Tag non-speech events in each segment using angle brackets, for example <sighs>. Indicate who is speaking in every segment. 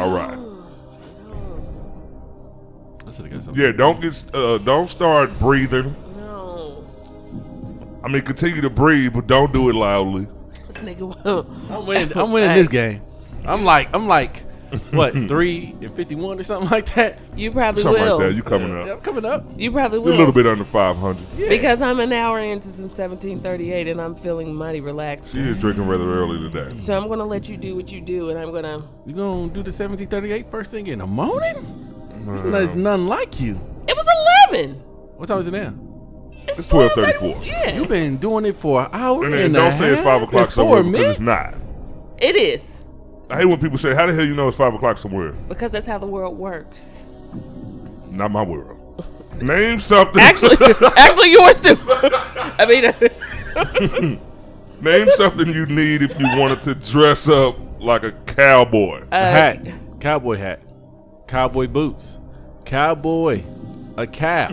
Speaker 1: All right.
Speaker 2: I should have got something.
Speaker 1: Yeah, don't get uh, don't start breathing.
Speaker 3: No.
Speaker 1: I mean, continue to breathe, but don't do it loudly.
Speaker 3: This nigga.
Speaker 2: I'm winning. I'm winning this game. I'm like, I'm like, what <laughs> three and fifty one or something like that.
Speaker 3: You probably
Speaker 1: Something
Speaker 3: will.
Speaker 1: like that. You coming
Speaker 2: Yeah,
Speaker 1: up?
Speaker 2: I'm coming up.
Speaker 3: You probably
Speaker 1: You're
Speaker 3: will.
Speaker 1: a little bit under 500.
Speaker 3: Because I'm an hour into some 1738 and I'm feeling mighty relaxed.
Speaker 1: She is drinking rather early today.
Speaker 3: So I'm gonna let you do what you do, and I'm gonna.
Speaker 2: You gonna do the 1738 first thing in the morning? It's there's nothing like you.
Speaker 3: It was 11.
Speaker 2: What time is it now?
Speaker 1: It's 12:34.
Speaker 3: Yeah,
Speaker 2: You've been doing it for an hour
Speaker 1: And
Speaker 2: and,
Speaker 1: then
Speaker 2: a
Speaker 1: don't say it's
Speaker 2: half
Speaker 1: 5
Speaker 2: and
Speaker 1: o'clock
Speaker 2: four
Speaker 1: somewhere because
Speaker 2: minutes?
Speaker 1: it's not.
Speaker 3: it is
Speaker 1: I hate when people say, How the hell you know it's 5 o'clock somewhere?
Speaker 3: because that's how the world works.
Speaker 1: Not my world. Name something.
Speaker 3: Actually, <laughs> actually, yours too. I mean, uh, <laughs>
Speaker 1: Name something you need if you wanted to dress up like a cowboy.
Speaker 2: A hat, cowboy hat, cowboy boots, cowboy, a cow.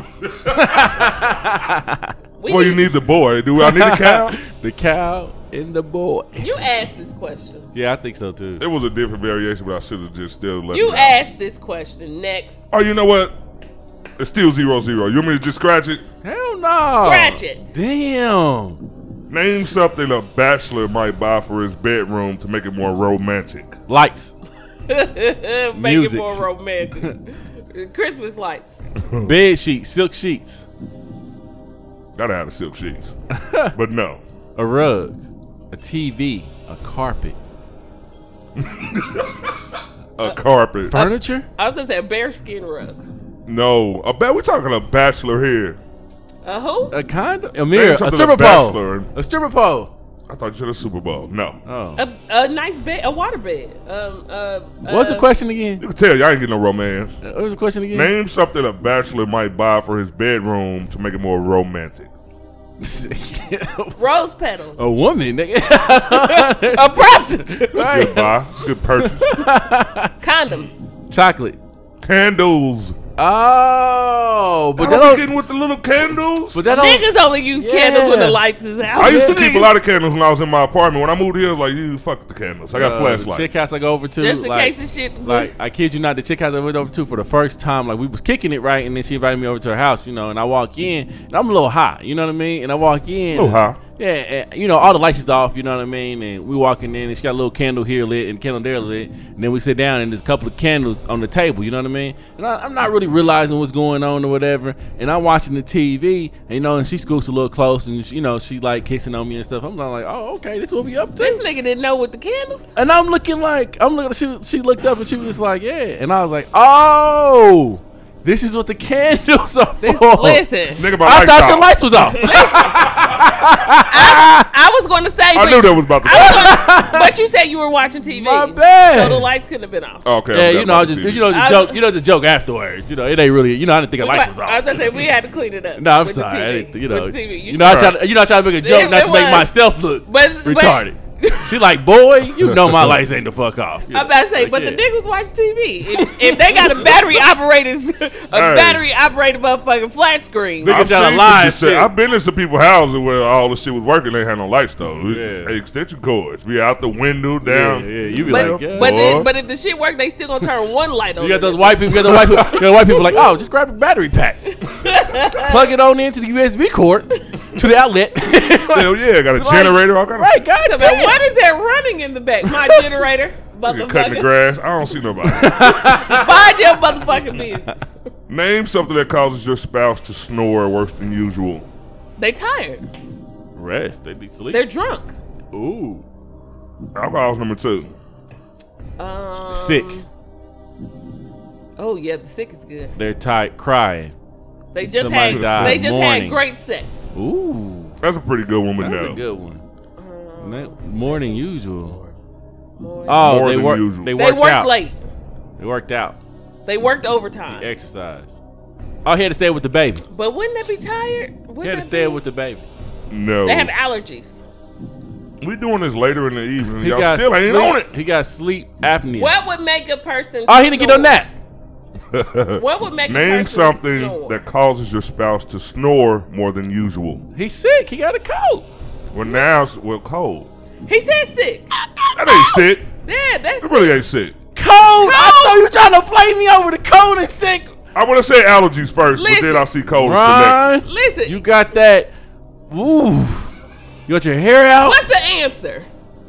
Speaker 2: <laughs>
Speaker 3: we
Speaker 1: well, you need the boy. Do I need a cow? <laughs>
Speaker 2: the cow and the boy.
Speaker 3: You asked this question.
Speaker 2: Yeah, I think so too.
Speaker 1: It was a different variation, but I should have just still left
Speaker 3: You
Speaker 1: it out.
Speaker 3: asked this question. Next,
Speaker 1: Oh, you know what? It's still zero zero. You want me to just scratch it?
Speaker 2: Hell no.
Speaker 3: Scratch it.
Speaker 2: Damn.
Speaker 1: Name something a bachelor might buy for his bedroom to make it more romantic.
Speaker 2: Lights, <laughs>
Speaker 3: make
Speaker 2: Music.
Speaker 3: it more romantic. <laughs> Christmas lights.
Speaker 2: bed sheets, silk sheets,
Speaker 1: Gotta have the silk sheets. <laughs> but no.
Speaker 2: a rug, a TV, <laughs> a carpet,
Speaker 1: A carpet.
Speaker 2: furniture.
Speaker 3: I was gonna say a bearskin rug.
Speaker 1: no. A ba- we're talking a bachelor here.
Speaker 3: A who?
Speaker 2: A condo, a mirror, a stripper pole, a stripper pole.
Speaker 1: I thought you said a Super Bowl. No.
Speaker 2: Oh,
Speaker 3: A, a nice bed, a water bed. Um, uh,
Speaker 2: what's the
Speaker 3: uh,
Speaker 2: question again?
Speaker 1: You can tell y'all ain't getting no romance.
Speaker 2: Uh, What was the question again?
Speaker 1: Name something a bachelor might buy for his bedroom to make it more romantic. <laughs>
Speaker 3: Rose petals.
Speaker 2: a woman, nigga. <laughs>
Speaker 3: A prostitute.
Speaker 2: right?
Speaker 1: Good buy. It's a good purchase.
Speaker 3: Condoms.
Speaker 2: Chocolate.
Speaker 1: Candles.
Speaker 2: Oh, but
Speaker 1: But
Speaker 2: that
Speaker 1: I
Speaker 2: don't.
Speaker 1: getting with the little candles.
Speaker 2: But that don't.
Speaker 3: Niggas only use candles when the lights is out.
Speaker 1: I used to keep a lot of candles when I was in my apartment. When I moved here, I was like, you fuck the candles. I got
Speaker 2: uh,
Speaker 1: flashlights.
Speaker 2: Chick house I go over to.
Speaker 3: Just in
Speaker 2: like,
Speaker 3: case the shit.
Speaker 2: Like I kid you not, the chick house I went over to for the first time, like we was kicking it right, and then she invited me over to her house, you know, and I walk in, and I'm a little high, you know what I mean, and I walk in,
Speaker 1: A little high.
Speaker 2: Yeah, you know, all the lights is off, you know what I mean, and we walking in, and she got a little candle here lit and candle there lit, and then we sit down, and there's a couple of candles on the table, you know what I mean, and I, I'm not really realizing what's going on or whatever, and I'm watching the TV, and, you know, and she scoots a little close, and you know, she like kissing on me and stuff. I'm like, oh, okay, this is what we up to.
Speaker 3: this nigga didn't know with the candles.
Speaker 2: And I'm looking like I'm looking. She she looked up and she was just like, yeah. And I was like, oh, this is what the candles are
Speaker 3: This,
Speaker 2: for.
Speaker 3: listen,
Speaker 1: Nigga, my
Speaker 2: I
Speaker 1: lights
Speaker 2: thought your
Speaker 1: off.
Speaker 2: lights was off. <laughs>
Speaker 3: I was going to say,
Speaker 1: I
Speaker 3: but,
Speaker 1: knew that was about to
Speaker 3: I was gonna- but you said you were watching TV.
Speaker 2: My bad.
Speaker 3: So the lights couldn't have been off.
Speaker 1: Okay.
Speaker 2: Yeah, you know, I
Speaker 1: about
Speaker 2: just you know, it's a
Speaker 3: I-
Speaker 2: joke. You know, it's a joke afterwards. You know, it ain't really. You know, I didn't think the lights was off.
Speaker 3: I was gonna say we had to clean it up.
Speaker 2: No, I'm
Speaker 3: with the
Speaker 2: sorry. I
Speaker 3: TV.
Speaker 2: didn't, you know,
Speaker 3: With the TV.
Speaker 2: you, know, I
Speaker 1: should-
Speaker 2: try to, you know, I try to make a joke
Speaker 3: It-
Speaker 2: not
Speaker 3: it
Speaker 2: to make
Speaker 3: was.
Speaker 2: myself look
Speaker 3: But- but-
Speaker 2: retarded. <laughs> she like, boy, you know my <laughs> lights ain't the fuck off. You
Speaker 3: I'm about to say,
Speaker 2: like,
Speaker 3: but
Speaker 2: yeah.
Speaker 3: the niggas watch TV. If, if they got a battery <laughs> operated, a battery operated motherfucking flat screen.
Speaker 2: Nigga
Speaker 1: I've
Speaker 2: tryna
Speaker 1: seen
Speaker 2: lie
Speaker 1: some
Speaker 2: and
Speaker 1: shit.
Speaker 2: shit.
Speaker 1: I've been in some people's houses where all the shit was working. They had no lights though.
Speaker 2: Yeah.
Speaker 1: Extension cords. We out the window
Speaker 2: Yeah,
Speaker 1: down.
Speaker 2: yeah, you be
Speaker 3: But
Speaker 2: like, yeah.
Speaker 3: but, then, but if the shit work, they still gonna turn one light on.
Speaker 2: You got those white people. You got the white people. You got the white people like, oh, just grab the battery pack, plug it on into the USB cord to the outlet.
Speaker 1: Hell yeah, got a
Speaker 2: Like,
Speaker 1: generator. All kind
Speaker 2: right,
Speaker 1: of
Speaker 2: God
Speaker 3: But
Speaker 2: damn.
Speaker 3: what is that running in the back? My generator, <laughs>
Speaker 1: cutting the grass. I don't see nobody. <laughs>
Speaker 3: Mind your motherfucking business.
Speaker 1: Name something that causes your spouse to snore worse than usual.
Speaker 3: They tired.
Speaker 2: Rest. They be sleep.
Speaker 3: They're drunk.
Speaker 2: Ooh,
Speaker 1: Alcohol's number two.
Speaker 3: Um,
Speaker 2: sick.
Speaker 3: Oh yeah, the sick is good.
Speaker 2: They're tired, crying.
Speaker 3: They just
Speaker 2: Somebody
Speaker 3: had
Speaker 2: died.
Speaker 3: they just
Speaker 2: Mourning.
Speaker 3: had great sex.
Speaker 2: Ooh,
Speaker 1: That's a pretty good one, but
Speaker 2: that's
Speaker 1: no.
Speaker 2: a good one. Na- More than usual.
Speaker 3: More-
Speaker 2: Oh,
Speaker 1: More
Speaker 2: they
Speaker 1: than
Speaker 2: worked.
Speaker 1: usual.
Speaker 2: They
Speaker 3: they
Speaker 2: worked
Speaker 3: worked
Speaker 2: out.
Speaker 3: late.
Speaker 2: They worked out.
Speaker 3: They worked overtime.
Speaker 2: Exercise. Oh, he had to stay with the baby.
Speaker 3: But wouldn't that be tired? Wouldn't
Speaker 2: He had to stay
Speaker 3: be-
Speaker 2: with the baby.
Speaker 1: No.
Speaker 3: They have allergies.
Speaker 1: we doing this later in the evening.
Speaker 2: He
Speaker 1: Y'all
Speaker 2: got
Speaker 1: still ain't
Speaker 2: sleep,
Speaker 1: on it.
Speaker 2: He got sleep apnea.
Speaker 3: What would make a person?
Speaker 2: Oh, he didn't get on
Speaker 3: snore?
Speaker 2: Nap.
Speaker 3: What would make a
Speaker 1: Name
Speaker 3: person
Speaker 1: something
Speaker 3: snore?
Speaker 1: that causes your spouse to snore more than usual.
Speaker 2: He's sick. He got a cold.
Speaker 1: Well, now it's well cold.
Speaker 3: He said sick.
Speaker 1: That ain't sick.
Speaker 3: Yeah, that's
Speaker 1: It really ain't sick.
Speaker 2: cold. I thought you trying to play me over the cold and sick.
Speaker 1: I want to say allergies first, but then I see cold.
Speaker 2: Ryan,
Speaker 3: Listen,
Speaker 2: you got that. Ooh. You got your hair out.
Speaker 3: what's the answer?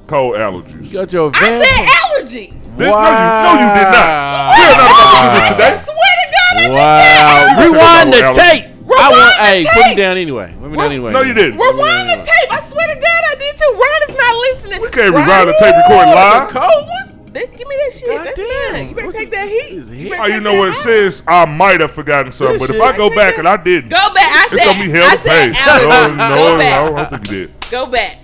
Speaker 1: Cold allergies.
Speaker 2: You got your
Speaker 3: I
Speaker 2: van-
Speaker 3: said allergies.
Speaker 1: Did- no, you, no, you did not.
Speaker 2: Wow.
Speaker 1: We are not about to do this today.
Speaker 3: swear to God, I
Speaker 2: Wow.
Speaker 3: just said
Speaker 2: Rewind the
Speaker 1: Allergies.
Speaker 2: tape. I
Speaker 3: Rewind
Speaker 2: want.
Speaker 3: the
Speaker 2: Hey, put me
Speaker 3: tape.
Speaker 2: down anyway. Put me down anyway.
Speaker 1: No, you didn't.
Speaker 3: Rewind the tape. I swear to God, I did too. Ron is not listening.
Speaker 1: We can't
Speaker 3: Ron,
Speaker 1: rewind the tape recording live.
Speaker 2: Cold one.
Speaker 3: This, give me that shit.
Speaker 2: God
Speaker 3: That's
Speaker 2: damn.
Speaker 3: mine. You better
Speaker 2: What's
Speaker 3: take
Speaker 2: it-
Speaker 3: that heat.
Speaker 2: this is
Speaker 3: You better
Speaker 1: Oh, you know what it
Speaker 3: hot.
Speaker 1: says? I might have forgotten something,
Speaker 2: This
Speaker 1: but if
Speaker 2: shit-
Speaker 1: I go back and I didn't,
Speaker 3: Go back. I
Speaker 1: it's
Speaker 3: said.
Speaker 1: gonna be hell
Speaker 3: I
Speaker 1: to pay.
Speaker 3: said
Speaker 1: No,
Speaker 3: allergies.
Speaker 1: no,
Speaker 3: Go
Speaker 1: no,
Speaker 3: back.
Speaker 1: I don't think you did.
Speaker 3: Go back.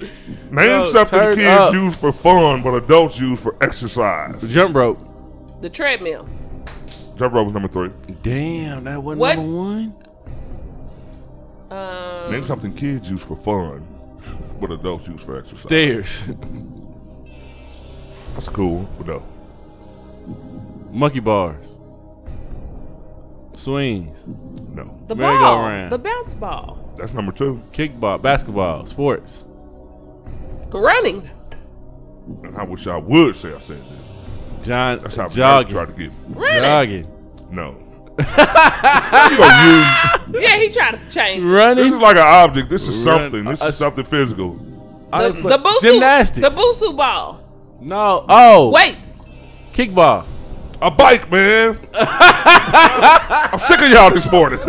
Speaker 1: Name
Speaker 2: Yo,
Speaker 1: something
Speaker 2: turn
Speaker 1: kids
Speaker 2: up.
Speaker 1: use for fun, but adults use for exercise.
Speaker 2: The jump rope.
Speaker 3: The treadmill.
Speaker 1: Jump rope was number three.
Speaker 2: Damn, that wasn't
Speaker 3: What?
Speaker 2: number one.
Speaker 3: Um,
Speaker 1: Name something kids use for fun, but adults use for exercise.
Speaker 2: Stairs. <laughs>
Speaker 1: That's cool, but no.
Speaker 2: Monkey bars. Swings.
Speaker 1: No.
Speaker 3: the
Speaker 2: merry-go-round.
Speaker 3: ball. The bounce ball.
Speaker 1: That's number two.
Speaker 2: Kickball. Basketball. Sports.
Speaker 3: Running.
Speaker 1: And I wish I would say I said this.
Speaker 2: John.
Speaker 1: That's how
Speaker 2: jogging.
Speaker 1: tried to get me.
Speaker 3: Running.
Speaker 2: Jogging.
Speaker 1: No. <laughs> you gonna
Speaker 3: Yeah, he tried to change. it.
Speaker 1: this is like an object. This is
Speaker 2: Run-
Speaker 1: something. This
Speaker 2: uh,
Speaker 1: is something physical.
Speaker 3: The,
Speaker 2: done
Speaker 3: the BOSU.
Speaker 2: Gymnastics.
Speaker 3: The BOSU ball.
Speaker 2: No. Oh.
Speaker 3: Weights.
Speaker 2: Kickball.
Speaker 1: A bike, man. <laughs> I'm sick of y'all this morning. <laughs>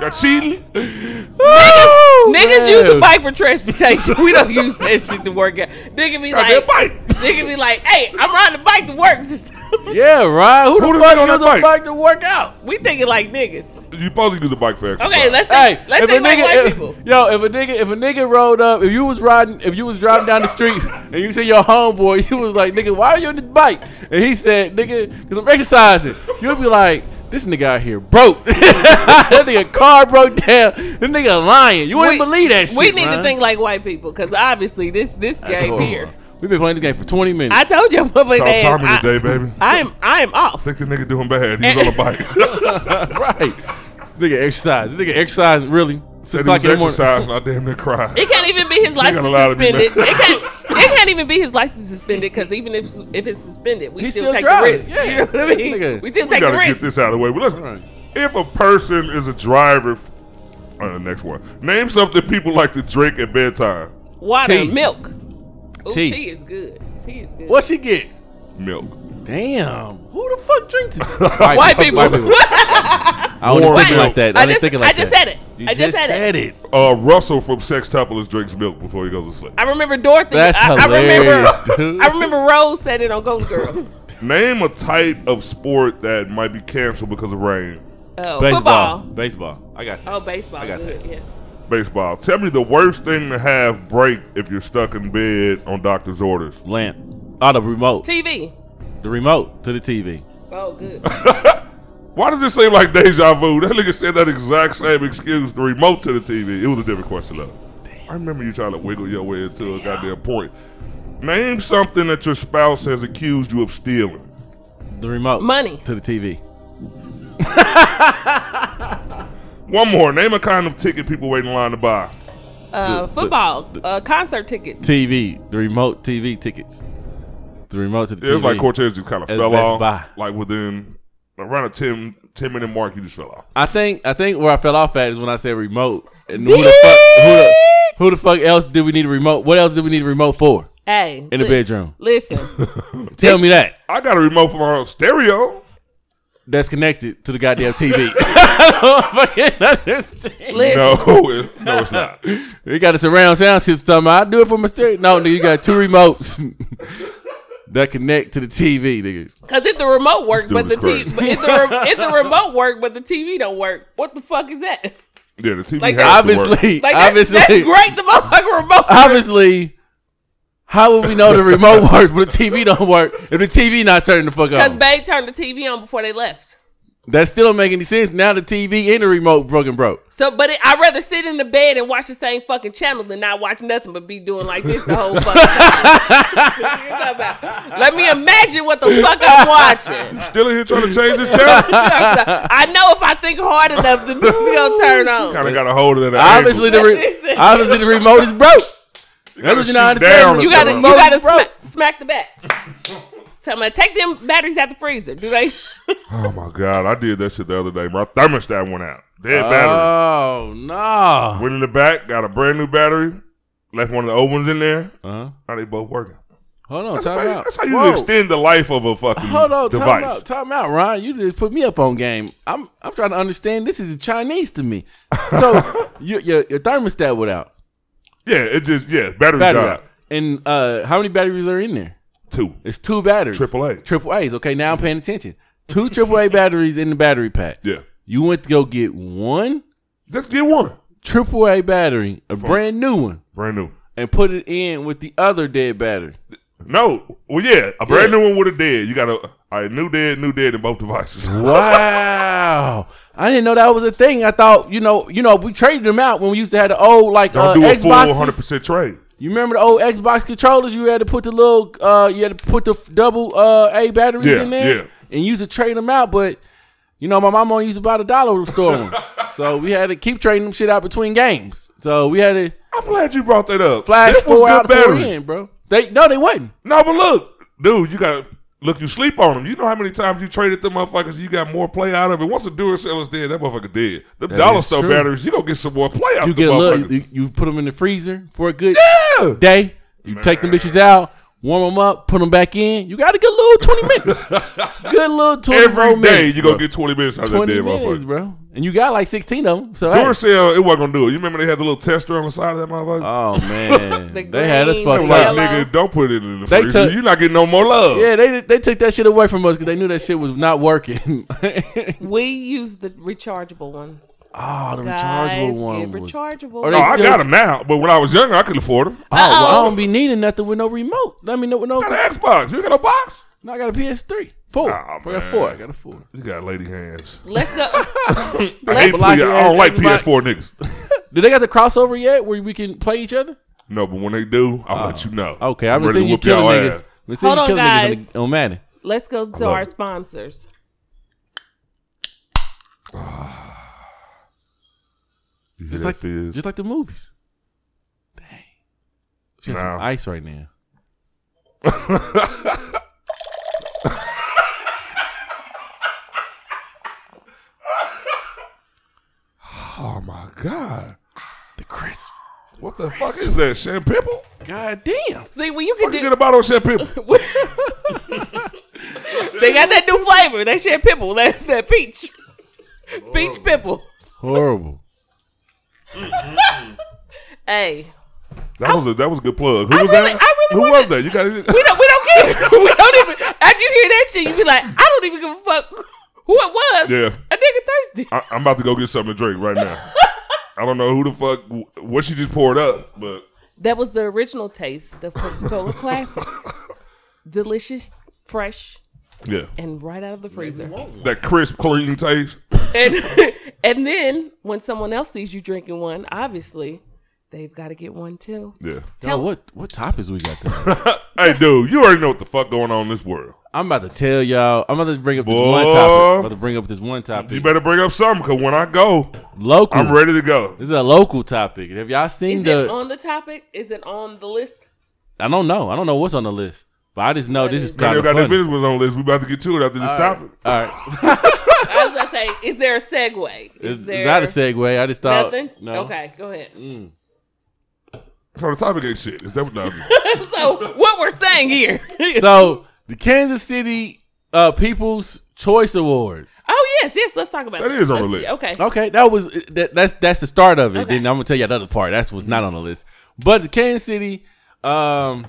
Speaker 1: y'all cheating?
Speaker 3: Niggas use a bike for transportation. we don't use that shit to work out. Nigga be
Speaker 1: Goddamn
Speaker 3: like,
Speaker 1: bike.
Speaker 3: nigga be like, hey, I'm riding the bike to work. <laughs>
Speaker 2: Yeah, right. Who,
Speaker 1: Who
Speaker 2: the
Speaker 1: the
Speaker 2: fuck
Speaker 1: fuck on
Speaker 2: uses a
Speaker 1: bike?
Speaker 2: bike to work out?
Speaker 3: we thinking like niggas.
Speaker 1: You supposed to use a bike for exercise.
Speaker 3: Okay, let's
Speaker 2: Hey,
Speaker 3: let's
Speaker 2: if a
Speaker 3: think like
Speaker 2: nigga,
Speaker 3: white
Speaker 2: if-
Speaker 3: people.
Speaker 2: yo, if a nigga, if a nigga rode up, if you was riding, if you was driving down the street <laughs> and you see your homeboy, <laughs> you was like, nigga, why are you on this bike? And he said, nigga, cause I'm exercising. You'll be like, this nigga out here broke. <laughs> that nigga car broke down. This nigga lying. You wouldn't believe that shit.
Speaker 3: We need to think like white people because obviously this this
Speaker 2: That's
Speaker 3: game
Speaker 2: horrible.
Speaker 3: here.
Speaker 2: We've been playing this game for 20 minutes.
Speaker 3: I told you I'm gonna play
Speaker 1: Saw
Speaker 3: that.
Speaker 1: Tommy
Speaker 3: I-
Speaker 1: today, baby.
Speaker 3: I am I am off.
Speaker 1: think the nigga doing bad. He's on a <laughs> bike. <laughs>
Speaker 2: right. This nigga exercise. This nigga exercise really. Six
Speaker 1: Said he
Speaker 2: o'clock
Speaker 1: was
Speaker 2: in the morning.
Speaker 1: exercising. I damn near cried.
Speaker 3: It can't even be his license
Speaker 1: gonna lie
Speaker 3: suspended. It can't. It can't even be his license suspended because even if if it's suspended, we
Speaker 2: He
Speaker 3: still,
Speaker 2: still
Speaker 3: take
Speaker 2: drives,
Speaker 3: the risk.
Speaker 2: yeah. <laughs>
Speaker 3: You know what I mean?
Speaker 2: nigga-
Speaker 3: we still
Speaker 1: We
Speaker 3: take the
Speaker 1: gotta get this out of the way. But listen,
Speaker 2: Right.
Speaker 1: if a person is a driver, f- on the next one, name something people like to drink at bedtime.
Speaker 3: Water,
Speaker 2: Tea.
Speaker 3: milk. Ooh,
Speaker 2: Tea.
Speaker 3: tea. is good. Tea is good.
Speaker 2: What she get?
Speaker 1: Milk.
Speaker 2: Damn. Who the fuck drinks <laughs> it?
Speaker 3: White people. <laughs>
Speaker 2: I wasn't thinking
Speaker 1: milk.
Speaker 2: like that.
Speaker 3: I
Speaker 2: I, wasn't
Speaker 3: just-
Speaker 2: thinking like
Speaker 3: I just
Speaker 2: that.
Speaker 3: said it.
Speaker 2: You
Speaker 3: I just said
Speaker 2: it.
Speaker 1: Uh, Russell from Sextuplets drinks milk before he goes to sleep.
Speaker 3: I remember Dorothy.
Speaker 2: That's
Speaker 3: I, I
Speaker 2: hilarious, <laughs>
Speaker 3: remember.
Speaker 2: dude.
Speaker 3: I remember Rose said it on Golden Girls.
Speaker 1: Name a type of sport that might be canceled because of rain.
Speaker 3: Oh,
Speaker 2: Baseball.
Speaker 3: football.
Speaker 2: Baseball. I got that.
Speaker 3: Oh, baseball.
Speaker 2: I got
Speaker 3: good.
Speaker 2: that.
Speaker 3: Yeah.
Speaker 1: Baseball. Tell me the worst thing to have break if you're stuck in bed on doctor's orders.
Speaker 2: Lamp. Oh, the remote.
Speaker 3: TV.
Speaker 2: the remote to the TV.
Speaker 3: Oh, good. <laughs>
Speaker 1: Why does it seem like deja vu? That nigga said that exact same excuse. The remote to the TV. It was a different question though. I remember you trying to wiggle your way into a goddamn point. Name something that your spouse has accused you of stealing.
Speaker 2: The remote.
Speaker 3: Money.
Speaker 2: To the TV. <laughs>
Speaker 1: One more. Name a kind of ticket people wait in line to buy.
Speaker 3: Uh,
Speaker 2: The-
Speaker 3: football.
Speaker 2: the-
Speaker 3: uh, concert tickets.
Speaker 2: TV. The remote TV tickets. The remote to the TV.
Speaker 1: It was like Cortez just kind of
Speaker 2: At
Speaker 1: fell
Speaker 2: Best
Speaker 1: off.
Speaker 2: Buy.
Speaker 1: Like within around a 10, 10 minute mark, you just fell off.
Speaker 2: I think I think where I fell off at is when I said remote. And who the fuck who the, who the fuck else did we need a remote? What else did we need a remote for
Speaker 3: Hey.
Speaker 2: in the
Speaker 3: li-
Speaker 2: bedroom?
Speaker 3: Listen. <laughs>
Speaker 2: Tell me that.
Speaker 1: I got a remote for my own stereo.
Speaker 2: That's connected to the goddamn TV. I don't fucking understand.
Speaker 3: listen.
Speaker 1: No, it, <laughs> no, it's not. <laughs>
Speaker 2: You got a surround sound system. I do it for my stereo. No, nigga, you got two remotes that connect to the TV, nigga.
Speaker 3: Because if the remote work, but the TV, if the if the remote work, but the TV don't work, what the fuck is that?
Speaker 1: Yeah, the TV
Speaker 3: Like,
Speaker 1: has.
Speaker 2: Obviously,
Speaker 3: Like that's,
Speaker 2: obviously,
Speaker 3: that's great. The motherfucking remote.
Speaker 2: obviously. How would we know the remote <laughs> works but the TV don't work if the TV not turning the fuck up?
Speaker 3: Because
Speaker 2: on?
Speaker 3: Babe turned the TV on before they left.
Speaker 2: That still don't make any sense. Now the TV and the remote broken broke.
Speaker 3: So, but it, I'd rather sit in the bed and watch the same fucking channel than not watch nothing but be doing like this the whole fucking time. What you talking about? Let me imagine what the fuck I'm watching.
Speaker 1: You Still in here trying to change this <laughs> channel.
Speaker 3: I know if I think hard enough, the bitch gonna turn on.
Speaker 1: kind of got a hold of that.
Speaker 2: Obviously the re- obviously the remote is broke. That's what you're not understanding.
Speaker 3: You gotta, you gotta
Speaker 2: Bro.
Speaker 3: smack, smack the back. Tell me, take them batteries out the freezer. Do they? <laughs>
Speaker 1: Oh my god, I did that shit the other day. My thermostat went out. Dead battery.
Speaker 2: Oh no.
Speaker 1: Went in the back, got a brand new battery. Left one of the old ones in there.
Speaker 2: Uh-huh.
Speaker 1: Now they both working.
Speaker 2: Hold on,
Speaker 1: That's,
Speaker 2: time
Speaker 1: how-
Speaker 2: out.
Speaker 1: that's how you
Speaker 2: Whoa.
Speaker 1: extend the life of a fucking
Speaker 2: Hold on, time
Speaker 1: device.
Speaker 2: out, time out, Ryan. You just put me up on game. I'm I'm trying to understand. This is Chinese to me. So <laughs> your, your your thermostat without
Speaker 1: Yeah, it just yeah, battery,
Speaker 2: battery
Speaker 1: died.
Speaker 2: out. And uh, how many batteries are in there?
Speaker 1: Two.
Speaker 2: It's two batteries.
Speaker 1: Triple A.
Speaker 2: Triple A's. Okay, now I'm paying attention. Two triple A batteries in the battery pack.
Speaker 1: Yeah.
Speaker 2: You went to go get one
Speaker 1: Let's get one.
Speaker 2: triple A battery, a brand new one,
Speaker 1: Brand new.
Speaker 2: and put it in with the other dead battery.
Speaker 1: No. Well yeah, a brand
Speaker 2: Yeah.
Speaker 1: new one with a dead. You got a right, new dead, new dead in both devices. <laughs>
Speaker 2: Wow. I didn't know that was a thing. I thought, you know, you know, we traded them out when we used to have the old like
Speaker 1: Don't
Speaker 2: uh,
Speaker 1: do a full
Speaker 2: Xboxes.
Speaker 1: hundred percent trade.
Speaker 2: You remember the old Xbox controllers? You had to put the little, uh, you had to put the double uh, A batteries
Speaker 1: Yeah,
Speaker 2: in there,
Speaker 1: yeah.
Speaker 2: and use to trade them out. But you know, my mom only used about a dollar to store them, <laughs> so we had to keep trading them shit out between games. So we had to
Speaker 1: I'm glad you brought that up.
Speaker 2: flash
Speaker 1: This
Speaker 2: four out, four in, bro. They no, they wasn't.
Speaker 1: No, but look, dude, you got look. You sleep on them. You know how many times you traded them motherfuckers? You got more play out of it. Once a Duracell is dead, that motherfucker dead.
Speaker 2: That
Speaker 1: dollar store
Speaker 2: true.
Speaker 1: batteries, you gonna get some more play out.
Speaker 2: You
Speaker 1: the
Speaker 2: get a little, you, you put them in the freezer for a good
Speaker 1: Yeah.
Speaker 2: day. You take them bitches out, warm them up, put them back in. You got a good little twenty minutes. <laughs> good little twenty
Speaker 1: Every day
Speaker 2: minutes.
Speaker 1: you
Speaker 2: bro.
Speaker 1: gonna get twenty minutes out of that dead
Speaker 2: minutes,
Speaker 1: motherfucker.
Speaker 2: bro. And you got like sixteen of them. So hey.
Speaker 1: Duracell, it wasn't gonna do it. You remember they had the little tester on the side of that motherfucker?
Speaker 2: Oh <laughs> man,
Speaker 3: The
Speaker 2: they had us
Speaker 3: green,
Speaker 2: fucked
Speaker 1: I'm like,
Speaker 2: up.
Speaker 3: yellow.
Speaker 1: nigga, don't put it in the
Speaker 2: They
Speaker 1: freezer.
Speaker 2: took-
Speaker 1: You're not getting no more love.
Speaker 2: Yeah, they they took that shit away from us because they knew that shit was not working. <laughs>
Speaker 3: We use the rechargeable ones.
Speaker 2: oh, the
Speaker 3: Guys,
Speaker 2: rechargeable
Speaker 3: get
Speaker 2: one was.
Speaker 3: rechargeable.
Speaker 2: Are
Speaker 1: No,
Speaker 2: they
Speaker 1: I got them now, but when I was younger, I couldn't afford them.
Speaker 2: Oh, well, I
Speaker 3: oh.
Speaker 2: don't be needing nothing with no remote. I mean, no, with no.
Speaker 1: I got an Xbox. You got a box?
Speaker 2: No, I got a PS3, four.
Speaker 1: Aw,
Speaker 2: I got
Speaker 1: man.
Speaker 2: four. I got a four.
Speaker 1: You got lady hands.
Speaker 3: Let's go. <laughs>
Speaker 1: I,
Speaker 3: Let's
Speaker 1: hate
Speaker 2: block
Speaker 1: PS- I don't like
Speaker 2: Xbox.
Speaker 1: PS4 niggas. <laughs>
Speaker 2: Do they got the crossover yet where we can play each other?
Speaker 1: No, but when they do, I'll oh. let you know.
Speaker 2: Okay, I've
Speaker 1: I'm ready to
Speaker 2: seeing you
Speaker 1: whoop y'all
Speaker 2: niggas.
Speaker 1: ass.
Speaker 3: Hold on,
Speaker 2: killing niggas on,
Speaker 3: guys.
Speaker 2: the, on Madden.
Speaker 3: Let's go to our
Speaker 1: it.
Speaker 3: sponsors. <sighs>
Speaker 1: You
Speaker 2: Just like,
Speaker 1: fizz?
Speaker 2: just like the movies. Dang. She has some ice right now. <laughs>
Speaker 1: oh my god!
Speaker 2: The crisp.
Speaker 1: What the fuck is that? Shampoo?
Speaker 2: God damn.
Speaker 3: See, when you can
Speaker 1: Fuck you
Speaker 3: do,
Speaker 1: get a bottle of shampoo? <laughs> <laughs>
Speaker 3: they got that new flavor. That shit pimple. That that peach, peach pimple.
Speaker 2: Horrible. <laughs>
Speaker 3: Hey,
Speaker 1: That was a that was a good plug. Who
Speaker 3: I
Speaker 1: was
Speaker 3: really-
Speaker 1: that?
Speaker 3: I really
Speaker 1: Who
Speaker 3: wanna-
Speaker 1: was that? You got
Speaker 3: we don't we don't care. we don't even. After you hear that shit, you be like, I don't even give a fuck who it was.
Speaker 1: Yeah.
Speaker 3: a nigga thirsty.
Speaker 1: I, I'm about to go get something to drink right now. I don't know who the fuck what she just poured up, but
Speaker 3: That was the original taste of Coca Cola Classic. <laughs> Delicious, fresh,
Speaker 1: yeah,
Speaker 3: and right out of the freezer.
Speaker 1: that crisp, clean taste.
Speaker 3: And <laughs> and then when someone else sees you drinking one, obviously they've got to get one too.
Speaker 1: Yeah.
Speaker 2: Yo,
Speaker 3: Tell-
Speaker 2: what what topics we got today? <laughs>
Speaker 1: Hey, dude, you already know what the fuck going on in this world.
Speaker 2: I'm about to tell y'all. I'm about to bring up this
Speaker 1: Boy.
Speaker 2: one topic. I'm about to bring up this one topic.
Speaker 1: You better bring up something, cause when I go,
Speaker 2: Local.
Speaker 1: I'm ready to go.
Speaker 2: This is a local topic. Have y'all seen
Speaker 3: Is
Speaker 2: the?
Speaker 3: it on the topic? Is it on the list?
Speaker 2: I don't know. I don't know what's on the list, but I just know
Speaker 3: What
Speaker 2: this
Speaker 3: is
Speaker 2: is
Speaker 3: it?
Speaker 2: Kind
Speaker 1: they
Speaker 2: of
Speaker 1: got that
Speaker 2: funny.
Speaker 1: business was on the list. We about to get to it after this
Speaker 2: All
Speaker 1: topic.
Speaker 2: right. All right. <laughs>
Speaker 3: I was gonna say, is there a segue?
Speaker 2: Is,
Speaker 3: Is
Speaker 2: is
Speaker 3: there
Speaker 2: that a segue? I just thought.
Speaker 3: nothing?
Speaker 2: No.
Speaker 3: Okay, go ahead. Mm.
Speaker 1: So the topic ain't shit. Is that what no, <laughs>
Speaker 3: so what we're saying here?
Speaker 2: So the Kansas City uh, People's Choice Awards.
Speaker 3: oh yes, yes. Let's talk about
Speaker 1: That
Speaker 3: that.
Speaker 1: is on the list.
Speaker 3: Okay.
Speaker 2: Okay, that was that, that's that's the start of it.
Speaker 3: Okay.
Speaker 2: Then I'm gonna tell you the other part. That's what's not on the list. But the Kansas City um,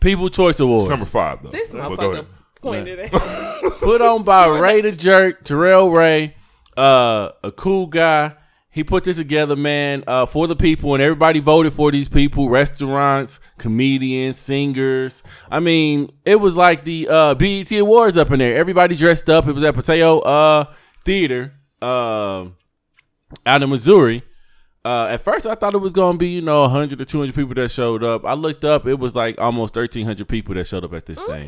Speaker 2: People's Choice Awards.
Speaker 1: number five though.
Speaker 3: This
Speaker 1: But go
Speaker 3: motherfucker
Speaker 1: ahead.
Speaker 3: pointed at.
Speaker 2: put on by
Speaker 3: Sure.
Speaker 2: Ray the Jerk, Terrell Ray, uh, a cool guy. He put this together, man, uh, for the people, and everybody voted for these people: restaurants, comedians, singers. I mean, it was like the uh, BET Awards up in there. Everybody dressed up. It was at Paseo uh, Theater uh, out in Missouri. Uh, at first, I thought it was gonna be you know 100 or 200 people that showed up. I looked up; it was like almost 1,300 people that showed up at this thing.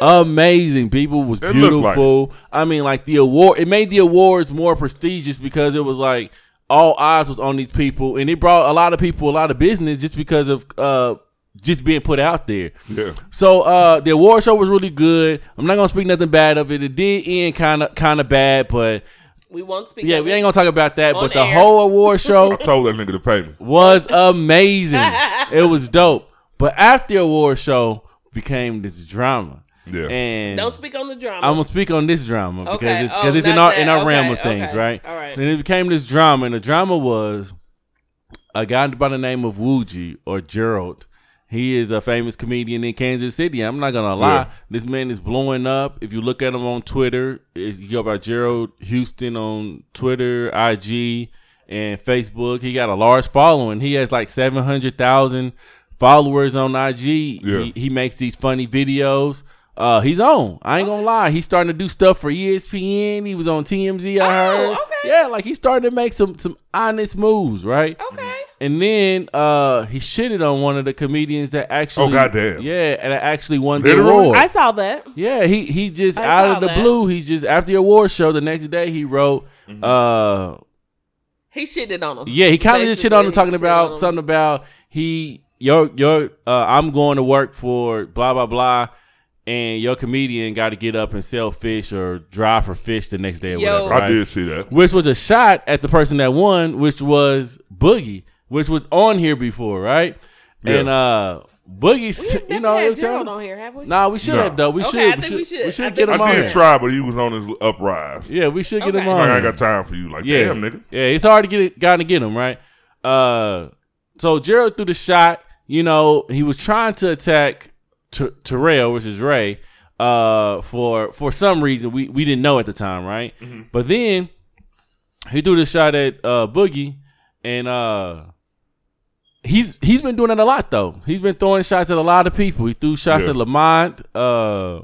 Speaker 2: Amazing people was
Speaker 1: It looked like
Speaker 2: beautiful. I mean, like the award, it made the awards more prestigious because it was like all eyes was on these people, and it brought a lot of people a lot of business just because of uh just being put out there.
Speaker 1: Yeah.
Speaker 2: So uh, the award show was really good. I'm not gonna speak nothing bad of it. It did end kind of kind of bad, but
Speaker 3: We won't speak.
Speaker 2: yeah, we ain't gonna talk about that. But the
Speaker 3: air.
Speaker 2: whole award <laughs> show
Speaker 1: I told that nigga to pay me.
Speaker 2: was amazing. <laughs> it was dope. But after the award show became this drama.
Speaker 1: Yeah.
Speaker 2: And
Speaker 3: Don't speak on the drama.
Speaker 2: I'm gonna speak on this drama
Speaker 3: Okay.
Speaker 2: because it's
Speaker 3: Oh,
Speaker 2: it's in
Speaker 3: not
Speaker 2: our in
Speaker 3: that.
Speaker 2: our realm of things,
Speaker 3: okay.
Speaker 2: right?
Speaker 3: All right.
Speaker 2: And it became this drama, and the drama was a guy by the name of Wooji or Gerald. He is a famous comedian in Kansas City. I'm not gonna lie,
Speaker 1: Yeah.
Speaker 2: this man is blowing up. If you look at him on Twitter, it's, you go by Gerald Houston on Twitter, IG, and Facebook. He got a large following. He has like seven hundred thousand followers on IG.
Speaker 1: Yeah.
Speaker 2: He, he makes these funny videos. Uh, he's on. I ain't gonna lie. He's starting to do stuff for ESPN. He was on TMZ. I
Speaker 3: Oh,
Speaker 2: heard.
Speaker 3: okay.
Speaker 2: Yeah, like he's starting to make some some honest moves, right?
Speaker 3: okay.
Speaker 2: And then uh, he shitted on one of the comedians that actually.
Speaker 1: Oh, goddamn.
Speaker 2: Yeah, and that actually won the award.
Speaker 3: I saw that.
Speaker 2: Yeah, he he just
Speaker 3: I
Speaker 2: out of the
Speaker 3: that.
Speaker 2: blue. He just after the award show the next day he wrote.
Speaker 1: Mm-hmm.
Speaker 2: Uh,
Speaker 3: He shitted on him.
Speaker 2: yeah, he kind of just shit on him talking
Speaker 3: he shit on
Speaker 2: about
Speaker 3: him.
Speaker 2: something about he your your uh, I'm going to work for blah blah blah. And your comedian got to get up and sell fish or drive for fish the next day or
Speaker 3: Yo.
Speaker 2: whatever.
Speaker 1: I did see that.
Speaker 2: which was a shot at the person that won, which was Boogie, which was on here before, right?
Speaker 1: Yeah.
Speaker 2: And uh Boogie,
Speaker 3: We have
Speaker 2: you know, it
Speaker 3: had
Speaker 2: was
Speaker 3: Gerald
Speaker 2: telling-
Speaker 3: on here, have we?
Speaker 2: nah, we should
Speaker 1: No.
Speaker 2: have though. We
Speaker 3: Okay,
Speaker 2: should.
Speaker 3: I
Speaker 2: we should.
Speaker 3: we should. I
Speaker 2: should get him
Speaker 3: we
Speaker 2: on
Speaker 1: I
Speaker 2: here.
Speaker 1: did try, but he was on his uprise.
Speaker 2: Yeah, we should get him on.
Speaker 1: Like, I ain't got time for you. Like,
Speaker 2: yeah,
Speaker 1: damn, nigga.
Speaker 2: yeah, it's hard to get it, gotta get him right. Uh, so Gerald threw the shot. You know, he was trying to attack T- Terrell, which is Ray, uh, for for some reason we we didn't know at the time, right?
Speaker 1: Mm-hmm.
Speaker 2: But then he threw the shot at uh Boogie, and uh. He's he's been doing it a lot though. He's been throwing shots at a lot of people. He threw shots
Speaker 1: Yeah.
Speaker 2: at Lamont. Uh,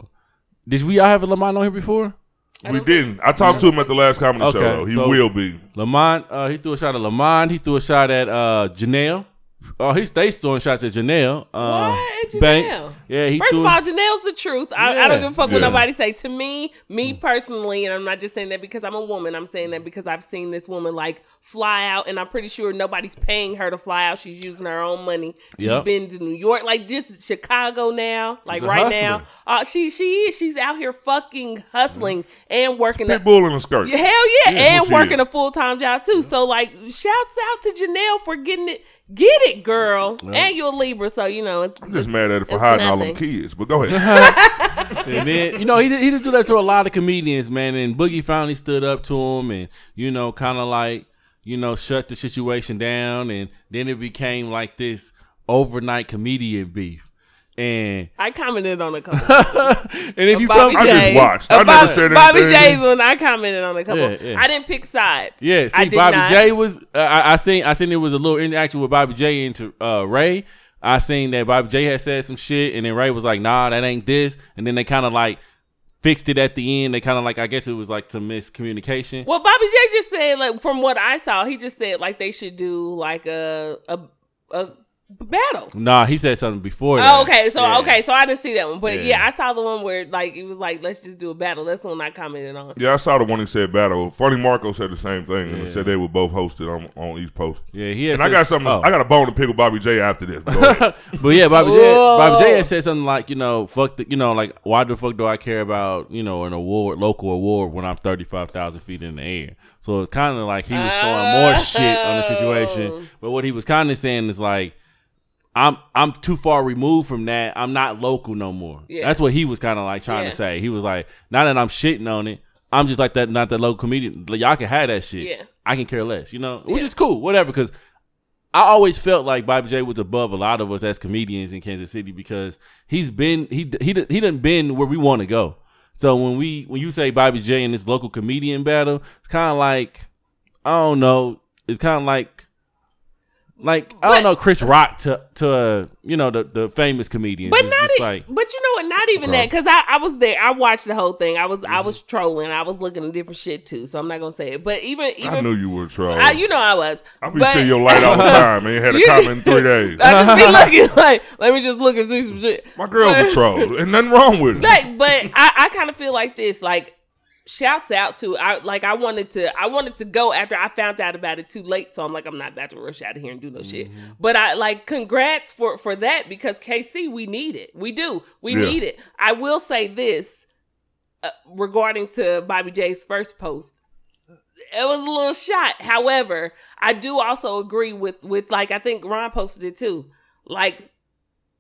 Speaker 2: did we all have a Lamont on here before?
Speaker 1: We didn't. I talked to him at the last comedy
Speaker 2: Okay,
Speaker 1: show, though. He
Speaker 2: so-
Speaker 1: will be.
Speaker 2: Lamont, uh, he threw a shot at Lamont. He threw a shot at uh, Janelle. Oh, he's they throwing shots at Janelle. Uh,
Speaker 3: What? At
Speaker 2: Banks.
Speaker 3: Janelle?
Speaker 2: Yeah, he
Speaker 3: First
Speaker 2: threw.
Speaker 3: of all, Janelle's the truth. I, I don't give a fuck what nobody say. To me, me personally, and I'm not just saying that because I'm a woman. I'm saying that because I've seen this woman like fly out, and I'm pretty sure nobody's paying her to fly out. She's using her own money. She's
Speaker 2: Yep.
Speaker 3: been to New York, like just Chicago now, like
Speaker 2: a
Speaker 3: right now. Uh, she she is. She's out here fucking hustling and working. a-
Speaker 1: Pitbull in a skirt.
Speaker 3: Hell yeah,
Speaker 1: Yeah,
Speaker 3: and working
Speaker 1: is.
Speaker 3: a full time job too. So like, shouts out to Janelle for getting it. Get it, girl. And you're a Libra, so you know it's
Speaker 1: I'm just mad at it for
Speaker 3: It's
Speaker 1: hiding all them kids. But go ahead. <laughs>
Speaker 2: and then you know he he just do that to a lot of comedians, man. And Boogie finally stood up to him, and you know, kind of like you know, shut the situation down, and then it became like this overnight comedian beef. And
Speaker 3: I commented on a couple. <laughs>
Speaker 2: and if you
Speaker 3: Bobby
Speaker 2: from
Speaker 1: I just watched. I never
Speaker 3: Bobby,
Speaker 1: said
Speaker 3: Bobby
Speaker 1: anything.
Speaker 3: J's when I commented on a couple.
Speaker 2: Yeah, yeah.
Speaker 3: I didn't pick sides.
Speaker 2: Yeah,
Speaker 3: I
Speaker 2: see,
Speaker 3: did
Speaker 2: Bobby
Speaker 3: not.
Speaker 2: J was. Uh, I, I seen. I seen it was a little interaction with Bobby J into uh, Ray. I seen that Bobby J had said some shit, and then Ray was like, "Nah, that ain't this." And then they kind of like fixed it at the end. They kind of like, I guess it was like some miscommunication.
Speaker 3: Well, Bobby J just said like from what I saw, he just said like they should do like a a a battle.
Speaker 2: Nah, he said something before. Oh, that.
Speaker 3: Oh, okay. So
Speaker 2: Yeah.
Speaker 3: okay, so I didn't see that one, but
Speaker 2: Yeah.
Speaker 3: yeah. I saw the one where like it was like let's just do a battle. That's the one I commented on.
Speaker 1: Yeah, I saw the one that said battle. Funny Marco said the same thing. and said they were both hosted on, on East Post.
Speaker 2: Yeah, he had.
Speaker 1: And I got something.
Speaker 2: oh.
Speaker 1: I got a bone to pick with Bobby J after this.
Speaker 2: But <laughs> yeah, Bobby J. Bobby J. had said something like, you know, fuck the, you know, like why the fuck do I care about, you know, an award, local award when I'm thirty five thousand feet in the air? So it's kind of like he was throwing more shit on the
Speaker 3: Oh.
Speaker 2: situation. But what he was kind of saying is like, I'm I'm too far removed from that. I'm not local no more.
Speaker 3: Yeah.
Speaker 2: That's what he was kind of like trying
Speaker 3: Yeah.
Speaker 2: to say. He was like, not that I'm shitting on it. I'm just like that, not that local comedian. Y'all can have that shit.
Speaker 3: Yeah.
Speaker 2: I can care less, you know, which
Speaker 3: Yeah.
Speaker 2: is cool, whatever. Because I always felt like Bobby J was above a lot of us as comedians in Kansas City because he's been he he he done been where we want to go. So when we when you say Bobby J in this local comedian battle, it's kind of like I don't know. It's kind of like like I don't know Chris Rock to to uh, you know the the famous comedians.
Speaker 3: But
Speaker 2: It's
Speaker 3: not,
Speaker 2: just
Speaker 3: e-
Speaker 2: like
Speaker 3: but you know what? Not even that because I, I was there. I watched the whole thing. I was I was trolling. I was looking at different shit too. So I'm not gonna say it. But even even
Speaker 1: I knew you were trolling.
Speaker 3: I, you know I was.
Speaker 1: I be
Speaker 3: But-
Speaker 1: seeing your light all the <laughs> time. Man, had a
Speaker 3: You-
Speaker 1: comment in three days. <laughs>
Speaker 3: I just be looking like, let me just look and see some shit.
Speaker 1: My girl's a troll, and nothing wrong with it.
Speaker 3: Like, but I, I kind of feel like this. Like, shouts out to I like I wanted to I wanted to go after I found out about it too late, so I'm like I'm not about to rush out of here and do no shit.
Speaker 1: Mm-hmm.
Speaker 3: But I like congrats for for that because KC we need it. We do. We
Speaker 1: Yeah.
Speaker 3: need it. I will say this uh, regarding to Bobby J's first post. It was a little shot. However, I do also agree with with like I think Ron posted it too. Like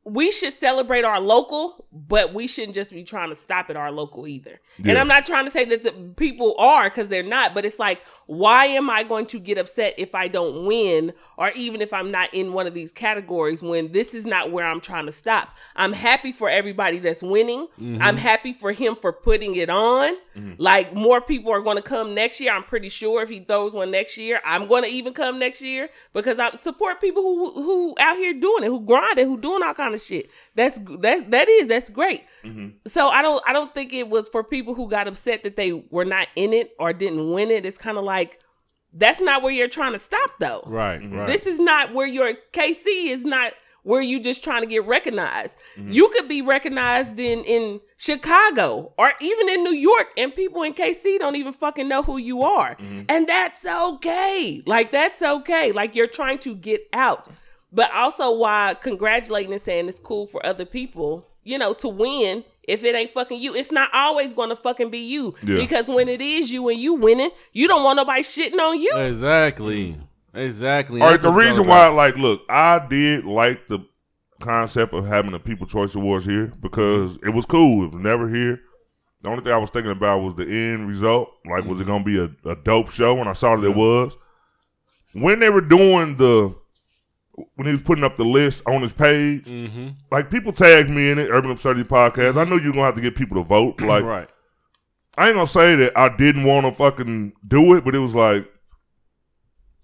Speaker 3: we should celebrate our local, but we shouldn't just be trying to stop at our local either. And I'm not trying to say that the people are because they're not, but it's like, why am I going to get upset if I don't win or even if I'm not in one of these categories when this is not where I'm trying to stop? I'm happy for everybody that's winning. Mm-hmm. I'm happy for him for putting it on. Mm-hmm. Like more people are going to come next year. I'm pretty sure if he throws one next year, I'm going to even come next year because I support people who who out here doing it, who grinding, who doing all kind of shit. That's that that is that's great. Mm-hmm. So I don't I don't think it was for people who got upset that they were not in it or didn't win it. It's kind of like that's not where you're trying to stop though.
Speaker 2: Right, mm-hmm. right.
Speaker 3: This is not where your KC is not where you just trying to get recognized. Mm-hmm. You could be recognized in in Chicago or even in New York and people in KC don't even fucking know who you are. Mm-hmm. And that's okay. Like that's okay. Like you're trying to get out. But also why congratulating and saying it's cool for other people, you know, to win if it ain't fucking you. It's not always gonna fucking be you.
Speaker 1: Yeah.
Speaker 3: Because when it is you and you winning, you don't want nobody shitting on you.
Speaker 2: Exactly. Exactly.
Speaker 1: All right,
Speaker 2: That's
Speaker 1: the reason why, like, look, I did like the concept of having the People Choice Awards here because it was cool. It was never here. The only thing I was thinking about was the end result. Like, was it going to be a, a dope show? And I saw that it was. When they were doing the, when he was putting up the list on his page,
Speaker 2: Mm-hmm.
Speaker 1: like people tagged me in it, Urban Absurdity Podcast. I know you're gonna have to get people to vote. Like,
Speaker 2: right.
Speaker 1: I ain't gonna say that I didn't want to fucking do it, but it was like,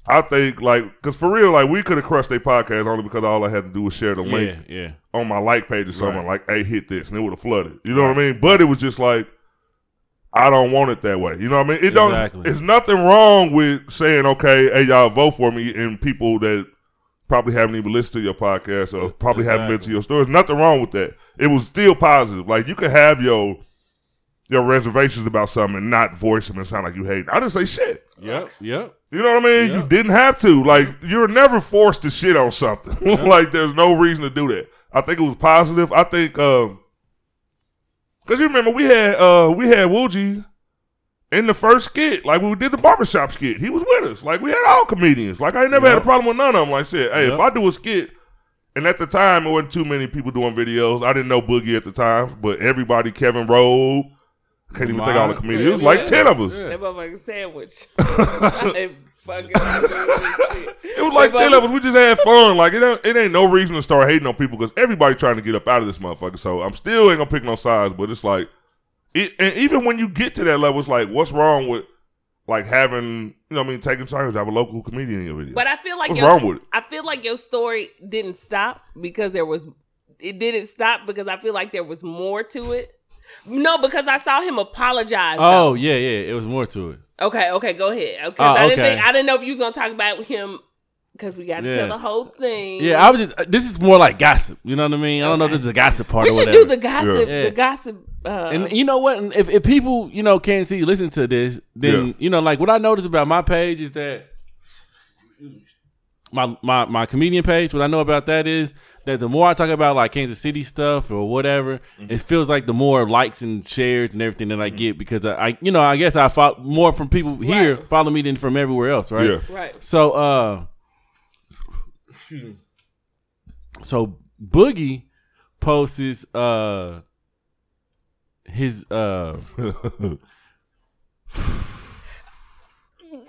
Speaker 1: I think like, cause for real, like we could have crushed their podcast only because all I had to do was share the link
Speaker 2: Yeah, yeah.
Speaker 1: on my like page or something.
Speaker 2: Right.
Speaker 1: Like, hey, hit this, and it would have flooded. You know what I mean? But it was just like, I don't want it that way. You know what I mean? It don't.
Speaker 2: Exactly.
Speaker 1: There's nothing wrong with saying, okay, hey, y'all vote for me, and people that probably haven't even listened to your podcast or probably haven't been to your store. There's nothing wrong with that. It was still positive. Like you could have your your reservations about something and not voice them and sound like you hate. I didn't say shit.
Speaker 2: Yep, yep.
Speaker 1: You know what I mean?
Speaker 2: Yeah.
Speaker 1: You didn't have to. Like you're never forced to shit on something. <laughs> like there's no reason to do that. I think it was positive. I think um because you remember we had uh we had Wooji in the first skit. Like when we did the barbershop skit. He was with us. Like we had all comedians. Like I ain't never had a problem with none of them. Like shit, hey, if I do a skit and at the time, it wasn't too many people doing videos. I didn't know Boogie at the time, but everybody, Kevin Rowe, can't even think of all the comedians. It was like
Speaker 2: Yeah.
Speaker 1: 10 of us.
Speaker 2: Yeah.
Speaker 3: That motherfucking sandwich. <laughs> I fucking shit.
Speaker 1: It was like
Speaker 3: That
Speaker 1: ten of us. We just had fun. Like it, ain't- it ain't no reason to start hating on people because everybody trying to get up out of this motherfucker. So I'm still ain't gonna pick no sides. But it's like, it, and even when you get to that level, it's like, what's wrong with like having you know what I mean taking turns to have a local comedian in your video?
Speaker 3: But I feel like
Speaker 1: What's
Speaker 3: your,
Speaker 1: wrong with it?
Speaker 3: I feel like your story didn't stop because there was it didn't stop because I feel like there was more to it. No, because I saw him apologize.
Speaker 2: Oh
Speaker 3: though.
Speaker 2: yeah, yeah. It was more to it.
Speaker 3: okay, okay, go ahead. Okay,
Speaker 2: Oh, ah,
Speaker 3: I didn't
Speaker 2: okay.
Speaker 3: think I didn't know if you was gonna talk about him because we got to
Speaker 2: Yeah.
Speaker 3: tell the whole thing.
Speaker 2: Yeah, I was just. This is more like gossip. You know what I mean? I don't know if this is a gossip part
Speaker 3: we
Speaker 2: or
Speaker 3: should
Speaker 2: whatever.
Speaker 3: do the gossip.
Speaker 2: Yeah.
Speaker 3: The gossip. Uh,
Speaker 2: And you know what? If if people you know can't see listen to this, then
Speaker 1: Yeah.
Speaker 2: you know like what I noticed about my page is that my my my comedian page. What I know about that is that the more I talk about like Kansas City stuff or whatever,
Speaker 1: Mm-hmm.
Speaker 2: it feels like the more likes and shares and everything that I get because I, I you know I guess I follow more from people here
Speaker 3: Right.
Speaker 2: follow me than from everywhere else, right?
Speaker 1: Yeah.
Speaker 3: right.
Speaker 2: So uh so Boogie posts uh his uh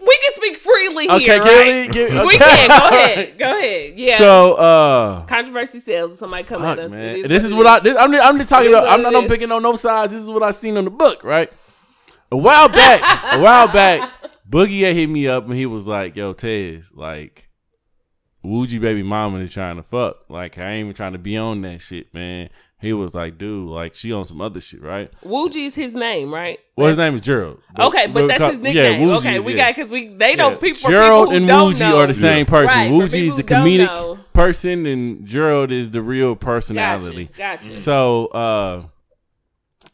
Speaker 3: We can speak freely
Speaker 2: okay,
Speaker 3: here,
Speaker 2: can
Speaker 3: right?
Speaker 2: we, can,
Speaker 3: We
Speaker 2: okay.
Speaker 3: can go ahead. <laughs> Go ahead. Yeah.
Speaker 2: So uh
Speaker 3: controversy sells. Somebody come
Speaker 2: fuck,
Speaker 3: at us.
Speaker 2: man.
Speaker 3: It
Speaker 2: This is what I this, I'm just, I'm just talking about I'm not I'm picking on no sides. This is what I seen on the book, right? A while back, a while back, <laughs> Boogie had hit me up and he was like, "Yo, Tez, like, Wooji baby mama is trying to fuck. Like, I ain't even trying to be on that shit, man." He was like, "Dude, like, she on some other shit, right?"
Speaker 3: Wooji's his name, right?
Speaker 2: Well, his name is Gerald.
Speaker 3: Okay, but that's his nickname.
Speaker 2: Yeah, Wooji.
Speaker 3: okay, we
Speaker 2: yeah.
Speaker 3: got because we they don't
Speaker 2: Yeah.
Speaker 3: people
Speaker 2: Gerald
Speaker 3: people
Speaker 2: and Wooji
Speaker 3: know.
Speaker 2: are the same person.
Speaker 3: Right,
Speaker 2: Wooji is the comedic
Speaker 3: know.
Speaker 2: person, and Gerald is the real personality.
Speaker 3: Gotcha. Gotcha.
Speaker 2: So, uh,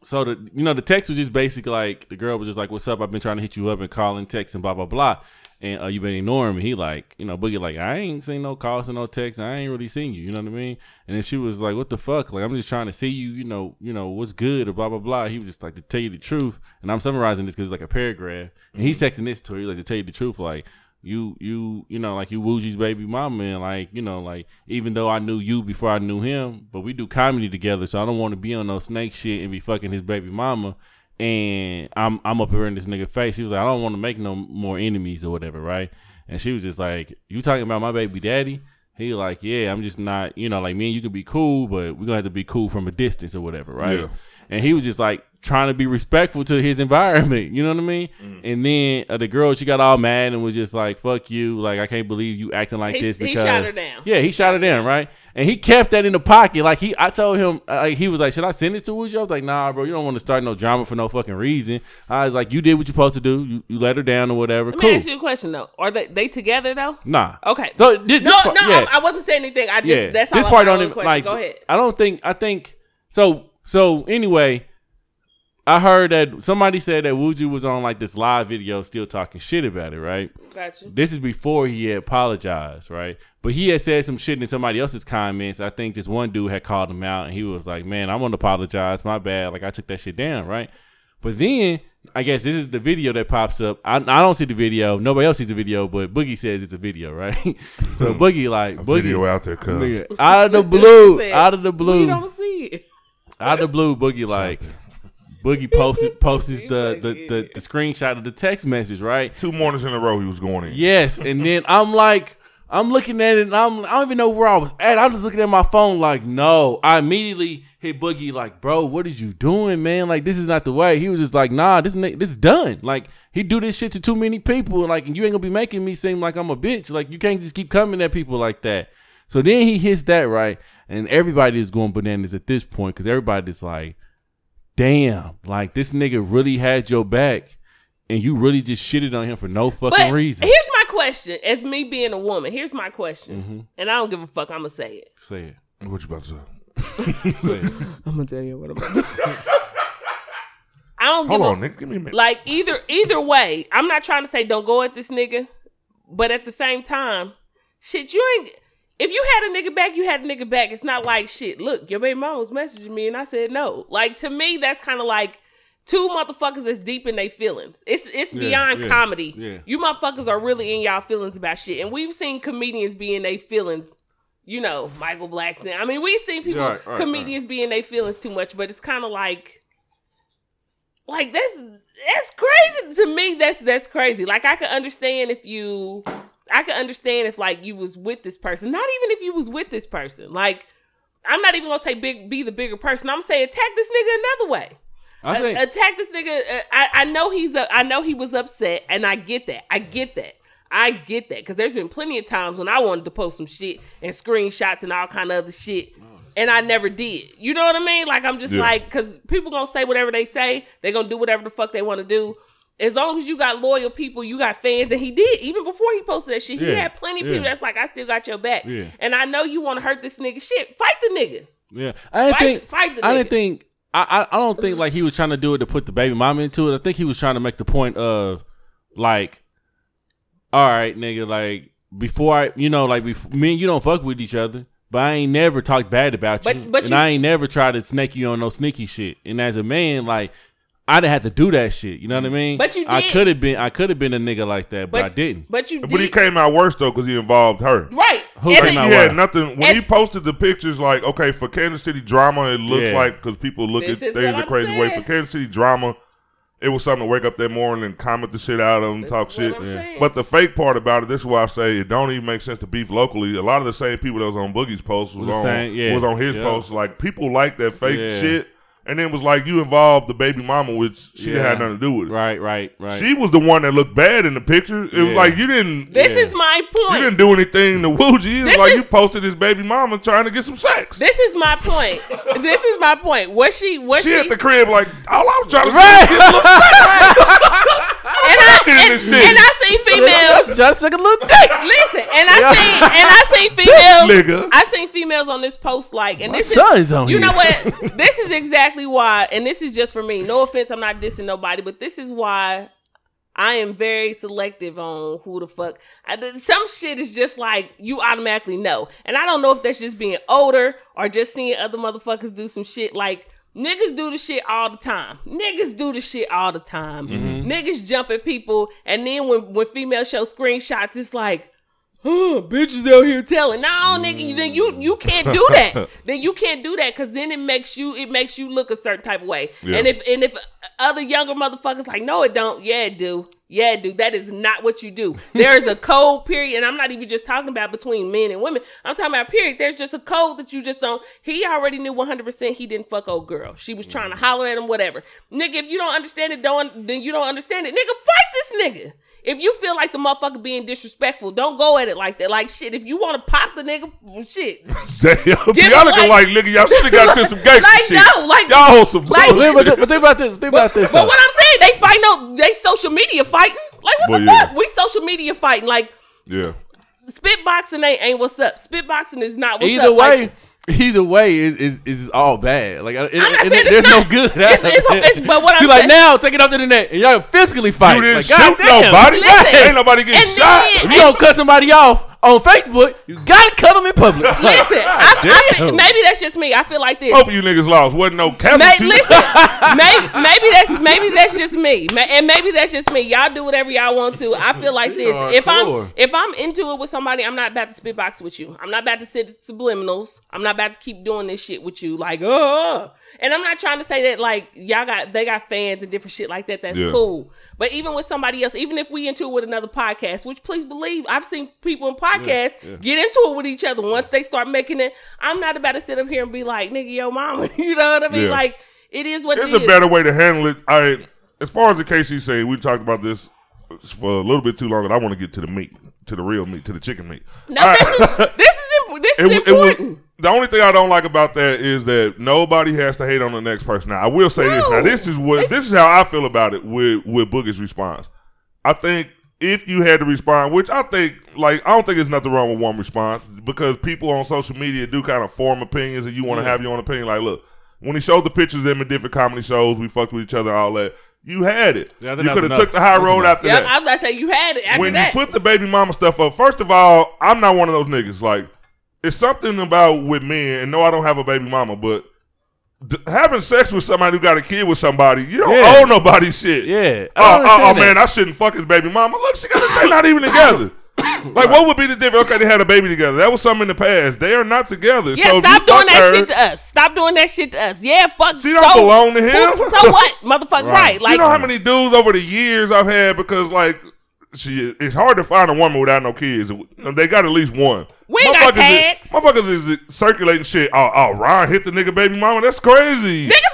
Speaker 2: so the you know the text was just basically like the girl was just like, "What's up? I've been trying to hit you up and calling, texting, blah blah blah." And uh, you been ignoring me. He like, you know, Boogie like, I ain't seen no calls and no texts. I ain't really seen you. You know what I mean? And then she was like, What the fuck? Like, I'm just trying to see you. You know, you know what's good or blah blah blah. He was just like to tell you the truth. And I'm summarizing this because it's like a paragraph. And he's texting this to her. He's like to tell you the truth. Like, you you you know like you Wooji's baby mama and like you know like even though I knew you before I knew him, but we do comedy together, so I don't want to be on no snake shit and be fucking his baby mama. And I'm I'm up here in this nigga face. He was like, I don't want to make no more enemies or whatever, right? And she was just like, You talking about my baby daddy? He like, Yeah, I'm just not, you know, like me and you can be cool, but we're gonna have to be cool from a distance or whatever, right?
Speaker 1: Yeah.
Speaker 2: And he was just like trying to be respectful to his environment, you know what I mean? And then uh, the girl, she got all mad and was just like, "Fuck you! Like I can't believe you acting like
Speaker 3: He-
Speaker 2: this."
Speaker 3: he
Speaker 2: Because
Speaker 3: shot her down.
Speaker 2: Yeah, he shot her down, right? And he kept that in the pocket. Like he, I told him, uh, like he was like, "Should I send this to Wooji?" I was like, "Nah, bro, you don't want to start no drama for no fucking reason." I was like, "You did what you're supposed to do. You, you let her down or whatever.
Speaker 3: Let
Speaker 2: cool."
Speaker 3: me ask you a question though. Are they they together though?
Speaker 2: Nah.
Speaker 3: Okay.
Speaker 2: So this
Speaker 3: no,
Speaker 2: part-
Speaker 3: no,
Speaker 2: yeah.
Speaker 3: I, I wasn't saying anything. I just
Speaker 2: yeah,
Speaker 3: that's
Speaker 2: this
Speaker 3: all
Speaker 2: part
Speaker 3: my
Speaker 2: don't even
Speaker 3: question.
Speaker 2: like.
Speaker 3: Go ahead.
Speaker 2: I don't think. I think so. So anyway, I heard that somebody said that Wooji was on like this live video, still talking shit about it. Right.
Speaker 3: Got you.
Speaker 2: This is before he had apologized, right? But he had said some shit in somebody else's comments. I think this one dude had called him out, and he was like, "Man, I want to apologize. My bad. Like I took that shit down, right?" But then I guess this is the video that pops up. I, I don't see the video. Nobody else sees the video, but Boogie says it's a video, right? <laughs> so hmm. Boogie like Boogie
Speaker 1: Video out there, cuz.
Speaker 2: nigga, out of the blue, out of the
Speaker 3: We
Speaker 2: blue,
Speaker 3: don't see it.
Speaker 2: Out of the blue, Boogie like Boogie posted posts <laughs> the, the the the screenshot of the text message, right?
Speaker 1: Two mornings in a row he was going in.
Speaker 2: Yes, and then I'm like, I'm looking at it, and I'm I don't even know where I was at. I'm just looking at my phone, like, no. I immediately hit Boogie, like, bro, what what is you doing, man? Like, this is not the way. He was just like, nah, this this is done. Like, he do this shit to too many people, and like, you ain't gonna be making me seem like I'm a bitch. Like, you can't just keep coming at people like that. So then he hits that right, and everybody is going bananas at this point because everybody's like, damn, like this nigga really had your back. And you really just shitted on him for no fucking
Speaker 3: But
Speaker 2: reason.
Speaker 3: here's my question: As me being a woman, here's my question,
Speaker 2: Mm-hmm.
Speaker 3: and I don't give a fuck. I'm gonna say it.
Speaker 2: Say it.
Speaker 1: What you about to say? <laughs>
Speaker 2: Say it.
Speaker 3: I'm gonna tell you what I'm about to say. I don't
Speaker 1: Hold
Speaker 3: give
Speaker 1: on,
Speaker 3: a,
Speaker 1: nigga. Give me a minute.
Speaker 3: like either either way. I'm not trying to say don't go at this nigga, but at the same time, shit, you ain't. If you had a nigga back, you had a nigga back. It's not like shit. Look, your baby mom was messaging me, and I said no. Like to me, that's kind of like two motherfuckers that's deep in their feelings. It's it's beyond
Speaker 2: yeah,
Speaker 3: comedy.
Speaker 2: yeah.
Speaker 3: You motherfuckers are really in y'all feelings about shit, and we've seen comedians be in their feelings. You know, Michael Blackson. I mean, we've seen people,
Speaker 2: Right, right,
Speaker 3: comedians, be in their feelings too much, but it's kind of like like that's that's crazy to me that's that's crazy like i can understand if you i can understand if like you was with this person not even if you was with this person like i'm not even gonna say big be the bigger person i'm gonna say attack this nigga another way
Speaker 2: I think
Speaker 3: A- attack this nigga uh, I, I know he's a, i know he was upset and i get that i get that i get that because there's been plenty of times when i wanted to post some shit and screenshots and all kind of other shit and I never did. You know what I mean? Like I'm just
Speaker 1: Yeah.
Speaker 3: like, cause people gonna say whatever they say. They gonna do whatever the fuck they want to do. As long as you got loyal people, you got fans, and he did. Even before he posted that shit, he
Speaker 2: Yeah.
Speaker 3: had plenty of
Speaker 2: Yeah.
Speaker 3: people that's like, I still got your back.
Speaker 2: Yeah.
Speaker 3: And I know you want to hurt this nigga. Shit, fight the nigga.
Speaker 2: yeah. I didn't
Speaker 3: Fight-
Speaker 2: think
Speaker 3: fight the
Speaker 2: I didn't think I, I don't think like he was trying to do it to put the baby mama into it. I think he was trying to make the point of like, all right, nigga, like before I, you know, like before, me and you don't fuck with each other. But I ain't never talked bad about
Speaker 3: But-
Speaker 2: you,
Speaker 3: but
Speaker 2: and
Speaker 3: you-
Speaker 2: I ain't never tried to snake you on no sneaky shit. And as a man, like I'd have to do that shit. You know what I mean?
Speaker 3: But you
Speaker 2: I could have been. I could have been a nigga like that, but,
Speaker 3: But
Speaker 2: I didn't.
Speaker 3: But you did.
Speaker 1: But he came out worse though because he involved her.
Speaker 3: right.
Speaker 2: Who came out
Speaker 1: he
Speaker 2: worse?
Speaker 1: had nothing when
Speaker 3: And-
Speaker 1: he posted the pictures. Like, okay, for Kansas City drama, it looks
Speaker 2: Yeah.
Speaker 1: like because people look
Speaker 3: This
Speaker 1: at things
Speaker 3: a
Speaker 1: a
Speaker 3: I'm
Speaker 1: crazy way. For Kansas City drama, it was something to wake up that morning and comment the shit out of him, talk
Speaker 3: is what
Speaker 1: shit.
Speaker 3: I'm saying.
Speaker 1: But the fake part about it, this is why I say it don't even make sense to beef locally. A lot of the same people that was on Boogie's post was
Speaker 2: The
Speaker 1: on
Speaker 2: same, yeah.
Speaker 1: was on his
Speaker 2: Yeah.
Speaker 1: post. Like people like that fake
Speaker 2: Yeah.
Speaker 1: shit, and then it was like you involved the baby mama, which she didn't
Speaker 2: Yeah.
Speaker 1: have nothing to do with it.
Speaker 2: Right, right, right.
Speaker 1: She was the one that looked bad in the picture. It was like you didn't.
Speaker 3: this
Speaker 2: Yeah.
Speaker 3: is my point.
Speaker 1: You didn't do anything to Wooji. It's like
Speaker 3: is-
Speaker 1: you posted this baby mama trying to get some sex.
Speaker 3: This is my point. this is my point. Was she? Was
Speaker 1: she
Speaker 3: she?
Speaker 1: at the crib like, all I was trying to
Speaker 2: Right.
Speaker 1: do was get a little sex. <laughs>
Speaker 3: and I
Speaker 1: fucking in
Speaker 3: and, and I seen females.
Speaker 2: Just like a little dick.
Speaker 3: Listen, and I
Speaker 2: Yeah.
Speaker 3: seen and I seen <laughs> females. I seen females on this post like, and
Speaker 2: My
Speaker 3: this
Speaker 2: son's
Speaker 3: is
Speaker 2: on
Speaker 3: you
Speaker 2: here.
Speaker 3: know what? <laughs> this is exactly why, and this is just for me. No offense, I'm not dissing nobody, but this is why I am very selective on who the fuck. I, some shit is just like you automatically know, and I don't know if that's just being older or just seeing other motherfuckers do some shit like. Niggas do the shit all the time. Niggas do the shit all the time. Mm-hmm. Niggas jump at people, and then when when females show screenshots, it's like, huh, bitches out here telling. No, nigga, then you you can't do that. <laughs> then you can't do that because then it makes you it makes you look a certain type of way.
Speaker 1: Yeah.
Speaker 3: And if and if other younger motherfuckers like, no, it don't. Yeah, it do. Yeah, dude. That is not what you do. There is a code period, and I'm not even just talking about between men and women. I'm talking about period. There's just a code that you just don't. He already knew 100 percent he didn't fuck old girl. She was trying to mm-hmm. holler at him, whatever. Nigga, if you don't understand it, don't then you don't understand it. Nigga, fight this nigga. If you feel like the motherfucker being disrespectful, don't go at it like that. Like shit, if you want to pop the nigga, shit. <laughs>
Speaker 1: Damn, y'all
Speaker 3: him,
Speaker 1: looking
Speaker 3: like-
Speaker 1: like, nigga, y'all should have got to some gangster
Speaker 3: Like,
Speaker 1: shit.
Speaker 3: no, like-
Speaker 1: y'all hold some
Speaker 3: like-
Speaker 2: But
Speaker 1: bullshit.
Speaker 2: think, but think about this. Think about this.
Speaker 3: But
Speaker 2: though.
Speaker 3: what I'm saying, they fighting on they social media fighting. Like what
Speaker 1: Well,
Speaker 3: the
Speaker 1: yeah.
Speaker 3: fuck? We social media fighting. Like
Speaker 1: yeah.
Speaker 3: spitboxing ain't ain't what's up. Spitboxing is not what's
Speaker 2: either
Speaker 3: up.
Speaker 2: way,
Speaker 3: Like,
Speaker 2: either way is is, is all bad. Like it,
Speaker 3: not
Speaker 2: it-
Speaker 3: saying
Speaker 2: there's
Speaker 3: it's
Speaker 2: no good.
Speaker 3: It's- it's- it's- but what
Speaker 2: See,
Speaker 3: I'm
Speaker 2: like
Speaker 3: saying-
Speaker 2: now, take it off the internet and y'all physically fight.
Speaker 1: You didn't
Speaker 2: like,
Speaker 1: shoot
Speaker 2: goddamn.
Speaker 1: nobody.
Speaker 3: Listen, <laughs>
Speaker 1: Ain't nobody getting shot.
Speaker 3: then-
Speaker 2: If you don't cut somebody off on Facebook, you gotta cut them in public. <laughs>
Speaker 3: Listen, I, I feel, maybe that's just me. I feel like this.
Speaker 1: Both of you niggas lost. Wasn't no
Speaker 3: May, listen, <laughs> maybe, maybe that's maybe that's just me, and maybe that's just me. Y'all do whatever y'all want to. I feel like this. If
Speaker 2: hardcore.
Speaker 3: I'm if I'm into it with somebody, I'm not about to spitbox with you. I'm not about to sit subliminals. I'm not about to keep doing this shit with you. Like, uh and I'm not trying to say that like y'all got they got fans and different shit like that. That's
Speaker 1: Yeah.
Speaker 3: cool. But even with somebody else, even if we into it with another podcast, which please believe, I've seen people in podcasts get into it with each other. Once they start making it, I'm not about to sit up here and be like, nigga, yo, mama. <laughs> You know what I mean?
Speaker 1: Yeah.
Speaker 3: Like, it is what it is.
Speaker 1: There's
Speaker 3: it is.
Speaker 1: a better way to handle it. I, as far as the case he's saying, we talked about this for a little bit too long, and I want to get to the meat, to the real meat, to the chicken meat.
Speaker 3: No, this is <laughs> this is this
Speaker 1: It,
Speaker 3: is
Speaker 1: w- it was, the only thing I don't like about that is that nobody has to hate on the next person. Now, I will say this. Now, this is what this is how I feel about it with with Boogie's response. I think if you had to respond, which I think, like, I don't think there's nothing wrong with one response because people on social media do kind of form opinions, and you want to have your own opinion. Like, look, when he showed the pictures of them in different comedy shows, we fucked with each other, and all that. You had it.
Speaker 2: Yeah,
Speaker 1: you could have took the high
Speaker 2: That's
Speaker 1: road
Speaker 2: enough.
Speaker 1: after
Speaker 3: Yep,
Speaker 1: that
Speaker 3: I was about to say you had it after
Speaker 1: when
Speaker 3: that.
Speaker 1: you put the baby mama stuff up, first of all, I'm not one of those niggas. Like, it's something about with men, and no, I don't have a baby mama, but d- having sex with somebody who got a kid with somebody, you don't
Speaker 2: Yeah.
Speaker 1: owe nobody shit.
Speaker 2: Yeah. I
Speaker 1: Oh, oh,
Speaker 2: don't
Speaker 1: oh,
Speaker 2: understand
Speaker 1: man. I shouldn't fuck his baby mama. Look, she got they're not even <coughs> together. Like, what would be the difference? Okay, they had a baby together. That was something in the past. They are not together.
Speaker 3: yeah,
Speaker 1: so if
Speaker 3: stop
Speaker 1: you
Speaker 3: doing
Speaker 1: fuck
Speaker 3: that
Speaker 1: her,
Speaker 3: shit to us. Stop doing that shit to us. Yeah, fuck.
Speaker 1: She don't belong to him.
Speaker 3: who- So what, <laughs> motherfucker?
Speaker 2: Right.
Speaker 3: Right? Like,
Speaker 1: you know how many dudes over the years I've had because like she it's hard to find a woman without no kids. They got at least one.
Speaker 3: We ain't got
Speaker 1: Motherfuckers is-
Speaker 3: tags.
Speaker 1: Motherfuckers is circulating shit. Oh, oh, Ryan hit the nigga baby mama. That's crazy.
Speaker 3: niggas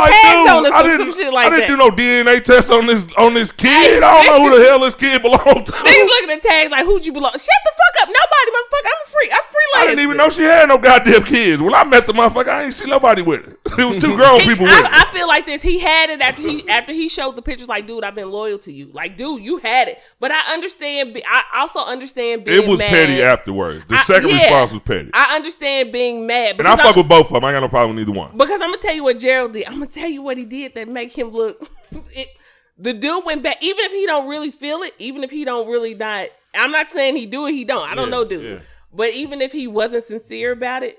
Speaker 3: like we got
Speaker 1: Like,
Speaker 3: tags
Speaker 1: dude,
Speaker 3: on us
Speaker 1: I
Speaker 3: or
Speaker 1: didn't,
Speaker 3: some shit like that.
Speaker 1: I didn't
Speaker 3: that.
Speaker 1: do no DNA test on this on this kid. I don't know who the <laughs> hell this kid belonged to.
Speaker 3: Niggas looking at tags like, who'd you belong? Shut the fuck up. Nobody, motherfucker. I'm a free. I'm freelance.
Speaker 1: I didn't even know she had no goddamn kids. When I met the motherfucker, I ain't see nobody with it. <laughs> It was two grown
Speaker 3: He-
Speaker 1: people with it.
Speaker 3: I, I feel like this. He had it after he after he showed the pictures. Like, dude, I've been loyal to you. Like, dude, you had it. But I understand. be- I also understand being
Speaker 1: it was
Speaker 3: mad.
Speaker 1: petty afterwards. The
Speaker 3: I-
Speaker 1: second
Speaker 3: yeah.
Speaker 1: response was petty.
Speaker 3: I understand being mad.
Speaker 1: and I fuck with both of them. I ain't got no problem with either one.
Speaker 3: Because I'm gonna tell you what Gerald did. I'm gonna tell you what he did that make him look. <laughs> It, the dude went back, even if he don't really feel it, even if he don't really not. I'm not saying he do it. He don't. I don't
Speaker 2: Yeah,
Speaker 3: know, dude.
Speaker 2: yeah.
Speaker 3: But even if he wasn't sincere about it,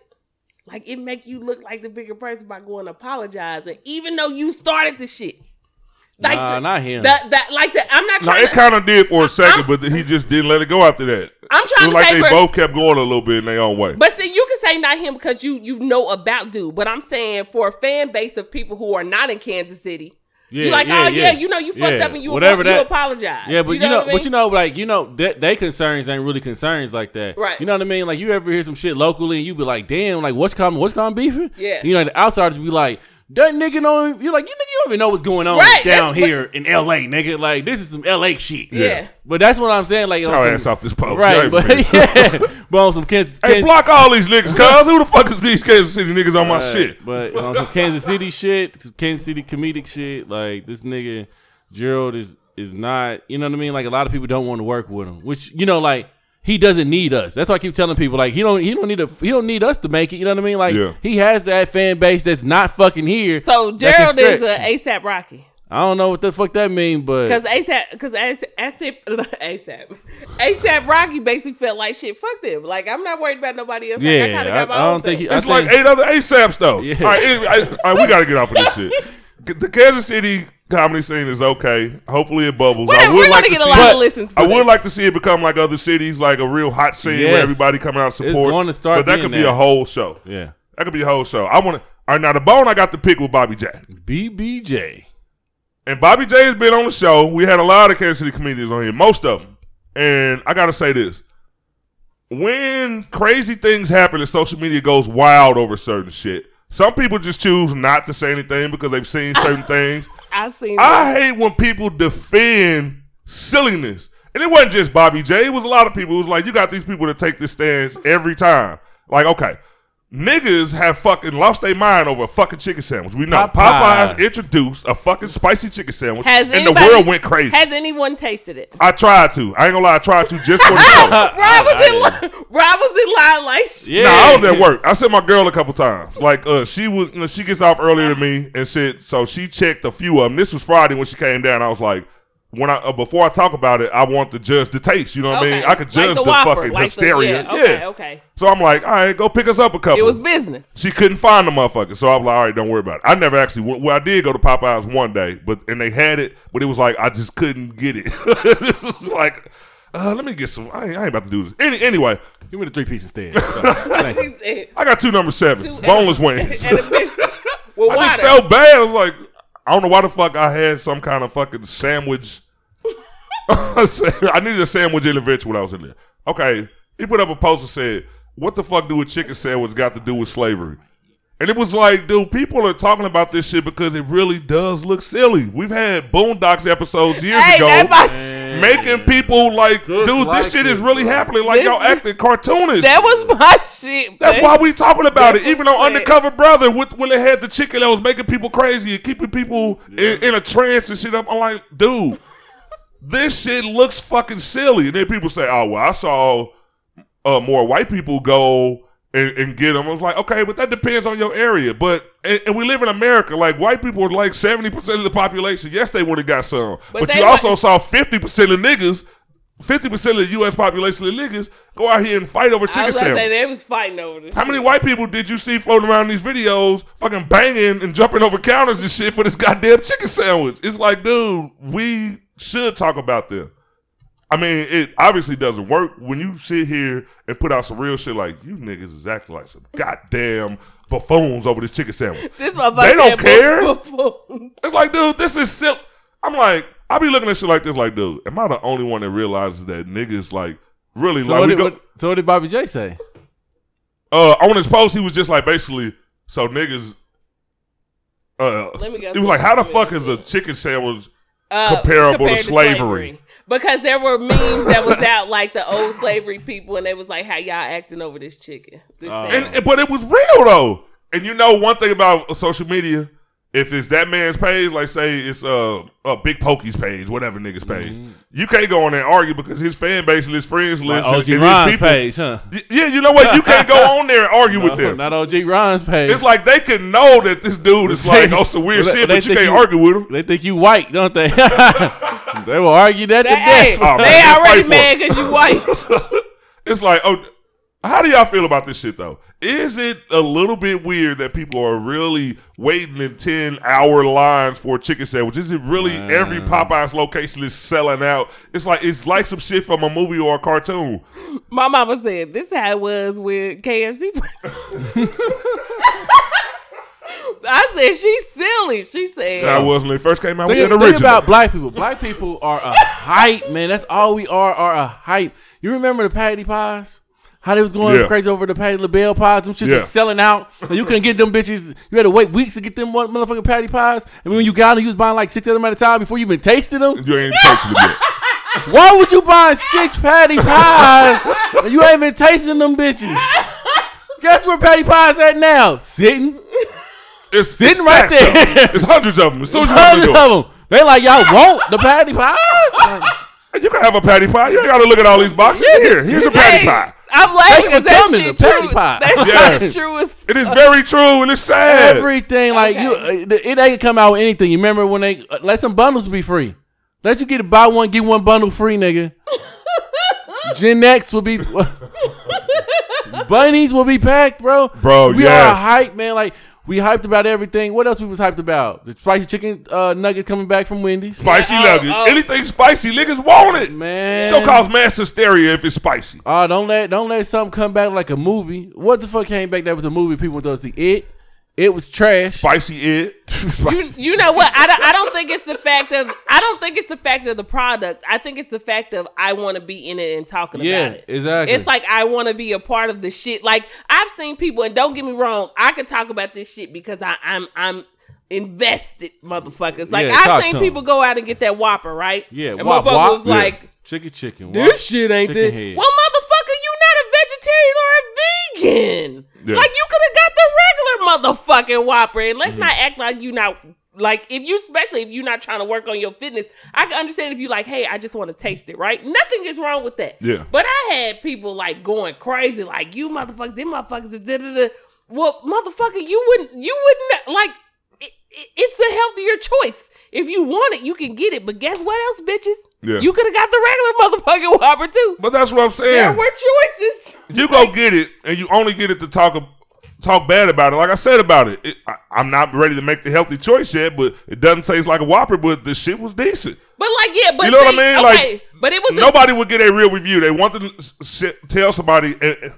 Speaker 3: like it make you look like the bigger person by going to apologizing, even though you started the shit. Like
Speaker 2: Nah,
Speaker 3: the,
Speaker 2: not him.
Speaker 3: That that like the. I'm not
Speaker 1: No,
Speaker 3: trying
Speaker 1: it
Speaker 3: to.
Speaker 1: kind of did for a 2nd
Speaker 3: I'm-
Speaker 1: but he just didn't let it go after that.
Speaker 3: I'm
Speaker 1: It
Speaker 3: trying
Speaker 1: was
Speaker 3: to
Speaker 1: like
Speaker 3: say
Speaker 1: they
Speaker 3: for-
Speaker 1: both kept going a little bit in their own way.
Speaker 3: But see, you can say not him because you you know about dude. But I'm saying for a fan base of people who are not in Kansas City,
Speaker 2: Yeah,
Speaker 3: you're like,
Speaker 2: yeah,
Speaker 3: oh yeah,
Speaker 2: yeah.
Speaker 3: you know you fucked
Speaker 2: Yeah,
Speaker 3: up and you
Speaker 2: whatever
Speaker 3: whatever you
Speaker 2: that-
Speaker 3: apologize.
Speaker 2: Yeah, but you know,
Speaker 3: what I mean?
Speaker 2: but you know, like you know, they, they concerns ain't really concerns like that.
Speaker 3: Right.
Speaker 2: You know what I mean? Like you ever hear some shit locally and you be like, damn, like what's coming? What's coming beefing?
Speaker 3: Yeah.
Speaker 2: You know, the outsiders be like, that nigga know. You're like, you nigga, you don't even know what's going on
Speaker 3: Right,
Speaker 2: down
Speaker 3: that's-
Speaker 2: here in L.A. Nigga, like this is some L.A. shit.
Speaker 3: Yeah.
Speaker 2: But that's what I'm saying. Like,
Speaker 1: Y'all
Speaker 2: on
Speaker 1: ass
Speaker 2: some,
Speaker 1: off this post. Y'all
Speaker 2: right? But yeah, <laughs> but on some Kansas,
Speaker 1: Hey,
Speaker 2: Kansas
Speaker 1: block all these niggas, cuz. <laughs> Who the fuck is these Kansas City niggas on my
Speaker 2: Right,
Speaker 1: shit?
Speaker 2: But on some Kansas City shit, some Kansas City comedic shit, like this nigga Gerald is is not. You know what I mean? Like a lot of people don't want to work with him, which you know, like he doesn't need us. That's why I keep telling people like he don't he don't need a he don't need us to make it. You know what I mean? Like
Speaker 1: Yeah.
Speaker 2: he has that fan base that's not fucking here.
Speaker 3: So
Speaker 2: that can
Speaker 3: Gerald is a ASAP Rocky.
Speaker 2: I don't know what the fuck that mean, but
Speaker 3: Because ASAP, because ASAP, ASAP, <laughs> ASAP Rocky basically felt like shit. Fuck them. Like I'm not worried about nobody else. Like, I
Speaker 2: Yeah,
Speaker 3: kind of
Speaker 2: I-
Speaker 3: my
Speaker 2: I don't think
Speaker 3: thing.
Speaker 2: he- I
Speaker 1: It's like
Speaker 2: think-
Speaker 1: eight other ASAPs though.
Speaker 2: Yeah.
Speaker 1: All, right, it- I- all right, we got to get off of this <laughs> shit. The Kansas City comedy scene is okay. Hopefully it bubbles.
Speaker 3: We're,
Speaker 1: I would
Speaker 3: we're
Speaker 1: like
Speaker 3: gonna
Speaker 1: to
Speaker 3: get a
Speaker 1: see
Speaker 3: lot
Speaker 2: But
Speaker 3: of listens.
Speaker 1: I would
Speaker 3: this.
Speaker 1: like to see it become like other cities, like a real hot scene where everybody coming out support.
Speaker 2: It's going to start
Speaker 1: but that could be
Speaker 2: that.
Speaker 1: a whole show.
Speaker 2: yeah,
Speaker 1: That could be a whole show. I want to. Uh, All right, now the bone I got to pick with Bobby J.
Speaker 2: BBJ.
Speaker 1: And Bobby J has been on the show. We had a lot of Kansas City comedians on here, most of them. And I got to say this. When crazy things happen and social media goes wild over certain shit, some people just choose not to say anything because they've seen certain <laughs> things.
Speaker 3: I've seen.
Speaker 1: I hate when people defend silliness. And it wasn't just Bobby J. It was a lot of people. It was like, you got these people that take this stance every time. Like, okay, niggas have fucking lost their mind over a fucking chicken sandwich. We know
Speaker 2: Popeyes.
Speaker 1: Popeyes, introduced a fucking spicy chicken sandwich,
Speaker 3: Has
Speaker 1: and the world went crazy.
Speaker 3: Has anyone tasted it?
Speaker 1: I tried to. I ain't gonna lie. I tried to just for the <laughs> show.
Speaker 3: Rob was in line. Rob was in line like shit.
Speaker 2: Yeah,
Speaker 1: Nah, I was at work. I sent my girl a couple times. Like, uh, she was, you know, she gets off earlier than me and shit. So she checked a few of them. This was Friday when she came down. I was like, when I uh, before I talk about it, I want to judge the taste. You know what I mean?
Speaker 3: Okay.
Speaker 1: I could judge
Speaker 3: like
Speaker 1: the,
Speaker 3: the, Whopper,
Speaker 1: fucking
Speaker 3: like the-
Speaker 1: hysteria.
Speaker 3: yeah, okay,
Speaker 1: yeah.
Speaker 3: okay.
Speaker 1: So I'm like, all right, go pick us up a couple.
Speaker 3: It was business.
Speaker 1: she couldn't find the motherfucker, so I was like, all right, don't worry about it. I never actually went. Well, I did go to Popeyes one day, but and they had it, but it was like I just couldn't get it. <laughs> it was like, uh, let me get some. I ain't, I ain't about to do this. Any, anyway,
Speaker 2: Give me the three piece instead. So, thank <laughs> you.
Speaker 3: He said,
Speaker 1: I got two number sevens,
Speaker 3: Two-
Speaker 1: boneless wings. <laughs>
Speaker 3: and a biscuit
Speaker 1: I just felt bad. I was like, I don't know why the fuck I had some kind of fucking sandwich. <laughs> I needed a sandwich intervention when I was in there. Okay, he put up a post and said, "What the fuck do a chicken sandwich got to do with slavery?" And it was like, dude, people are talking about this shit because it really does look silly. We've had Boondocks episodes years
Speaker 3: hey,
Speaker 1: ago
Speaker 3: that my
Speaker 1: making people like,
Speaker 2: Just
Speaker 1: dude,
Speaker 2: like
Speaker 1: this shit
Speaker 2: it,
Speaker 1: is really
Speaker 2: bro.
Speaker 1: happening. Like
Speaker 3: This-
Speaker 1: y'all acting cartoonish.
Speaker 3: that was my shit.
Speaker 1: That's
Speaker 3: man.
Speaker 1: why we talking about
Speaker 3: That's
Speaker 1: it. Even
Speaker 3: what
Speaker 1: on Undercover Brother, with when they had the chicken that was making people crazy and keeping people in, in a trance and shit. Up. I'm like, dude, this shit looks fucking silly. And then people say, oh well, I saw uh, more white people go and, and get them. I was like, okay, but that depends on your area. But and, and we live in America. Like white people are like seventy percent of the population. Yes, they would have got some,
Speaker 3: But
Speaker 1: but, you also saw fifty percent of niggas. Fifty percent of the U.S. population of niggas go out here and fight over
Speaker 3: I
Speaker 1: chicken
Speaker 3: was gonna say
Speaker 1: sandwiches.
Speaker 3: they was fighting over this.
Speaker 1: How many white people did you see floating around these videos, fucking banging and jumping over counters and shit for this goddamn chicken sandwich? It's like, dude, we should talk about them. I mean, it obviously doesn't work when you sit here and put out some real shit like you niggas is acting like some goddamn buffoons over this chicken sandwich. <laughs>
Speaker 3: This motherfucker
Speaker 1: They don't care?
Speaker 3: buffoon.
Speaker 1: It's like, dude, this is silly. I'm like, I be looking at shit like this, like, dude, am I the only one that realizes that niggas like really
Speaker 2: So,
Speaker 1: like
Speaker 2: what did,
Speaker 1: go?
Speaker 2: what, so what did Bobby J say?
Speaker 1: Uh, on his post, he was just like basically, so niggas. Uh,
Speaker 3: Let me go
Speaker 1: he was like, "How the fuck is a chicken sandwich?"
Speaker 3: Uh,
Speaker 1: Comparable to
Speaker 3: compared
Speaker 1: slavery.
Speaker 3: Because there were memes that was out like the old slavery people, and they was like, "How y'all acting over this chicken?" This sandwich.
Speaker 1: And, and- but it was real though. And you know one thing about social media, if it's that man's page, like say it's uh, a Big Pokey's page, whatever niggas page, you can't go on there and argue because his fan base and his friends
Speaker 2: Like
Speaker 1: list
Speaker 2: OG
Speaker 1: and, and his
Speaker 2: Ron's
Speaker 1: people.
Speaker 2: page, huh?
Speaker 1: Y- Yeah, you know what? You can't go on there and argue <laughs> with them.
Speaker 2: not OG Ron's page.
Speaker 1: It's like they can know that this dude is like on some weird <laughs>
Speaker 2: Well,
Speaker 1: shit,
Speaker 2: they
Speaker 1: but you can't
Speaker 2: you-
Speaker 1: argue with him.
Speaker 2: they think you white, don't they? <laughs> <laughs> they will argue that to
Speaker 3: That- hey,
Speaker 2: death.
Speaker 1: Oh,
Speaker 3: they
Speaker 1: just
Speaker 3: already
Speaker 1: fight
Speaker 3: mad because you white. <laughs>
Speaker 1: It's like, oh, how do y'all feel about this shit though? Is it a little bit weird that people are really waiting in ten hour lines for a chicken sandwich? Is it really every Popeyes location is selling out? It's like it's like some shit from a movie or a cartoon.
Speaker 3: My mama said this is how it was with KFC. <laughs> I said she's silly. She said
Speaker 1: I was when they first came out with
Speaker 2: Think,
Speaker 1: an
Speaker 2: think about black people. Black people are a hype, man. That's all we are. Are a hype. You remember the patty pies? How they was going
Speaker 1: Yeah.
Speaker 2: crazy over the Patti LaBelle pies? Them shit
Speaker 1: Yeah.
Speaker 2: was selling out. And you couldn't get them bitches. You had to wait weeks to get them motherfucking patty pies. And when you got them, you was buying like six of them at a time before you even tasted them.
Speaker 1: you ain't tasting it yet. <laughs>
Speaker 2: Why would you buy six patty pies and you ain't even tasting them bitches? Guess where patty pies at now? Sitting.
Speaker 1: It's
Speaker 2: Sitting
Speaker 1: it's
Speaker 2: right there.
Speaker 1: them. It's hundreds of them. As soon as you
Speaker 2: Hundreds
Speaker 1: the
Speaker 2: of them. They like y'all want the patty pies. <laughs> Like,
Speaker 1: You can have a patty pie. You ain't got to look at all these boxes. Here, here's a patty
Speaker 3: Hey,
Speaker 1: pie.
Speaker 3: I'm laughing
Speaker 2: Thank you
Speaker 3: because
Speaker 2: for
Speaker 3: that
Speaker 2: coming,
Speaker 3: shit
Speaker 2: the patty
Speaker 3: true.
Speaker 2: pie.
Speaker 3: That
Speaker 1: Yes.
Speaker 3: true as
Speaker 1: It is very true and it's sad.
Speaker 2: everything like you,
Speaker 3: Okay.
Speaker 2: uh, it ain't come out with anything. You remember when they uh, let some bundles be free? Let you get to buy one, get one bundle free, nigga. <laughs> Gen X will be. <laughs> Bunnies will be packed, bro.
Speaker 1: Bro,
Speaker 2: we
Speaker 1: yes.
Speaker 2: are hyped, man. Like we hyped about everything. What else we was hyped about? The spicy chicken uh, nuggets coming back from Wendy's.
Speaker 1: spicy
Speaker 3: Yeah, oh,
Speaker 1: nuggets.
Speaker 3: oh.
Speaker 1: Anything spicy, niggas want it.
Speaker 2: Man,
Speaker 1: It's gonna cause mass hysteria if it's spicy.
Speaker 2: Oh, don't let don't let something come back like a movie. What the fuck came back that was a movie people would go see? It it was trash.
Speaker 1: Spicy it. <laughs>
Speaker 3: you, you know what? I don't, I don't think it's the fact of I don't think it's the fact of the product. I think it's the fact of I want to be in it and talking
Speaker 2: Yeah,
Speaker 3: about it.
Speaker 2: exactly.
Speaker 3: It's like I want to be a part of the shit. Like I've seen people, and don't get me wrong, I could talk about this shit because I, I'm I'm invested, motherfuckers. Like
Speaker 2: Yeah,
Speaker 3: I've
Speaker 2: seen
Speaker 3: seen
Speaker 2: 'em.
Speaker 3: people go out and get that Whopper, right?
Speaker 2: yeah,
Speaker 3: and
Speaker 2: wop,
Speaker 3: motherfucker
Speaker 2: wop.
Speaker 3: was like.
Speaker 2: chicken chicken.
Speaker 3: This
Speaker 2: wop,
Speaker 3: shit ain't this.
Speaker 2: head.
Speaker 3: Well, motherfucker, you not a vegetarian or a vegan.
Speaker 1: Yeah.
Speaker 3: Like you could have got the regular motherfucking Whopper. And
Speaker 2: Mm-hmm.
Speaker 3: let's not act like you not like if you especially if you're not trying to work on your fitness. I can understand if you like, hey, I just want to taste it, right? Nothing is wrong with that.
Speaker 1: Yeah.
Speaker 3: But I had people like going crazy, like you motherfuckers, them motherfuckers, da da da. Well, motherfucker, you wouldn't, you wouldn't like. It, it, it's a healthier choice. If you want it, you can get it. But guess what else, bitches?
Speaker 1: Yeah.
Speaker 3: You could have got the regular motherfucking Whopper too.
Speaker 1: But that's what I'm saying.
Speaker 3: There were choices.
Speaker 1: You go get it, and you only get it to talk talk bad about it. Like I said about it, it I, I'm not ready to make the healthy choice yet, but it doesn't taste like a Whopper. But the shit was decent.
Speaker 3: But like, yeah, but
Speaker 1: You know what I mean?
Speaker 3: Okay,
Speaker 1: Like,
Speaker 3: but it was a,
Speaker 1: Nobody would get a real review. They want to tell somebody. And,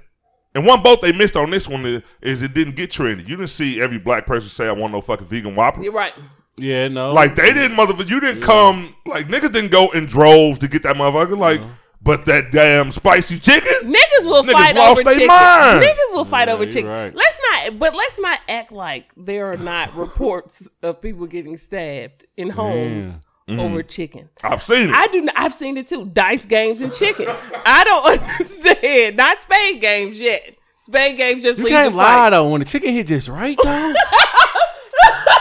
Speaker 1: and one boat they missed on this one is, is it didn't get trendy. You didn't see every black person say, "I want no fucking vegan Whopper."
Speaker 3: You're right.
Speaker 2: Yeah, no.
Speaker 1: Like they didn't, motherfucker. You didn't come like niggas didn't go in droves to get that motherfucker. Like,
Speaker 2: Uh-huh.
Speaker 1: but that damn spicy chicken.
Speaker 3: Niggas will
Speaker 1: Niggas
Speaker 3: fight
Speaker 1: lost
Speaker 3: over chicken.
Speaker 1: mind.
Speaker 3: Niggas will fight
Speaker 2: Yeah,
Speaker 3: over chicken.
Speaker 2: right.
Speaker 3: Let's not, but let's not act like there are not <laughs> reports of people getting stabbed in homes
Speaker 1: Mm-hmm.
Speaker 3: over chicken.
Speaker 1: I've seen it.
Speaker 3: I do. Not, I've seen it too. Dice games and chicken. <laughs> I don't <laughs> understand. Not spade games yet. Spade games just
Speaker 2: you
Speaker 3: lead
Speaker 2: can't
Speaker 3: to
Speaker 2: lie
Speaker 3: fight.
Speaker 2: though. When the chicken hit just right though.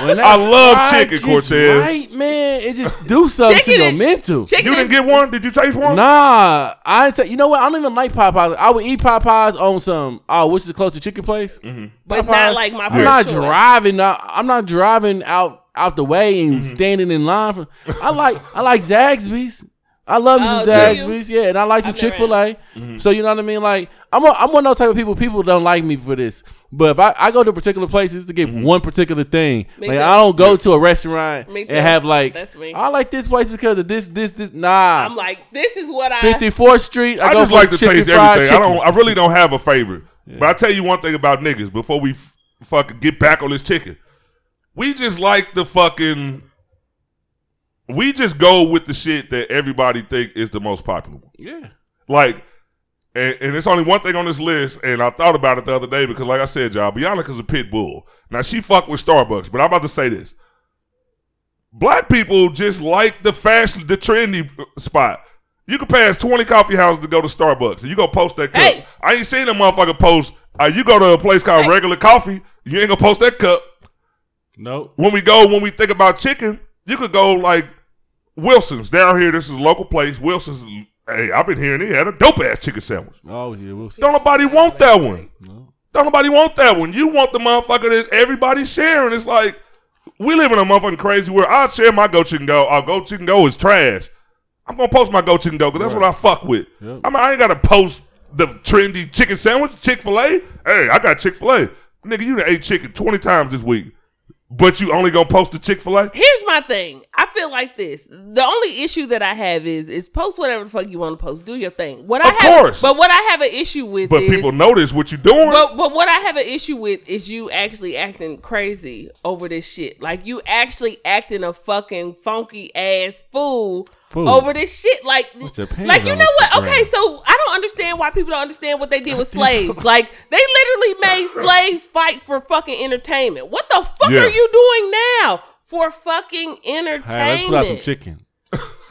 Speaker 2: When that
Speaker 1: I love chicken,
Speaker 2: just
Speaker 1: Cortez.
Speaker 2: Right, man. It just do something to
Speaker 3: Chicken
Speaker 2: your
Speaker 3: is-
Speaker 2: mental.
Speaker 3: Chicken
Speaker 1: you
Speaker 3: is,
Speaker 1: didn't get one? Did you taste one?
Speaker 2: Nah, I didn't say. You know what? I don't even like Popeyes. I would eat Popeyes on some. Oh, which is the closest chicken place?
Speaker 3: but
Speaker 2: Popeyes.
Speaker 3: not like my.
Speaker 2: I'm
Speaker 3: first
Speaker 2: not
Speaker 3: choice.
Speaker 2: driving. Out, I'm not driving out out the way and
Speaker 1: Mm-hmm.
Speaker 2: standing in line. For, I like I like Zaxby's. I love me some
Speaker 3: Oh, do
Speaker 2: Zaxby's, yeah, and I like some Chick Fil A.
Speaker 1: Mm-hmm.
Speaker 2: So you know what I mean. Like I'm, a, I'm one of those type of people. People don't like me for this, but if I, I go to particular places to get
Speaker 1: Mm-hmm.
Speaker 2: one particular thing,
Speaker 3: Me
Speaker 2: like
Speaker 3: too.
Speaker 2: I don't go to a restaurant and have like
Speaker 3: That's me.
Speaker 2: I like this place because of this, this, this. Nah,
Speaker 3: I'm like, this is what I.
Speaker 2: 54th Street. I,
Speaker 1: I
Speaker 2: go
Speaker 1: just
Speaker 2: for
Speaker 1: like to taste
Speaker 2: fried
Speaker 1: everything. I don't. I really don't have a favorite. But I tell you one thing about niggas before we f- fucking get back on this chicken. We just like the fucking. We just go with the shit that everybody think is the most popular one.
Speaker 2: Yeah,
Speaker 1: Like, and, and it's only one thing on this list, and I thought about it the other day because, like I said, y'all, Bianca's a pit bull. Now she fuck with Starbucks, but I'm about to say this: black people just like the fast, the trendy spot. You can pass 20 coffee houses to go to Starbucks, and you go post that cup.
Speaker 3: Hey.
Speaker 1: I ain't seen a motherfucker post. Uh, you go to a place called Regular Coffee, you ain't gonna post that cup.
Speaker 2: nope.
Speaker 1: When we go, when we think about chicken, you could go like Wilson's down here. This is a local place. Wilson's. Hey, I've been hearing he had a dope ass chicken sandwich.
Speaker 2: Oh yeah, we'll.
Speaker 1: Don't nobody want that one.
Speaker 2: No.
Speaker 1: Don't nobody want that one. You want the motherfucker that everybody's sharing. It's like we live in a motherfucking crazy world. I'll share my go chicken go. Our go chicken go is trash. I'm gonna post my go chicken go because that's what I fuck with.
Speaker 2: Yep.
Speaker 1: I mean, I ain't gotta post the trendy chicken sandwich, Chick Fil A. Hey, I got Chick Fil A. Nigga, you done ate chicken 20 times this week, but you only gonna post the Chick Fil A.
Speaker 3: Here's my thing. I feel like this. The only issue that I have is is post whatever the fuck you want to post. Do your thing. What I
Speaker 1: Of
Speaker 3: have,
Speaker 1: course.
Speaker 3: But what I have an issue with
Speaker 1: But
Speaker 3: is
Speaker 1: people notice what you're doing.
Speaker 3: But but what I have an issue with is you actually acting crazy over this shit. Like you actually acting a fucking funky ass fool,
Speaker 2: Fool.
Speaker 3: over this shit. Like like you know
Speaker 2: what
Speaker 3: what? Okay, so I don't understand why people don't understand what they did with <laughs> slaves. like they literally made <laughs> slaves fight for fucking entertainment. What the fuck
Speaker 1: Yeah.
Speaker 3: are you doing now for fucking entertainment?
Speaker 2: Hey, let's put out some chicken.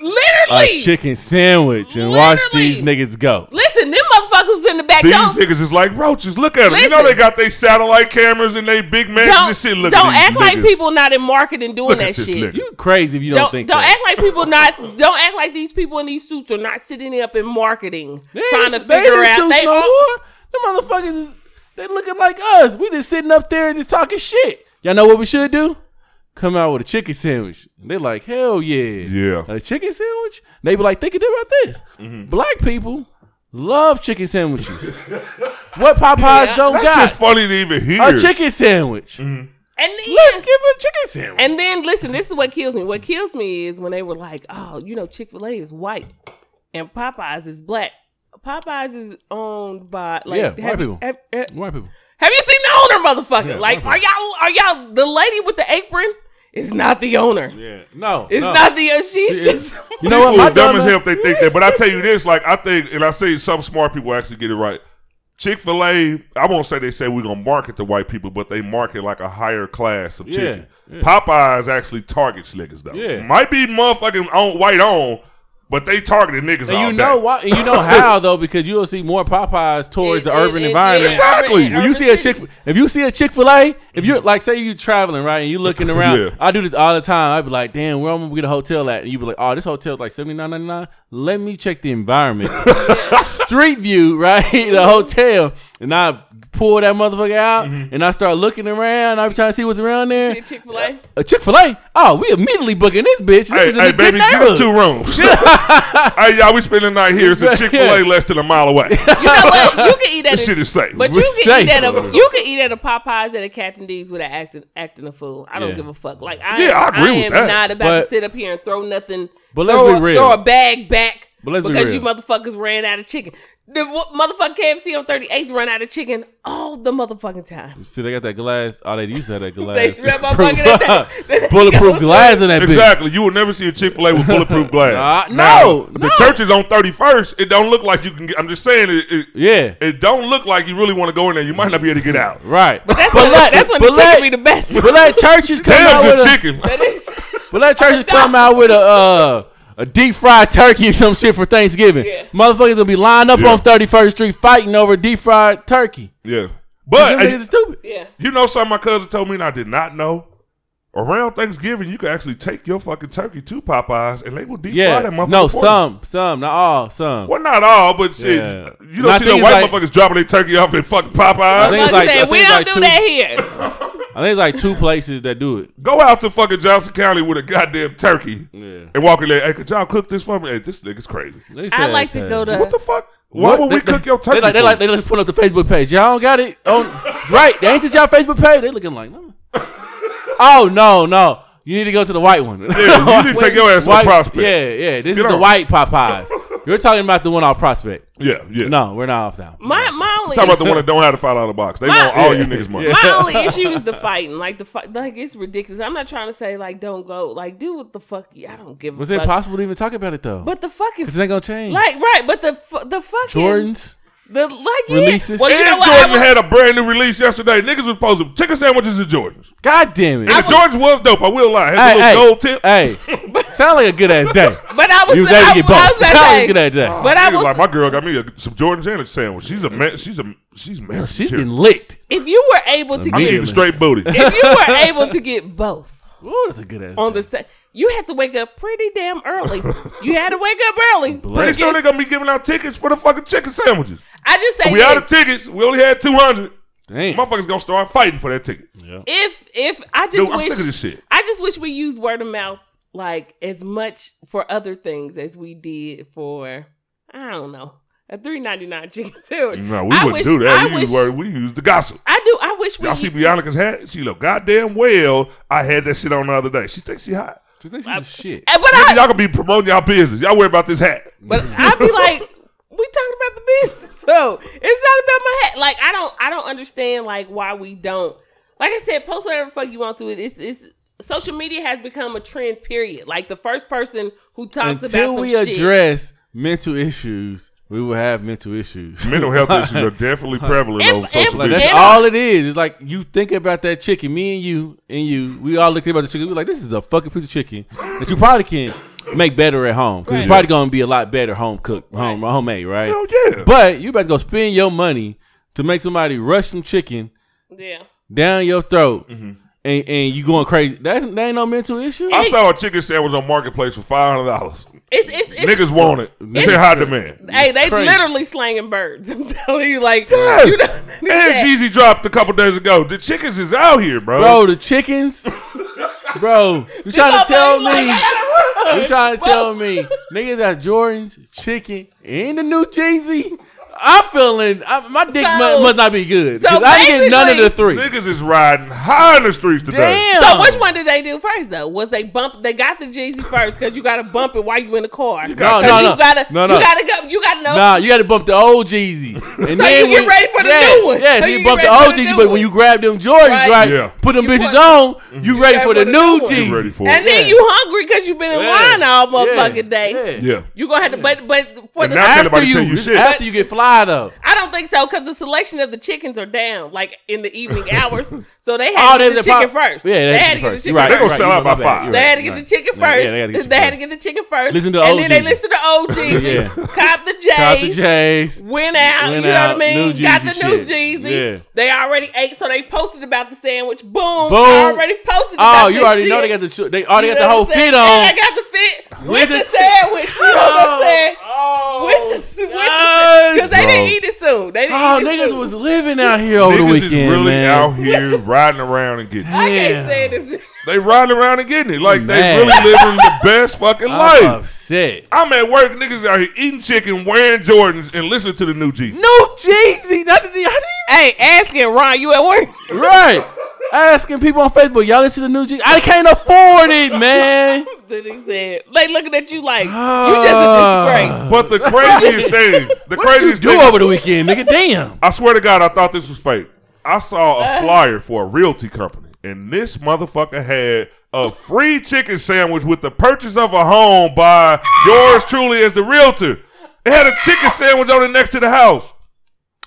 Speaker 3: Literally.
Speaker 2: a chicken sandwich and watch these niggas go.
Speaker 3: Listen, them motherfuckers in the back
Speaker 1: These
Speaker 3: don't
Speaker 1: niggas is like roaches. Look at them. You know they got their satellite cameras and they big mansions
Speaker 3: don't,
Speaker 1: and shit. Look
Speaker 3: don't
Speaker 1: at these
Speaker 3: act like people not in marketing doing
Speaker 1: Look
Speaker 3: that shit.
Speaker 1: nigga.
Speaker 2: You crazy if you don't,
Speaker 3: Don't
Speaker 2: think
Speaker 3: don't
Speaker 2: that.
Speaker 3: act like people not don't act like these people in these suits are not sitting up in marketing
Speaker 2: They
Speaker 3: trying to figure out
Speaker 2: suits
Speaker 3: they
Speaker 2: no more. Them motherfuckers is they looking like us. We just sitting up there and just talking shit. Y'all know what we should do? Come out with a chicken sandwich. they're like hell yeah,
Speaker 1: Yeah.
Speaker 2: a chicken sandwich. They be like thinking about this.
Speaker 1: Mm-hmm.
Speaker 2: Black people love chicken sandwiches. <laughs> what Popeyes
Speaker 3: Yeah.
Speaker 2: don't
Speaker 1: That's
Speaker 2: got
Speaker 1: just funny to even hear.
Speaker 2: a chicken sandwich.
Speaker 3: and
Speaker 2: Let's
Speaker 3: then
Speaker 2: give a chicken sandwich.
Speaker 3: and then listen, this is what kills me. What kills me is when they were like, oh, you know, Chick Fil A is white and Popeyes is black. Popeyes is owned by like
Speaker 2: Yeah, white
Speaker 3: you-
Speaker 2: people.
Speaker 3: Have, have-
Speaker 2: White people.
Speaker 3: have you seen the owner, motherfucker?
Speaker 2: Yeah,
Speaker 3: like, are y'all are y'all the lady with the apron? Is not the owner.
Speaker 2: Yeah, no,
Speaker 3: It's
Speaker 2: no.
Speaker 3: not the uh, she's just. <laughs>
Speaker 2: You know what?
Speaker 1: People
Speaker 2: My
Speaker 1: are dumb
Speaker 2: dumb
Speaker 1: as hell if they think that. But I tell you this, like I think, and I say some smart people actually get it right. Chick Fil A, I won't say they say we're gonna market to white people, but they market like a higher class of
Speaker 2: Yeah,
Speaker 1: chicken.
Speaker 2: yeah.
Speaker 1: Popeyes actually targets niggas though.
Speaker 2: Yeah.
Speaker 1: might be motherfucking on white on, but they targeted niggas.
Speaker 2: And
Speaker 1: all
Speaker 2: you know
Speaker 1: day.
Speaker 2: why? And you know how <laughs> though, because you'll see more Popeyes towards the
Speaker 3: It- it-
Speaker 2: urban
Speaker 3: it-
Speaker 2: environment.
Speaker 1: Exactly.
Speaker 3: urban-
Speaker 2: When you see a chick, if you see a Chick Fil A, if you're like, say you traveling right, and you looking <laughs> around,
Speaker 1: Yeah.
Speaker 2: I do this all the time. I'd be like, damn, where am I gonna get a hotel at? And you'd be like, oh, this hotel's like seventy nine ninety nine. Let me check the environment, <laughs> Street View, right, the hotel, and I pull that motherfucker out, mm-hmm. and I start looking around. I'm trying to see what's around there.
Speaker 3: Chick Fil A.
Speaker 2: Uh, a Chick Fil A. Oh, we immediately booking this bitch. This
Speaker 1: Hey,
Speaker 2: is in
Speaker 1: hey,
Speaker 2: a good
Speaker 1: baby, give us
Speaker 2: neighborhood.
Speaker 1: two rooms. <laughs> hey, y'all, we spending the night here. It's a <laughs> Chick Fil A less than a mile away. <laughs>
Speaker 3: You know what? You can eat at
Speaker 1: this
Speaker 3: a,
Speaker 1: shit is safe.
Speaker 3: but
Speaker 2: We're
Speaker 3: you can
Speaker 2: safe.
Speaker 3: eat at a you can eat at a Popeyes at a Captain D's without acting acting a fool. I don't
Speaker 2: Yeah.
Speaker 3: give a fuck. Like I,
Speaker 1: Yeah, I agree with
Speaker 3: am
Speaker 1: that.
Speaker 3: not about
Speaker 2: But-
Speaker 3: to sit up here and throw nothing.
Speaker 2: But let's
Speaker 3: throw,
Speaker 2: be real.
Speaker 3: Throw a bag back
Speaker 2: But let's be
Speaker 3: because
Speaker 2: real.
Speaker 3: you motherfuckers ran out of chicken. The motherfucking KFC on 38th run out of chicken all the motherfucking time.
Speaker 2: See, they got that glass. Oh, they used to have that <laughs> glass.
Speaker 3: They rub my bucket that-
Speaker 2: Bulletproof <laughs> glass in that bitch.
Speaker 1: Exactly. You will never see a Chick Fil A with <laughs> bulletproof glass.
Speaker 2: Nah,
Speaker 1: Now,
Speaker 2: no,
Speaker 1: the
Speaker 2: no.
Speaker 1: church is on thirty first. It don't look like you can. get I'm just saying it. It,
Speaker 2: Yeah.
Speaker 1: it don't look like you really want to go in there. You might not be able to get out.
Speaker 2: Right. But
Speaker 3: That's when, that's when the chicken
Speaker 2: let,
Speaker 3: be the best.
Speaker 2: but let churches come out
Speaker 1: Damn
Speaker 2: with
Speaker 1: good
Speaker 2: a,
Speaker 1: chicken.
Speaker 3: That is-
Speaker 2: but let churches come out with a uh, a deep fried turkey or some shit for Thanksgiving.
Speaker 3: Yeah.
Speaker 2: Motherfuckers gonna be lined up
Speaker 1: Yeah.
Speaker 2: on 31st Street fighting over deep fried turkey.
Speaker 1: Yeah,
Speaker 2: Them
Speaker 1: but
Speaker 2: niggas stupid.
Speaker 3: yeah.
Speaker 1: you know something my cousin told me and I did not know. Around Thanksgiving, you can actually take your fucking turkey to Popeyes and they will deep
Speaker 2: Yeah.
Speaker 1: fry that motherfucker.
Speaker 2: No,
Speaker 1: for you.
Speaker 2: some, some, not all, some.
Speaker 1: Well, not all, but shit.
Speaker 2: Yeah.
Speaker 1: You don't
Speaker 2: My
Speaker 1: see
Speaker 2: thing
Speaker 1: the
Speaker 2: is
Speaker 1: white
Speaker 2: like-
Speaker 1: motherfuckers dropping their turkey off at fucking
Speaker 2: I
Speaker 1: Popeyes.
Speaker 2: think
Speaker 3: Like
Speaker 2: it's like- I think
Speaker 3: we
Speaker 2: it's
Speaker 3: don't
Speaker 2: like
Speaker 3: do
Speaker 2: two-
Speaker 3: that here. <laughs>
Speaker 2: I think it's like two places that do it.
Speaker 1: Go out to fucking Johnson County with a goddamn turkey
Speaker 2: Yeah.
Speaker 1: and walk in there. Hey, could y'all cook this for me? Hey, this nigga's crazy.
Speaker 2: They
Speaker 3: I
Speaker 2: said
Speaker 3: like to go to.
Speaker 1: What the fuck? Why would we
Speaker 2: They-
Speaker 1: cook your turkey?
Speaker 2: they
Speaker 1: turkey?
Speaker 2: like, they
Speaker 1: for
Speaker 2: like
Speaker 1: you?
Speaker 2: they like put up the Facebook page. Y'all don't got it on <laughs> right. They ain't this y'all Facebook page. They looking like no. Oh no no. You need to go to the white one.
Speaker 1: Yeah, you need to <laughs> take your ass to
Speaker 2: White-
Speaker 1: Prospect.
Speaker 2: Yeah yeah. This
Speaker 1: Get
Speaker 2: is the
Speaker 1: on.
Speaker 2: white Popeyes. You're talking about the one off Prospect.
Speaker 1: Yeah, yeah.
Speaker 2: No, we're not off now.
Speaker 3: my my only
Speaker 1: Talk about the
Speaker 3: issue-
Speaker 1: one that don't have the five dollar box. They
Speaker 3: My-
Speaker 1: want all you <laughs> niggas money.
Speaker 3: My only issue is the <laughs> fighting. Like the fight, like it's ridiculous. I'm not trying to say like don't go. Like do what the fuck. you- I don't give a
Speaker 2: Was
Speaker 3: fuck.
Speaker 2: it possible to even talk about it though?
Speaker 3: But the fucking
Speaker 2: Because it ain't gonna change.
Speaker 3: like right. But the fu- the fucking
Speaker 2: Jordans.
Speaker 3: The like yeah.
Speaker 2: Releases.
Speaker 3: Well, you
Speaker 1: and
Speaker 3: know what?
Speaker 1: Jordan
Speaker 3: was-
Speaker 1: had a brand new release yesterday. Niggas was posting chicken sandwiches and Jordans.
Speaker 2: God damn it.
Speaker 1: And the Jordans was dope. I will lie. Had
Speaker 2: Hey,
Speaker 1: the
Speaker 2: hey,
Speaker 1: little gold tip.
Speaker 2: hey, <laughs> sound like a good ass day. <laughs>
Speaker 3: but I was
Speaker 2: You was
Speaker 3: I,
Speaker 2: able to
Speaker 3: I
Speaker 2: get
Speaker 3: was
Speaker 2: both.
Speaker 3: about to
Speaker 2: Sound like a good ass day.
Speaker 3: But I
Speaker 1: Niggas
Speaker 3: was
Speaker 1: like my girl got me a, some Jordans and a sandwich. She's a man. She's a she's married.
Speaker 2: She's
Speaker 1: Here.
Speaker 2: getting licked.
Speaker 3: if you were able to
Speaker 1: I'm
Speaker 3: get
Speaker 1: eating straight booty.
Speaker 3: if you were <laughs> able to get both
Speaker 2: Ooh, that's a good ass.
Speaker 3: on
Speaker 2: day.
Speaker 3: the set, you had to wake up pretty damn early. you had to wake up early.
Speaker 1: Pretty soon they're gonna be giving out tickets for the fucking chicken sandwiches.
Speaker 3: I just say
Speaker 1: We
Speaker 3: this.
Speaker 1: out of tickets. We only had two hundred.
Speaker 2: Damn.
Speaker 1: Motherfuckers gonna start fighting for that ticket.
Speaker 3: if if I just
Speaker 1: Dude, I'm
Speaker 3: wish
Speaker 1: sick of this shit.
Speaker 3: I just wish we used word of mouth like as much for other things as we did for I don't know a three ninety nine chicken sandwich.
Speaker 1: No, we
Speaker 3: I
Speaker 1: wouldn't
Speaker 3: wish-
Speaker 1: do that.
Speaker 3: I
Speaker 1: We
Speaker 3: wish,
Speaker 1: use word. We use the gossip.
Speaker 3: I do. I wish we.
Speaker 1: Y'all see Bianca's hat? She look goddamn well. I had that shit on the other day. She thinks she hot.
Speaker 2: She thinks she's just shit.
Speaker 3: Eh, But
Speaker 1: Nigga,
Speaker 3: I,
Speaker 1: y'all can be promoting y'all business. Y'all worry about this hat.
Speaker 3: but I'd be like, <laughs> we talked about the business, <laughs> so it's not about my hat. Like I don't, I don't understand like why we don't. Like I said, post whatever the fuck you want to. It. It's, it's social media has become a trend. Period. Like the first person who talks about
Speaker 2: Until
Speaker 3: some
Speaker 2: we
Speaker 3: shit.
Speaker 2: address mental issues, we will have mental issues. <laughs>
Speaker 1: Mental health issues are <laughs> definitely prevalent
Speaker 3: And-
Speaker 1: on social
Speaker 3: and-
Speaker 2: Like
Speaker 1: media.
Speaker 2: that's all it is. It's like you think about that chicken. Me and you and you, we all looked at about the chicken. We were like, this is a fucking piece of chicken that you probably can make better at home. Cause
Speaker 3: Right.
Speaker 2: it's probably gonna be a lot better home cooked, home homemade, right?
Speaker 1: Hell yeah.
Speaker 2: But you better go spend your money to make somebody rush some chicken
Speaker 3: Yeah.
Speaker 2: down your throat,
Speaker 1: Mm-hmm.
Speaker 2: and, and you going crazy. That's that ain't no mental issue.
Speaker 1: I saw a chicken sandwich on Marketplace for five hundred dollars.
Speaker 3: It's it's, it's
Speaker 1: Niggas want it. It's in high demand.
Speaker 3: Hey, they
Speaker 2: crazy.
Speaker 3: literally slanging birds. <laughs> I'm telling you, like
Speaker 1: Yes.
Speaker 3: you know, <laughs>
Speaker 1: And Jeezy dropped a couple days ago. The chickens is out here, bro.
Speaker 2: Bro, the chickens, <laughs> bro. You trying to tell me? You trying to tell me niggas got Jordans, chicken, and the new Jeezy? I'm feeling I, my dick
Speaker 3: So-
Speaker 2: mu- must not be good
Speaker 3: so
Speaker 2: because I didn't get none of the three.
Speaker 1: Niggas is riding high in the streets today.
Speaker 2: Damn.
Speaker 3: So which one did they do first though? Was they bump? They got the Jeezy first because you got to bump it while you in the car.
Speaker 1: got
Speaker 2: No,
Speaker 3: 'Cause
Speaker 2: no,
Speaker 3: you
Speaker 2: no,
Speaker 3: gotta,
Speaker 2: no, no.
Speaker 3: You gotta go. You gotta know.
Speaker 2: Nah, you got to bump the old Jeezy, <laughs> and
Speaker 3: So
Speaker 2: then
Speaker 3: you get
Speaker 2: when-
Speaker 3: ready for the
Speaker 2: yeah,
Speaker 3: new one.
Speaker 2: Yeah,
Speaker 3: So
Speaker 2: so
Speaker 3: you
Speaker 2: you bump the old
Speaker 3: the
Speaker 2: Jeezy, but
Speaker 3: one.
Speaker 2: when you grab them Jordans,
Speaker 3: Right.
Speaker 2: right?
Speaker 1: Yeah.
Speaker 2: Put them
Speaker 3: You
Speaker 2: bitches
Speaker 3: put-
Speaker 2: on. Mhm. You ready
Speaker 3: ready
Speaker 2: for the new
Speaker 3: new one.
Speaker 2: Jeezy?
Speaker 1: ready for
Speaker 3: and then you hungry because you've been in line all motherfucking day.
Speaker 2: Yeah.
Speaker 1: Yeah.
Speaker 3: You gonna have to, but but for the
Speaker 2: After you,
Speaker 1: tell you shit.
Speaker 2: after you get fly though.
Speaker 3: I don't think so because the selection of the chickens are down like in the evening hours. <laughs> So they
Speaker 2: Oh,
Speaker 3: had to
Speaker 2: they-
Speaker 3: get the
Speaker 2: they
Speaker 3: chicken
Speaker 2: pop-
Speaker 3: first.
Speaker 2: Yeah, they
Speaker 3: they
Speaker 2: had
Speaker 3: had
Speaker 2: to
Speaker 3: to
Speaker 2: get
Speaker 3: get the
Speaker 2: first.
Speaker 3: chicken
Speaker 2: You're right.
Speaker 1: They gonna
Speaker 3: first.
Speaker 1: sell out by five.
Speaker 3: They had to get the chicken first.
Speaker 2: they gotta get the
Speaker 3: they
Speaker 2: chicken
Speaker 3: had to get the chicken first.
Speaker 2: Listen to
Speaker 3: and
Speaker 2: old
Speaker 3: then they
Speaker 2: Jeezy.
Speaker 3: listened to old Jeezy. <laughs>
Speaker 2: Yeah.
Speaker 3: Cop the J's.
Speaker 2: Cop the J's.
Speaker 3: Went out,
Speaker 2: Went
Speaker 3: you know
Speaker 2: out,
Speaker 3: what I mean?
Speaker 2: new
Speaker 3: Got the
Speaker 2: Jeezy
Speaker 3: new. Jeezy.
Speaker 2: Yeah.
Speaker 3: They already ate, so they posted about the sandwich. Boom.
Speaker 2: Boom.
Speaker 3: Already posted
Speaker 2: Oh, you already know they got the sh- they already got the whole
Speaker 3: what
Speaker 2: fit on.
Speaker 3: And I got the fit with,
Speaker 2: With
Speaker 3: the,
Speaker 2: the chi-
Speaker 3: sandwich. You know what I'm <laughs> oh. saying?
Speaker 2: Oh,
Speaker 3: With the, with
Speaker 2: yes.
Speaker 3: because they didn't eat it soon. They didn't
Speaker 2: Oh,
Speaker 3: eat it
Speaker 2: niggas
Speaker 3: soon.
Speaker 2: was living out here over the
Speaker 1: Niggas
Speaker 2: weekend,
Speaker 1: is really
Speaker 2: man.
Speaker 1: out here riding around and getting.
Speaker 3: I
Speaker 2: Yeah.
Speaker 3: can't say this.
Speaker 1: They riding around and getting it. Like they
Speaker 2: Man.
Speaker 1: really living the best fucking
Speaker 2: I'm
Speaker 1: life.
Speaker 2: upset.
Speaker 1: I'm at work, niggas out here eating chicken, wearing Jordans, and listening to the new G.
Speaker 2: No Jeezy. Not the, how do you
Speaker 3: Hey, asking Ron, you at work?
Speaker 2: Right. Asking people on Facebook, y'all listen to the new Jeezy. I can't afford it, <laughs> man.
Speaker 3: Then he said, they looking at you like, you
Speaker 2: Ah.
Speaker 3: just a disgrace.
Speaker 1: But the craziest <laughs> thing, the
Speaker 2: What did you
Speaker 1: craziest
Speaker 2: do
Speaker 1: thing,
Speaker 2: over the weekend, nigga? Damn.
Speaker 1: I swear to God, I thought this was fake. I saw a <laughs> flyer for a realty company, and this motherfucker had a free chicken sandwich with the purchase of a home by yours truly as the realtor. It had a chicken sandwich on it next to the house.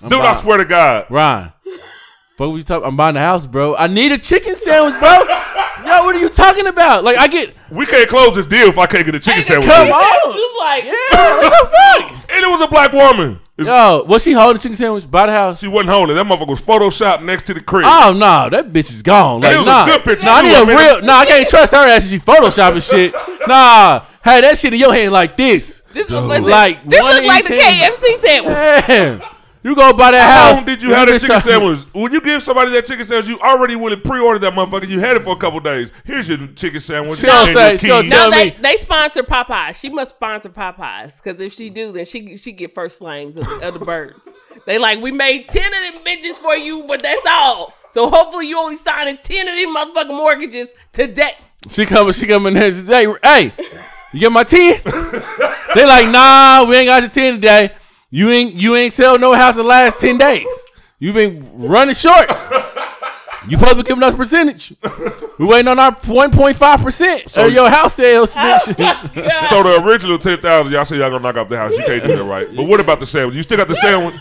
Speaker 1: Dude, I swear to God.
Speaker 2: Ryan. Fuck what you talking? I'm buying the house, bro. I need a chicken sandwich, bro. Yo, what are you talking about? Like, I get.
Speaker 1: We can't close this deal if I can't get a chicken sandwich.
Speaker 2: come
Speaker 1: with it.
Speaker 2: on.
Speaker 3: Just like,
Speaker 2: Yeah, what the fuck?
Speaker 1: And it was a black woman. It's-
Speaker 2: Yo, was she holding a chicken sandwich by the house?
Speaker 1: She wasn't holding. it. That motherfucker was photoshopped next to the crib.
Speaker 2: Oh no, that bitch is gone. Like
Speaker 1: it was a
Speaker 2: nah,
Speaker 1: good picture,
Speaker 2: nah, I
Speaker 1: too.
Speaker 2: need a
Speaker 1: mean,
Speaker 2: real.
Speaker 1: it-
Speaker 2: Nah, I can't trust her ass. if She photoshopping shit. <laughs> Nah, had that shit in your hand like this.
Speaker 3: this was listen,
Speaker 2: Like,
Speaker 3: this
Speaker 2: one
Speaker 3: look like
Speaker 2: each
Speaker 3: the
Speaker 2: hand.
Speaker 3: KFC sandwich.
Speaker 2: Damn, you go by that
Speaker 1: How
Speaker 2: house.
Speaker 1: long did you
Speaker 2: this
Speaker 1: have that chicken
Speaker 2: shot-
Speaker 1: sandwich? When you give somebody that chicken sandwich, you already would have pre-ordered that motherfucker. You had it for a couple days. Here's your chicken sandwich.
Speaker 2: She don't say- she don't tell
Speaker 3: No, they
Speaker 2: me.
Speaker 3: they sponsor Popeyes. She must sponsor Popeyes because if she do, then she she get first slangs of, of the birds. They like we made ten of them bitches for you, but that's all. So hopefully you only signing ten of these motherfucking mortgages today.
Speaker 2: She coming. She coming there. She say, "Hey, you get my ten?" <laughs> they like, "Nah, we ain't got your ten today. You ain't you ain't sell no house in the last ten days. You been running short. You probably giving us a percentage. We waiting on our one point five percent of your house sales, bitch.
Speaker 1: Oh <laughs> so the original ten thousand, y'all say y'all gonna knock off the house. You can't do that, right? But what about the sandwich? You still got the sandwich?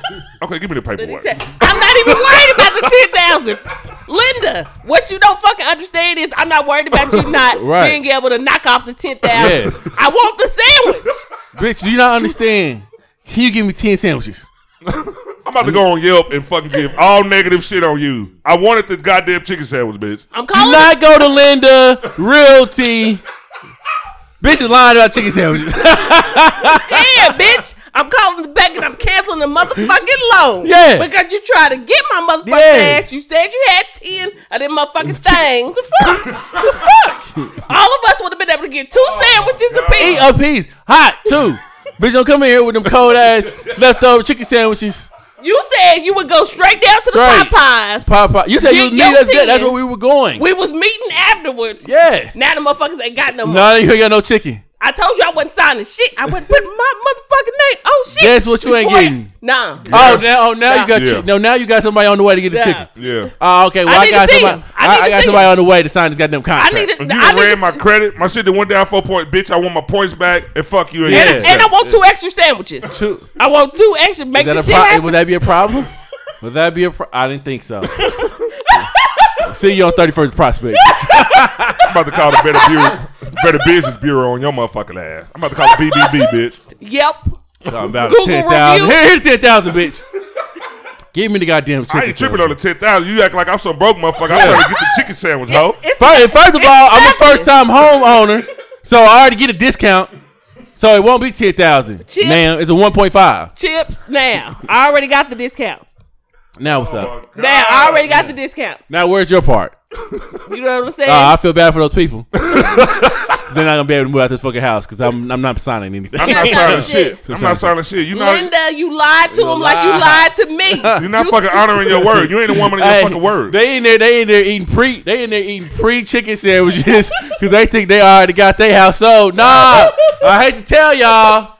Speaker 1: Okay, give me the
Speaker 3: Then he
Speaker 1: paperwork.
Speaker 3: I'm not even worried about the ten thousand. Linda, what you don't fucking understand is I'm not worried about you not <laughs>
Speaker 2: Right.
Speaker 3: being able to knock off the ten thousand.
Speaker 2: Yeah.
Speaker 3: I want the sandwich.
Speaker 2: bitch, do you not understand? Can you give me ten sandwiches? <laughs>
Speaker 1: I'm about to go on Yelp and fucking give all negative shit on you. I wanted the goddamn chicken sandwich, bitch.
Speaker 3: I'm
Speaker 2: Do
Speaker 3: calling.
Speaker 2: not go to Linda Realty. Bitch is lying about chicken sandwiches. <laughs>
Speaker 3: Yeah, bitch. I'm calling the bank and I'm canceling the motherfucking loan.
Speaker 2: Yeah.
Speaker 3: Because you tried to get my motherfucking
Speaker 2: Yeah.
Speaker 3: ass. You said you had 10 of them motherfucking <laughs> things.
Speaker 2: the fuck? The fuck?
Speaker 3: All of us would have been able to get two sandwiches
Speaker 2: Eat
Speaker 3: apiece.
Speaker 2: a piece. Hot, too. Bitch, don't come in here with them cold ass leftover chicken sandwiches.
Speaker 3: You said you would go straight down to the
Speaker 2: Straight.
Speaker 3: Popeyes.
Speaker 2: Papa, you said you
Speaker 3: Get
Speaker 2: me.
Speaker 3: your
Speaker 2: That's good. That's where we were going.
Speaker 3: We was meeting afterwards.
Speaker 2: yeah.
Speaker 3: Now the motherfuckers ain't got no more.
Speaker 2: No, you ain't got no chicken.
Speaker 3: I told you I wasn't signing shit. I wasn't putting my motherfucking name. Oh shit.
Speaker 2: Guess what you ain't
Speaker 3: Before-
Speaker 2: getting?
Speaker 3: Nah.
Speaker 2: Oh, now, oh, now you got
Speaker 1: Yeah.
Speaker 2: chi- no. Now you got somebody on the way to get the
Speaker 3: Yeah.
Speaker 2: chicken.
Speaker 1: Yeah.
Speaker 2: Oh, okay. Well,
Speaker 3: I
Speaker 2: I,
Speaker 3: need
Speaker 2: got somebody.
Speaker 3: him. I
Speaker 2: I, I got somebody
Speaker 3: him.
Speaker 2: on the way to sign this goddamn contract.
Speaker 3: I
Speaker 2: contract.
Speaker 3: need to.
Speaker 1: you
Speaker 3: I
Speaker 1: done
Speaker 3: need
Speaker 1: ran
Speaker 3: to
Speaker 1: my credit, my shit that went down four point, bitch. I want my points back and fuck you. And
Speaker 2: Yeah.
Speaker 3: and, and I want two extra sandwiches.
Speaker 2: Two-
Speaker 3: I want two extra. Make
Speaker 2: Is that
Speaker 3: the
Speaker 2: a
Speaker 3: shit
Speaker 2: pro-
Speaker 3: happen.
Speaker 2: would that be a problem? would that be a pro- I didn't think so. <laughs> See you on 31st Prospect. <laughs>
Speaker 1: I'm about to call the Better Buick, Better Business Bureau on your motherfucking ass. I'm about to call it BBB, bitch.
Speaker 3: Yep.
Speaker 2: Talking about
Speaker 3: Google
Speaker 2: ten thousand.
Speaker 3: review.
Speaker 2: Here's ten thousand, bitch. Give me the goddamn chicken.
Speaker 1: I ain't tripping
Speaker 2: sandwich.
Speaker 1: on the ten thousand. You act like I'm some broke motherfucker. I'm trying to get the chicken sandwich, hoe.
Speaker 3: It's,
Speaker 2: First, first of all, I'm a first time homeowner, so I already get a discount. So it won't be ten thousand.
Speaker 3: Chips.
Speaker 2: Now it's a one point five.
Speaker 3: chips now. I already got the discounts.
Speaker 2: Now what's
Speaker 1: Oh
Speaker 2: up?
Speaker 3: Now I already got the discounts.
Speaker 2: Now where's your part? <laughs>
Speaker 3: You know what I'm saying?
Speaker 2: Uh, I feel bad for those people. 'Cause <laughs> they're not gonna be able to move out this fucking house because I'm I'm not signing anything.
Speaker 1: I'm not <laughs> signing
Speaker 3: Shit.
Speaker 1: shit. I'm not signing shit. You not
Speaker 3: Linda, you lied to him like you lied to me.
Speaker 1: you're not fucking honoring your word. You ain't a woman of your
Speaker 2: Hey,
Speaker 1: fucking word.
Speaker 2: They in there, they in there eating pre, they in there eating pre chicken sandwiches because they think they already got their house sold. Nah, I hate to tell y'all,
Speaker 3: Then my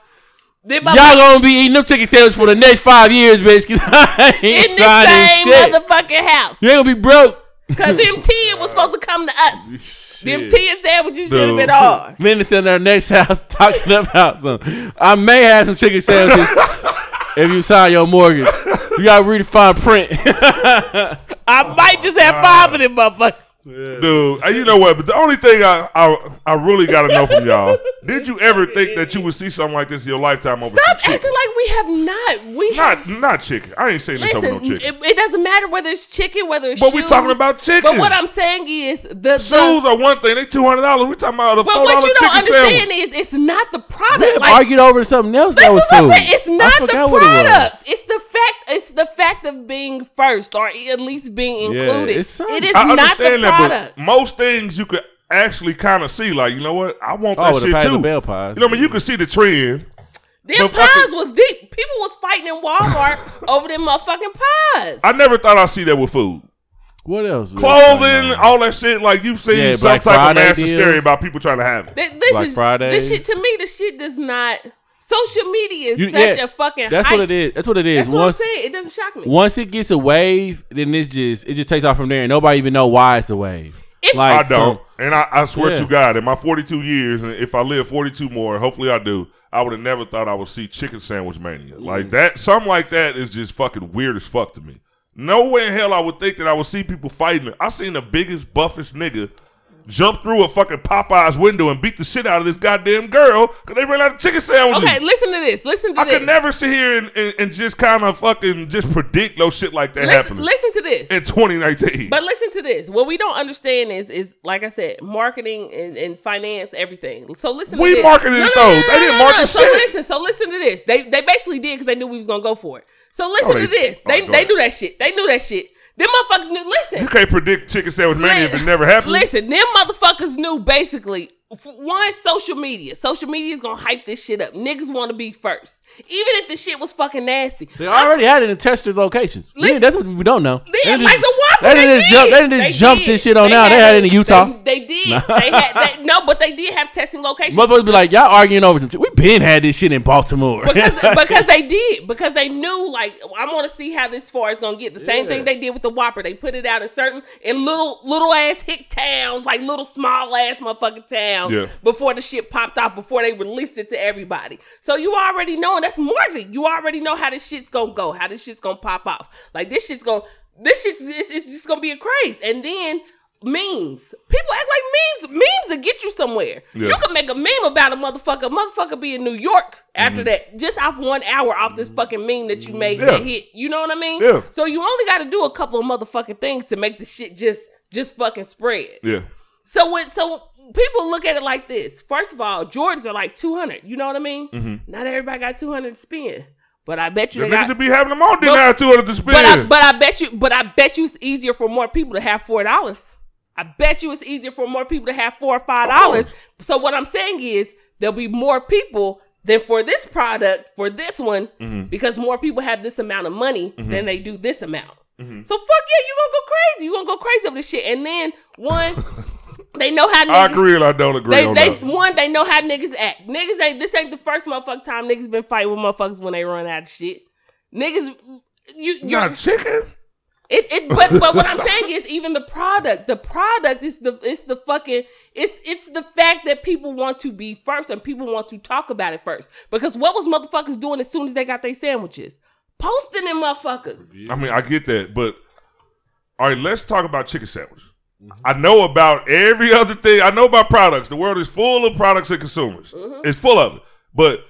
Speaker 2: y'all gonna be eating them chicken sandwiches for the next five years, bitch. Cause <laughs> I ain't
Speaker 3: in
Speaker 2: the
Speaker 3: same
Speaker 2: shit.
Speaker 3: motherfucking house.
Speaker 2: You ain't gonna be broke.
Speaker 3: Cause them ten was supposed to come to us. <laughs> Them
Speaker 2: Shit.
Speaker 3: ten sandwiches should have been ours.
Speaker 2: Men is in our next house <laughs> talking about some. I may have some chicken sandwiches if you sign your mortgage. You gotta read the fine print.
Speaker 3: I might just have five of them motherfuckers.
Speaker 1: Dude, uh, you know what? But the only thing I I, I really got to know from y'all: Did you ever think that you would see something like this in your lifetime over
Speaker 3: Stop
Speaker 1: some
Speaker 3: acting like we have not. We have.
Speaker 1: Not not chicken. I ain't saying this over no chicken.
Speaker 3: it, it doesn't matter whether it's chicken, whether it's
Speaker 1: But we
Speaker 3: shoes.
Speaker 1: talking about chicken.
Speaker 3: But what I'm saying is the, the
Speaker 1: Shoes are one thing. They two hundred dollars. We talking about a
Speaker 3: But
Speaker 1: four
Speaker 3: what you
Speaker 1: chicken
Speaker 3: don't understand
Speaker 1: sandwich.
Speaker 3: is it's not the product.
Speaker 2: We
Speaker 3: Like,
Speaker 2: argued over something else
Speaker 3: that's
Speaker 2: that was
Speaker 3: what I'm
Speaker 2: food.
Speaker 3: saying. It's
Speaker 2: I
Speaker 3: not the
Speaker 2: forgot what it was.
Speaker 3: product. It's the fact. It's the fact of being first, or at least being
Speaker 2: Yeah,
Speaker 3: included.
Speaker 2: it's something.
Speaker 3: it is
Speaker 1: I
Speaker 3: not the
Speaker 1: understand that,
Speaker 3: product.
Speaker 1: but most things you could actually kind of see. Like you know what? I want
Speaker 2: Oh,
Speaker 1: that
Speaker 2: with the
Speaker 1: shit
Speaker 2: Patti
Speaker 1: too.
Speaker 2: LaBelle pies.
Speaker 1: You know, what I mean, you can see the trend.
Speaker 3: Them
Speaker 1: the
Speaker 3: pies
Speaker 1: fucking-
Speaker 3: was deep. People was fighting in Walmart <laughs> over them motherfucking pies.
Speaker 1: I never thought I'd see that with food.
Speaker 2: What else?
Speaker 1: Clothing,
Speaker 2: going
Speaker 1: all that shit. Like you've seen
Speaker 2: Yeah,
Speaker 1: some
Speaker 2: Black
Speaker 1: type
Speaker 2: Friday
Speaker 1: of mass
Speaker 2: deals.
Speaker 1: hysteria about people trying to have it.
Speaker 3: Th- This
Speaker 2: Black
Speaker 3: is
Speaker 2: Fridays.
Speaker 3: this shit to me. The shit does not. Social media is
Speaker 2: You-
Speaker 3: such
Speaker 2: yeah,
Speaker 3: a fucking.
Speaker 2: That's
Speaker 3: hype.
Speaker 2: what it is. That's what it is.
Speaker 3: That's what
Speaker 2: once
Speaker 3: I'm saying. It doesn't shock me.
Speaker 2: once it gets a wave, then it's just it just takes off from there, and nobody even know why it's a wave.
Speaker 3: If-
Speaker 1: I don't.
Speaker 2: some-
Speaker 1: and I, I swear
Speaker 2: Yeah.
Speaker 1: to God, in my 42 years, and if I live 42 more, hopefully I do, I would have never thought I would see chicken sandwich mania. Like mm. that, something like that is just fucking weird as fuck to me. No way in hell I would think that I would see people fighting. I seen the biggest, buffest nigga jump through a fucking Popeye's window and beat the shit out of this goddamn girl because they ran out of chicken sandwiches.
Speaker 3: okay, listen to this. Listen to
Speaker 1: I
Speaker 3: this.
Speaker 1: I could never sit here and, and, and just kind of fucking just predict no shit like that
Speaker 3: listen,
Speaker 1: happening
Speaker 3: listen to this.
Speaker 1: in 2019.
Speaker 3: But listen to this. What we don't understand is, is like I said, marketing and, and finance, everything. So listen.
Speaker 1: We
Speaker 3: to this.
Speaker 1: We marketed it, though. They didn't market
Speaker 3: So
Speaker 1: shit.
Speaker 3: listen. So listen to this. They they basically did because they knew we was gonna go for it. So listen
Speaker 1: Oh, they-
Speaker 3: to this.
Speaker 1: all
Speaker 3: They they knew that shit. They knew that shit. Them motherfuckers knew. Listen.
Speaker 1: you can't predict chicken sandwich mania if it never happened.
Speaker 3: Listen, them motherfuckers knew basically. One, social media. Social media is gonna hype this shit up. Niggas want to be first, even if the shit was fucking nasty.
Speaker 2: They already had it in tested locations.
Speaker 3: Listen-
Speaker 2: that's what we don't know.
Speaker 3: They,
Speaker 2: didn't
Speaker 3: like
Speaker 2: just-
Speaker 3: the Whopper,
Speaker 2: They
Speaker 3: they,
Speaker 2: didn't just jump. They didn't just jump
Speaker 3: did.
Speaker 2: this shit on out. They had it in Utah.
Speaker 3: They, they did. <laughs> they had they, no, but they did have testing locations.
Speaker 2: Motherfuckers be like, y'all arguing over some shit. We been had this shit in Baltimore.
Speaker 3: because, <laughs> because they did because they knew like I want to see how this far is gonna get. The same
Speaker 2: Yeah.
Speaker 3: thing they did with the Whopper. They put it out in certain in little little ass hick towns, like little small ass motherfucking towns.
Speaker 1: Yeah.
Speaker 3: Before the shit popped off, before they released it to everybody. So you already know, and that's marketing. You already know how this shit's gonna go, how this shit's gonna pop off. Like this shit's gonna this shit's it's, it's just gonna be a craze, and then. Memes. People act like memes. Memes will get you somewhere.
Speaker 1: Yeah.
Speaker 3: You can make a meme about a motherfucker. Motherfucker be in New York after
Speaker 1: Mm-hmm.
Speaker 3: that, just off one hour off this fucking meme that you made
Speaker 1: Yeah.
Speaker 3: that hit. You know what I mean?
Speaker 1: Yeah.
Speaker 3: So you only got to do a couple of motherfucking things to make the shit just just fucking spread.
Speaker 1: yeah.
Speaker 3: So when so people look at it like this. First of all, Jordans are like two hundred. You know what I mean? Mm-hmm. Not everybody got two hundred to spend, but I bet you
Speaker 1: The
Speaker 3: they got.
Speaker 1: be having them on didn't have 200 to spend.
Speaker 3: But I, but I bet you, but I bet you it's easier for more people to have four dollars. I bet you it's easier for more people to have four or five dollars. So what I'm saying is there'll be more people than for this product for this one
Speaker 1: Mm-hmm.
Speaker 3: because more people have this amount of money mm-hmm. than they do this amount. Mm-hmm. So fuck yeah, you gonna go crazy. You gonna go crazy over this shit. And then one, <laughs> they know how. Niggas, I
Speaker 1: agree and I don't agree
Speaker 3: they,
Speaker 1: on
Speaker 3: they
Speaker 1: that.
Speaker 3: one they know how niggas act. Niggas ain't this ain't the first motherfucking time niggas been fighting with motherfuckers when they run out of shit. Niggas, you you're,
Speaker 1: Not chicken.
Speaker 3: it, it but but what I'm <laughs> saying is even the product, the product is the it's the fucking it's it's the fact that people want to be first and people want to talk about it first. Because what was motherfuckers doing as soon as they got their sandwiches? Posting them motherfuckers.
Speaker 1: I mean, I get that, but all right, let's talk about chicken sandwich. I know about every other thing. I know about products. The world is full of products and consumers. Mm-hmm. It's full of it. But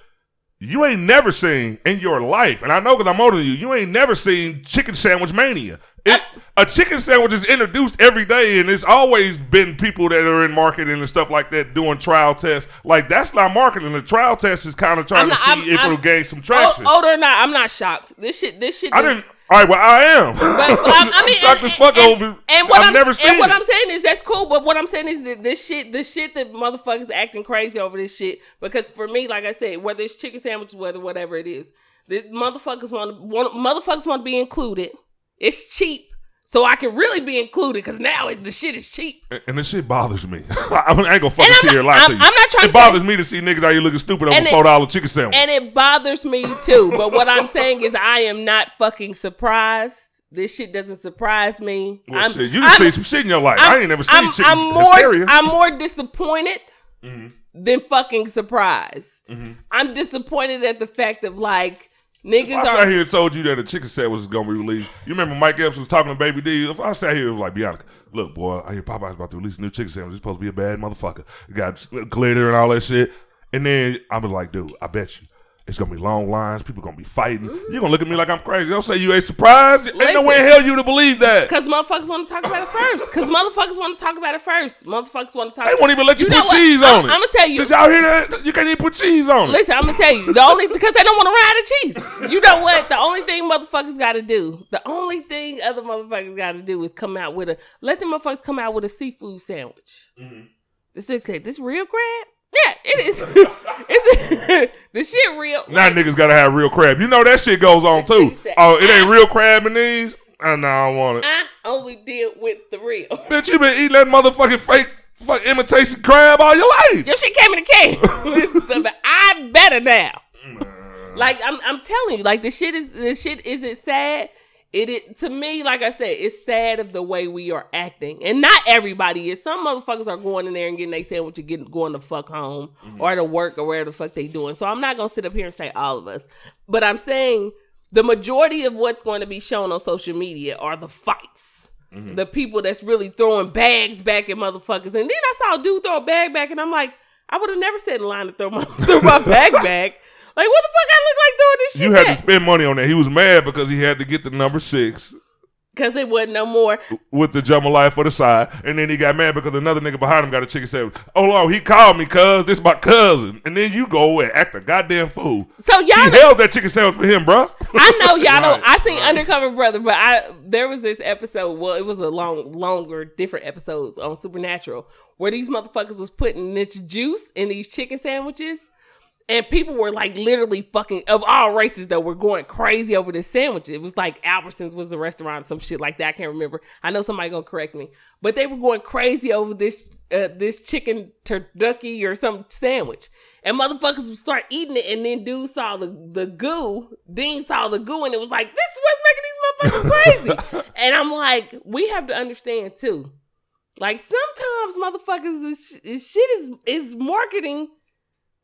Speaker 1: you ain't never seen in your life, and I know because I'm older than you, you ain't never seen chicken sandwich mania. It, a chicken sandwich is introduced every day, and it's always been people that are in marketing and stuff like that doing trial tests. Like that's not marketing. The trial test is kind of trying
Speaker 3: I'm
Speaker 1: to see
Speaker 3: I'm-
Speaker 1: if
Speaker 3: I'm-
Speaker 1: it'll gain some traction.
Speaker 3: older or not, I'm not shocked. This shit, this shit.
Speaker 1: I didn't. All right, well, I am.
Speaker 3: But, but I'm, <laughs> I
Speaker 1: I'm
Speaker 3: mean,
Speaker 1: shocked
Speaker 3: and,
Speaker 1: as fuck
Speaker 3: and,
Speaker 1: over.
Speaker 3: And what
Speaker 1: I've
Speaker 3: am
Speaker 1: never seen
Speaker 3: And what
Speaker 1: it.
Speaker 3: I'm saying is that's cool. But what I'm saying is that this shit, the shit that motherfuckers acting crazy over this shit. Because for me, like I said, whether it's chicken sandwiches, whether whatever it is, the motherfuckers want to want motherfuckers want to be included. It's cheap, so I can really be included. Because now it, the shit is cheap.
Speaker 1: And- And this shit bothers me. <laughs> I ain't gonna fucking
Speaker 3: I'm
Speaker 1: sit here and lie
Speaker 3: I'm-
Speaker 1: to you.
Speaker 3: I'm not trying
Speaker 1: It bothers me to see niggas out here looking stupid over
Speaker 3: it-
Speaker 1: four dollar chicken sandwich.
Speaker 3: And it bothers me too. But what I'm <laughs> saying is, I am not fucking surprised. This shit doesn't surprise me.
Speaker 1: Well,
Speaker 3: I'm,
Speaker 1: shit, you
Speaker 3: I'm-
Speaker 1: just see some shit in your life. I ain't never seen
Speaker 3: I'm,
Speaker 1: chicken
Speaker 3: I'm more,
Speaker 1: hysteria.
Speaker 3: I'm more disappointed
Speaker 1: Mm-hmm.
Speaker 3: than fucking surprised. I'm disappointed at the fact of like niggas
Speaker 1: if I sat
Speaker 3: are.
Speaker 1: here and told you that a chicken sandwich was gonna be released, you remember Mike Epps was talking to Baby D. If I sat here and was like, Bianca, look, boy, I hear Popeye's about to release a new chicken sandwich. It's supposed to be a bad motherfucker. It got glitter and all that shit. And then I was like, dude, I bet you. It's gonna be long lines. People gonna be fighting. You're gonna look at me like I'm crazy. Don't say you ain't surprised. Ain't no way in hell you to believe that.
Speaker 3: Cause motherfuckers want to talk about it first. Cause motherfuckers want to talk about it first. Motherfuckers want to talk.
Speaker 1: They won't even let you,
Speaker 3: know
Speaker 1: put cheese
Speaker 3: I'm,
Speaker 1: on it.
Speaker 3: I'm gonna tell you.
Speaker 1: Did y'all hear that? You can't even put cheese on it.
Speaker 3: Listen, I'm gonna tell you. The only because they don't want to ride the cheese. You know what? The only thing motherfuckers got to do. The only thing other motherfuckers got to do is come out with a. Let them motherfuckers come out with a seafood sandwich.
Speaker 1: Mm-hmm.
Speaker 3: The six said, "This real crab." Yeah, it is. <laughs> it's <laughs> the shit real.
Speaker 1: Now niggas gotta have real crab. You know that shit goes on too.
Speaker 3: said,
Speaker 1: Oh, it ain't real crab in these? Uh, no, I want it.
Speaker 3: I only deal with the real. <laughs>
Speaker 1: Bitch, you been eating that motherfucking fake fuck imitation crab all your life.
Speaker 3: Your shit came in a can. I better now. Like I'm, I'm telling you, like the shit is, the shit isn't sad. It, it to me, like I said, it's sad of the way we are acting, and not everybody is. Some motherfuckers are going in there and getting their sandwich and getting going to fuck home mm-hmm. or to work or wherever the fuck they doing. So I'm not gonna sit up here and say all of us, but I'm saying the majority of what's going to be shown on social media are the fights. Mm-hmm. The people that's really throwing bags back at motherfuckers. And then I saw a dude throw a bag back, and I'm like, I would have never sat in line to throw my <laughs> throw my bag back. Like, what the fuck I look like throwing this shit
Speaker 1: You had to spend money on that. He was mad because he had to get the number six
Speaker 3: Because it wasn't no more.
Speaker 1: with the jambalaya for the side, and then he got mad because another nigga behind him got a chicken sandwich. Oh Lord, he called me cuz this my cousin, and then you go and act a goddamn fool.
Speaker 3: So y'all,
Speaker 1: held that chicken sandwich for him, bro. <laughs>
Speaker 3: I know y'all don't. <laughs> I seen
Speaker 2: right.
Speaker 3: Undercover Brother, but I there was this episode. Well, it was a long, longer, different episodes on Supernatural where these motherfuckers was putting this juice in these chicken sandwiches, and people were like literally fucking of all races though were going crazy over this sandwich. It was like Albertsons was the restaurant, some shit like that. I can't remember. I know somebody gonna correct me, but they were going crazy over this uh, this chicken turducken or some sandwich. And motherfuckers would start eating it, and then dude saw the, the goo. Dean saw the goo, and it was like, "This is what's making these motherfuckers <laughs> crazy." and I'm like, we have to understand too. Like sometimes motherfuckers is, is shit is is marketing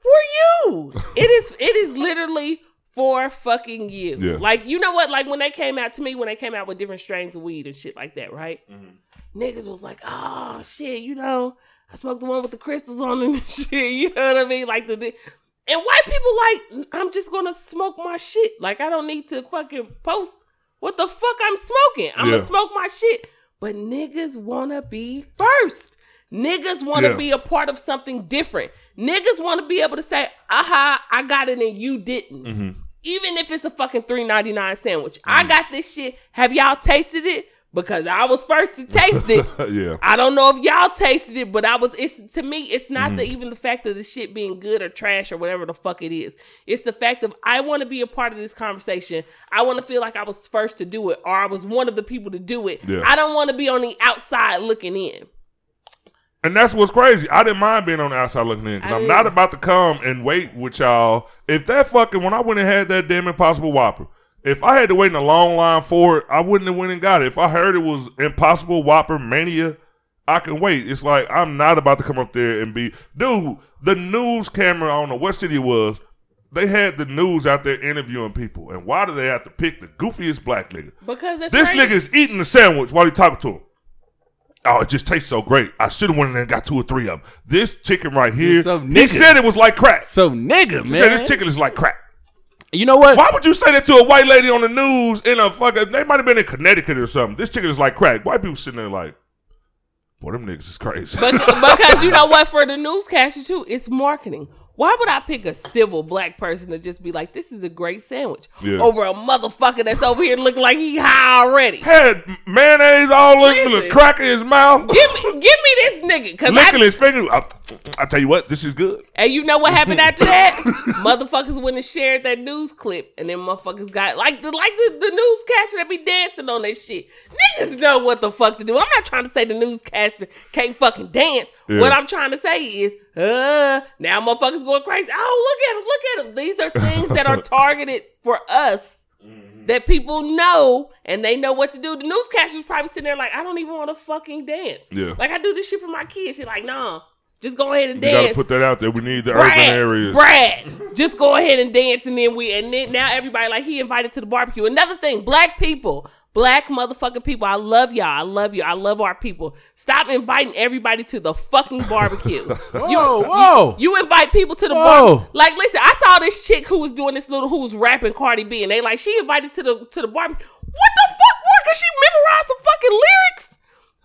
Speaker 3: for you. it is it is literally for fucking you.
Speaker 1: Yeah.
Speaker 3: Like you know what? Like when they came out to me, when they came out with different strains of weed and shit like that, right? Mm-hmm. Niggas was like, oh shit, you know, I smoked the one with the crystals on and <laughs> shit. You know what I mean? Like the, the and white people like, I'm just gonna smoke my shit. Like I don't need to fucking post what the fuck I'm smoking. I'm
Speaker 1: Yeah.
Speaker 3: gonna smoke my shit. But niggas wanna be first. Niggas wanna
Speaker 1: Yeah.
Speaker 3: be a part of something different. Niggas wanna be able to say, aha, I got it and you didn't.
Speaker 1: Mm-hmm.
Speaker 3: Even if it's a fucking three ninety nine sandwich. I got this shit. Have y'all tasted it? Because I was first to taste it. <laughs>
Speaker 1: yeah.
Speaker 3: I don't know if y'all tasted it, but I was. It's to me, it's not the even the fact of the shit being good or trash or whatever the fuck it is. It's the fact of I want to be a part of this conversation. I want to feel like I was first to do it, or I was one of the people to do it.
Speaker 1: Yeah.
Speaker 3: I don't want to be on the outside looking in.
Speaker 1: And that's what's crazy. I didn't mind being on the outside looking in because I'm
Speaker 3: didn't.
Speaker 1: about to come and wait with y'all. If that fucking when I went and had that damn Impossible Whopper, if I had to wait in a long line for it, I wouldn't have went and got it. If I heard it was Impossible Whopper Mania, I can wait. It's like I'm not about to come up there and be dude. The news camera, I don't know what city it was. They had the news out there interviewing people, and why do they have to pick the goofiest black nigga?
Speaker 3: Because
Speaker 1: This
Speaker 3: nigga
Speaker 1: is eating the sandwich while he talking to him. Oh, it just tastes so great. I should have went in there and got two or three of them. This chicken right here,
Speaker 2: so
Speaker 1: he said it was like crack.
Speaker 2: So nigga,
Speaker 1: He said
Speaker 2: man.
Speaker 1: this chicken is like crack.
Speaker 2: you know what?
Speaker 1: Why would you say that to a white lady on the news in a fucking? They might have been in Connecticut or something. This chicken is like crack. White people sitting there like, boy, them niggas is crazy.
Speaker 3: But, because <laughs> you know what, for the newscaster too, it's marketing. Why would I pick a civil black person to just be like, "This is a great sandwich,"
Speaker 1: Yeah.
Speaker 3: over a motherfucker that's over here looking like he high already?
Speaker 1: Had mayonnaise all in the crack in his mouth,
Speaker 3: Give me, give me this nigga, cause
Speaker 1: licking
Speaker 3: I,
Speaker 1: his finger. I, I tell you what, this is good.
Speaker 3: and you know what happened after that? <laughs> motherfuckers went and shared that news clip, and then motherfuckers got like the like the, the newscaster that be dancing on that shit. Niggas know what the fuck to do. I'm not trying to say the newscaster can't fucking dance.
Speaker 1: Yeah.
Speaker 3: What I'm trying to say is, uh, now motherfuckers going crazy. Oh, look at him, look at him. These are things that are <laughs> targeted for us. That people know and they know what to do. The newscaster's probably sitting there like, I don't even want to fucking dance.
Speaker 1: Yeah.
Speaker 3: Like I do this shit for my kids. She's like, nah, just go ahead and
Speaker 1: You
Speaker 3: dance.
Speaker 1: gotta put that out there. We need the
Speaker 3: Brad,
Speaker 1: urban areas.
Speaker 3: Brad, just go ahead and dance, and then we, and then now everybody like he invited to the barbecue. Another thing, black people, black motherfucking people. I love y'all. I love you. I love our people. Stop inviting everybody to the fucking barbecue. <laughs>
Speaker 2: Whoa, whoa.
Speaker 3: You invite people to the
Speaker 2: Whoa.
Speaker 3: bar. Like, listen, I saw this chick who was doing this little, who was rapping Cardi B, and they like she invited to the to the barbecue. What the fuck? What? Cause she memorized some fucking lyrics.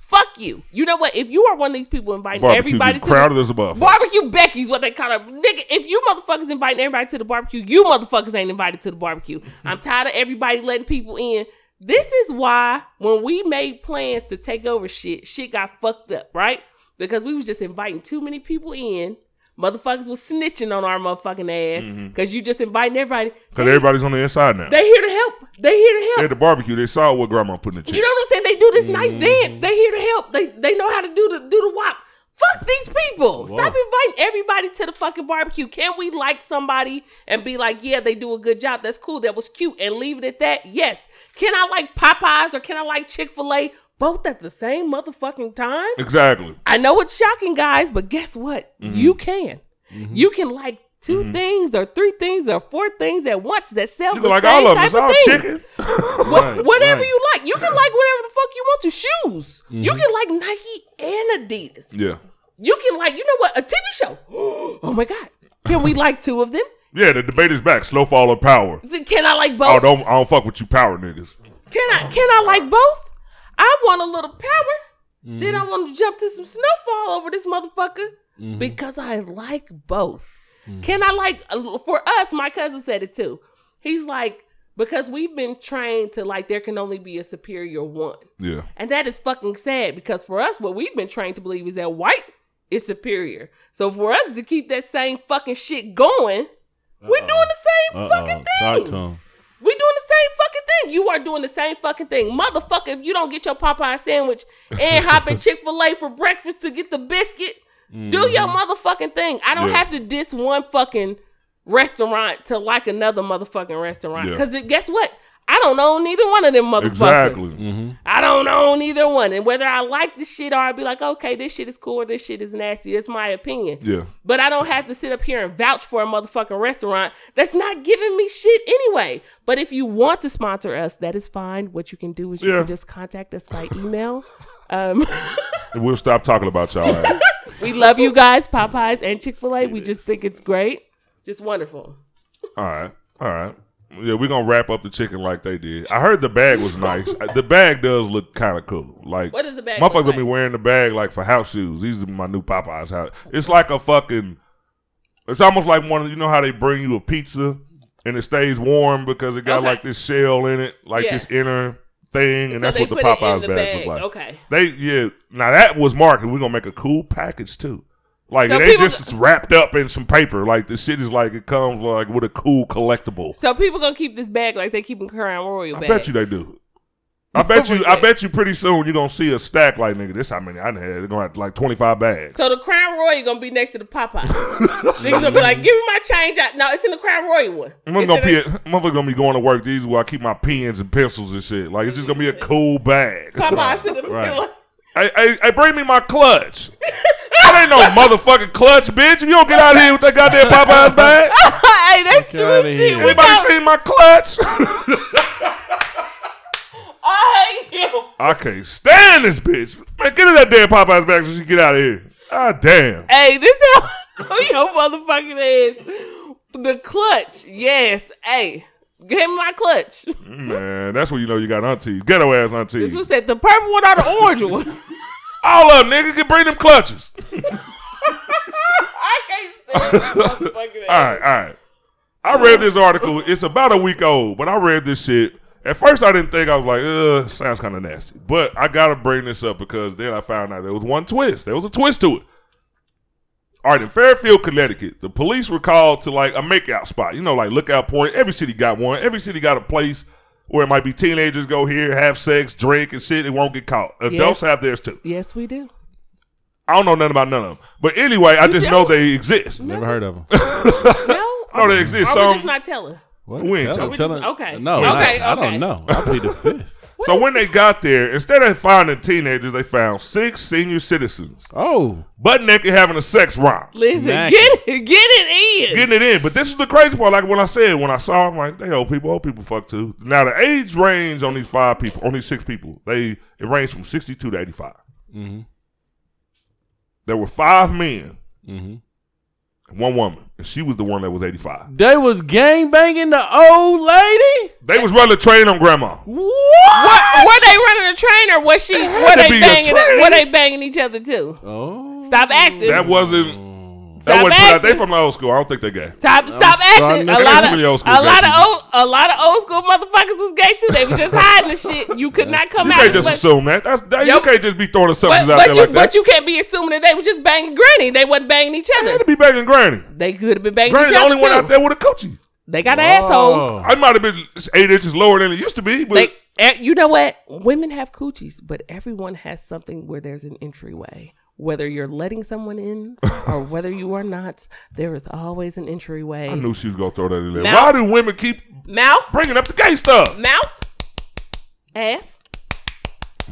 Speaker 3: Fuck you. You know what? If you are one of these people inviting
Speaker 1: Barbecue
Speaker 3: everybody
Speaker 1: be
Speaker 3: to the
Speaker 1: crowded as a motherfucker.
Speaker 3: Barbecue Becky's what they call her. Nigga, if you motherfuckers inviting everybody to the barbecue, you motherfuckers ain't invited to the barbecue. I'm tired of everybody letting people in. This is why when we made plans to take over shit, shit got fucked up, right? Because we was just inviting too many people in. Motherfuckers was snitching on our motherfucking ass because you just inviting everybody.
Speaker 1: Because everybody's on the inside now.
Speaker 3: They here to help. They here to help.
Speaker 1: At the barbecue, they saw what grandma put in the
Speaker 3: You know what I'm saying? They do this nice
Speaker 1: Mm-hmm.
Speaker 3: dance. They here to help. They they know how to do the do the wop. Fuck these people. Stop inviting everybody to the fucking barbecue. Can we like somebody and be like, yeah, they do a good job. That's cool. That was cute. And leave it at that? Yes. Can I like Popeyes or can I like Chick-fil-A? Both at the same motherfucking time?
Speaker 1: Exactly.
Speaker 3: I know it's shocking, guys, but guess what?
Speaker 1: Mm-hmm.
Speaker 3: You can. Mm-hmm. You can like 2 mm-hmm. things or three things or four things at once that sell
Speaker 1: You
Speaker 3: the
Speaker 1: like
Speaker 3: same
Speaker 1: all of them.
Speaker 3: type
Speaker 1: It's all
Speaker 3: thing. <laughs>
Speaker 2: Right,
Speaker 3: whatever
Speaker 2: right.
Speaker 3: you like. You can like whatever the fuck you want to. Shoes. You mm-hmm. can like Nike and Adidas.
Speaker 1: Yeah.
Speaker 3: You can like, you know what? A TV show. <gasps> oh my God. Can we like two of them?
Speaker 1: Yeah, the debate is back. Snowfall of power.
Speaker 3: Can I like both?
Speaker 1: Oh, don't I don't fuck with you power niggas.
Speaker 3: Can I can I like both? I want a little power. Then I mm-hmm. want to jump to some snowfall over this motherfucker mm-hmm. because I like both. Mm. Can I like for us? My cousin said it too. He's like because we've been trained to like there can only be a superior one.
Speaker 1: Yeah.
Speaker 3: And that is fucking sad because for us, what we've been trained to believe is that white is superior. So for us to keep that same fucking shit going, we're uh-uh. doing the same uh-uh.
Speaker 2: fucking
Speaker 3: thing.
Speaker 2: Talk to him.
Speaker 3: We doing the same fucking thing. You are doing the same fucking thing. Motherfucker, if you don't get your Popeye sandwich and <laughs> hop in Chick-fil-A for breakfast to get the biscuit, do your mm-hmm. motherfucking thing. I don't
Speaker 1: Yeah.
Speaker 3: have to diss one fucking restaurant to like another motherfucking restaurant.
Speaker 1: Yeah.
Speaker 3: Because guess what? I don't own neither one of them motherfuckers.
Speaker 1: Exactly.
Speaker 3: I don't own either one. And whether I like the shit or I be like, okay, this shit is cool or this shit is nasty. That's my opinion.
Speaker 1: Yeah.
Speaker 3: But I don't have to sit up here and vouch for a motherfucking restaurant that's not giving me shit anyway. But if you want to sponsor us, that is fine. What you can do is you
Speaker 1: Yeah.
Speaker 3: can just contact us by <laughs> email. Um, <laughs>
Speaker 1: And we'll stop talking about y'all. <laughs>
Speaker 3: we love you guys, Popeyes and Chick fil A. We just think it's great. Just wonderful.
Speaker 1: all right. All right. Yeah, we're gonna wrap up the chicken like they did. I heard the bag was <laughs> nice. Uh, the bag does look kind of cool. Like
Speaker 3: what is the bag
Speaker 1: Motherfuckers
Speaker 3: look
Speaker 1: gonna be wearing the bag like for house shoes. These are my new Popeyes house. It's like a fucking. It's almost like one of you know how they bring you a pizza and it stays warm because it got
Speaker 3: Okay.
Speaker 1: like this shell in it, like
Speaker 3: Yeah.
Speaker 1: this inner thing, and
Speaker 3: So
Speaker 1: that's what the
Speaker 3: put it in
Speaker 1: Popeyes
Speaker 3: the
Speaker 1: bags
Speaker 3: bag.
Speaker 1: look like.
Speaker 3: Okay.
Speaker 1: They yeah. Now that was marketing. We're gonna make a cool package too. Like
Speaker 3: So
Speaker 1: it ain't
Speaker 3: people-
Speaker 1: just wrapped up in some paper. Like the shit is like it comes like with a cool collectible.
Speaker 3: So people gonna keep this bag like they keeping Crown Royal
Speaker 1: I
Speaker 3: bags.
Speaker 1: bet you they do. I bet <laughs> you. I bet you. Pretty soon you're gonna see a stack like nigga. This how many I had. They're gonna have like 25 bags.
Speaker 3: So the Crown Royal gonna be next to the Popeye. <laughs> Niggas gonna be like, give me my change. out. No, it's in the Crown Royal one.
Speaker 1: I'm
Speaker 3: It's
Speaker 1: gonna
Speaker 3: in
Speaker 1: be.
Speaker 3: the-
Speaker 1: Motherfucker gonna be going to work. These where I keep my pens and pencils and shit. Like it's just gonna be a cool bag.
Speaker 3: Popeye in the
Speaker 2: Right.
Speaker 3: Middle.
Speaker 1: hey, hey, hey, bring me my clutch. that ain't no motherfucking clutch, bitch. If you don't get out of here with that goddamn Popeyes bag, <laughs>
Speaker 3: hey, that's
Speaker 2: Get
Speaker 3: true
Speaker 2: outta
Speaker 3: shit.
Speaker 2: here.
Speaker 3: We
Speaker 1: anybody
Speaker 3: got-
Speaker 1: seen my clutch? <laughs>
Speaker 3: I hate you.
Speaker 1: I can't stand this bitch. Man, get in that damn Popeye's bag so she get out of here. Ah, damn.
Speaker 3: Hey, this how <laughs> your motherfucking ass. The clutch, yes. Hey, give me my clutch.
Speaker 1: Man, that's when you know you got aunties. Ghetto ass aunties.
Speaker 3: This was that the purple one or the orange one. <laughs>
Speaker 1: All of them, nigga, can bring them clutches. <laughs>
Speaker 3: I can't stand <laughs>
Speaker 1: All right, all right. I read this article. It's about a week old, but I read this shit. At first, I didn't think I was like, "Ugh, sounds kind of nasty." But I gotta bring this up because then I found out there was one twist. There was a twist to it. All right, in Fairfield, Connecticut, the police were called to like a makeout spot. You know, like lookout point. Every city got one. Every city got a place where it might be teenagers go here, have sex, drink, and shit. It won't get caught. Adults
Speaker 3: Yes.
Speaker 1: have theirs too.
Speaker 3: Yes, we do.
Speaker 1: I don't know nothing about none of them. But anyway, I just know
Speaker 3: don't?
Speaker 1: they exist.
Speaker 2: Never heard of them. <laughs>
Speaker 3: No,
Speaker 1: No, they exist.
Speaker 3: Are we
Speaker 1: Some
Speaker 3: just not telling?
Speaker 2: What?
Speaker 1: We ain't
Speaker 2: Tell-
Speaker 1: telling.
Speaker 2: tell
Speaker 3: just- okay.
Speaker 2: No,
Speaker 3: Okay,
Speaker 2: I, I don't know. I plead the fifth.
Speaker 1: So when they got there, instead of finding teenagers, they found six senior citizens
Speaker 2: Oh,
Speaker 1: butt naked having a sex romp,
Speaker 3: Listen,
Speaker 2: Smack
Speaker 3: get it, get it in.
Speaker 1: getting it in. But this is the crazy part. Like when I said, when I saw, them, like they old people, old people fuck too. Now the age range on these five people, on these six people, they it ranged from sixty two to eighty mm-hmm. There were five men, mm-hmm. and one woman, and she was the one that was eighty five.
Speaker 2: they was gang banging the old lady.
Speaker 1: They was running a train on grandma.
Speaker 2: What?
Speaker 3: What, were they running a train or was she? <laughs> Were they banging? Were they banging each other too?
Speaker 2: Oh,
Speaker 3: Stop acting.
Speaker 1: That wasn't. That wasn't put out. They from the old school. I don't think they gay.
Speaker 3: Stop, stop acting. A lot of,
Speaker 1: of old school
Speaker 3: a lot of old, a lot of old school motherfuckers was gay too. They was just hiding the shit. You could not come
Speaker 1: You
Speaker 3: out.
Speaker 1: You can't just assume that. That's that, you can't just be throwing
Speaker 3: but,
Speaker 1: assumptions out
Speaker 3: but
Speaker 1: there
Speaker 3: you,
Speaker 1: like that.
Speaker 3: but you can't be assuming that they were just banging Granny. They wasn't banging each
Speaker 1: They had
Speaker 3: other.
Speaker 1: to be banging Granny.
Speaker 3: They could have been banging
Speaker 1: Granny
Speaker 3: each
Speaker 1: the
Speaker 3: other
Speaker 1: only one
Speaker 3: too.
Speaker 1: out there with a coochie.
Speaker 3: They got
Speaker 2: Oh.
Speaker 3: assholes.
Speaker 1: I might have been eight inches lower than it used to be, but
Speaker 3: They, eh, you know what? Women have coochies, but everyone has something where there's an entryway. Whether you're letting someone in <laughs> or whether you are not, there is always an entryway.
Speaker 1: I knew she was gonna throw that in there.
Speaker 3: Mouth.
Speaker 1: Why do women keep
Speaker 3: Mouth,
Speaker 1: bringing up the gay stuff?
Speaker 3: mouth, ass, <laughs>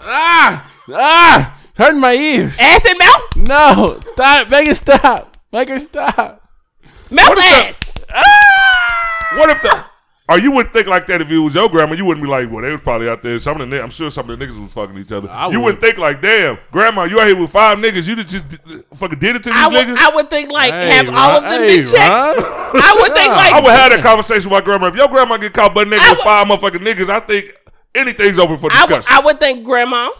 Speaker 2: ah, ah, it's hurting my ears.
Speaker 3: ass and mouth,
Speaker 2: No, stop. Make it stop. Make her stop.
Speaker 3: mouth,
Speaker 1: What
Speaker 3: ass.
Speaker 2: Ah!
Speaker 1: What if the or you wouldn't think like that if it was your grandma? You wouldn't be like, well, they was probably out there. Some of the, I'm sure some of the niggas was fucking each other.
Speaker 2: I
Speaker 1: you
Speaker 2: would.
Speaker 1: wouldn't think like, damn, grandma, you out here with five niggas. You just d- fucking did it to these
Speaker 3: I would,
Speaker 1: niggas.
Speaker 3: I would think like
Speaker 2: Hey,
Speaker 3: have all of them
Speaker 2: hey,
Speaker 3: been checked.
Speaker 2: Ron. <laughs>
Speaker 3: I would think like
Speaker 1: I would have that conversation with my grandma. If your grandma get caught butt naked
Speaker 3: I
Speaker 1: with five motherfucking niggas, I think anything's open for
Speaker 3: I would,
Speaker 1: discussion.
Speaker 3: I would think grandma.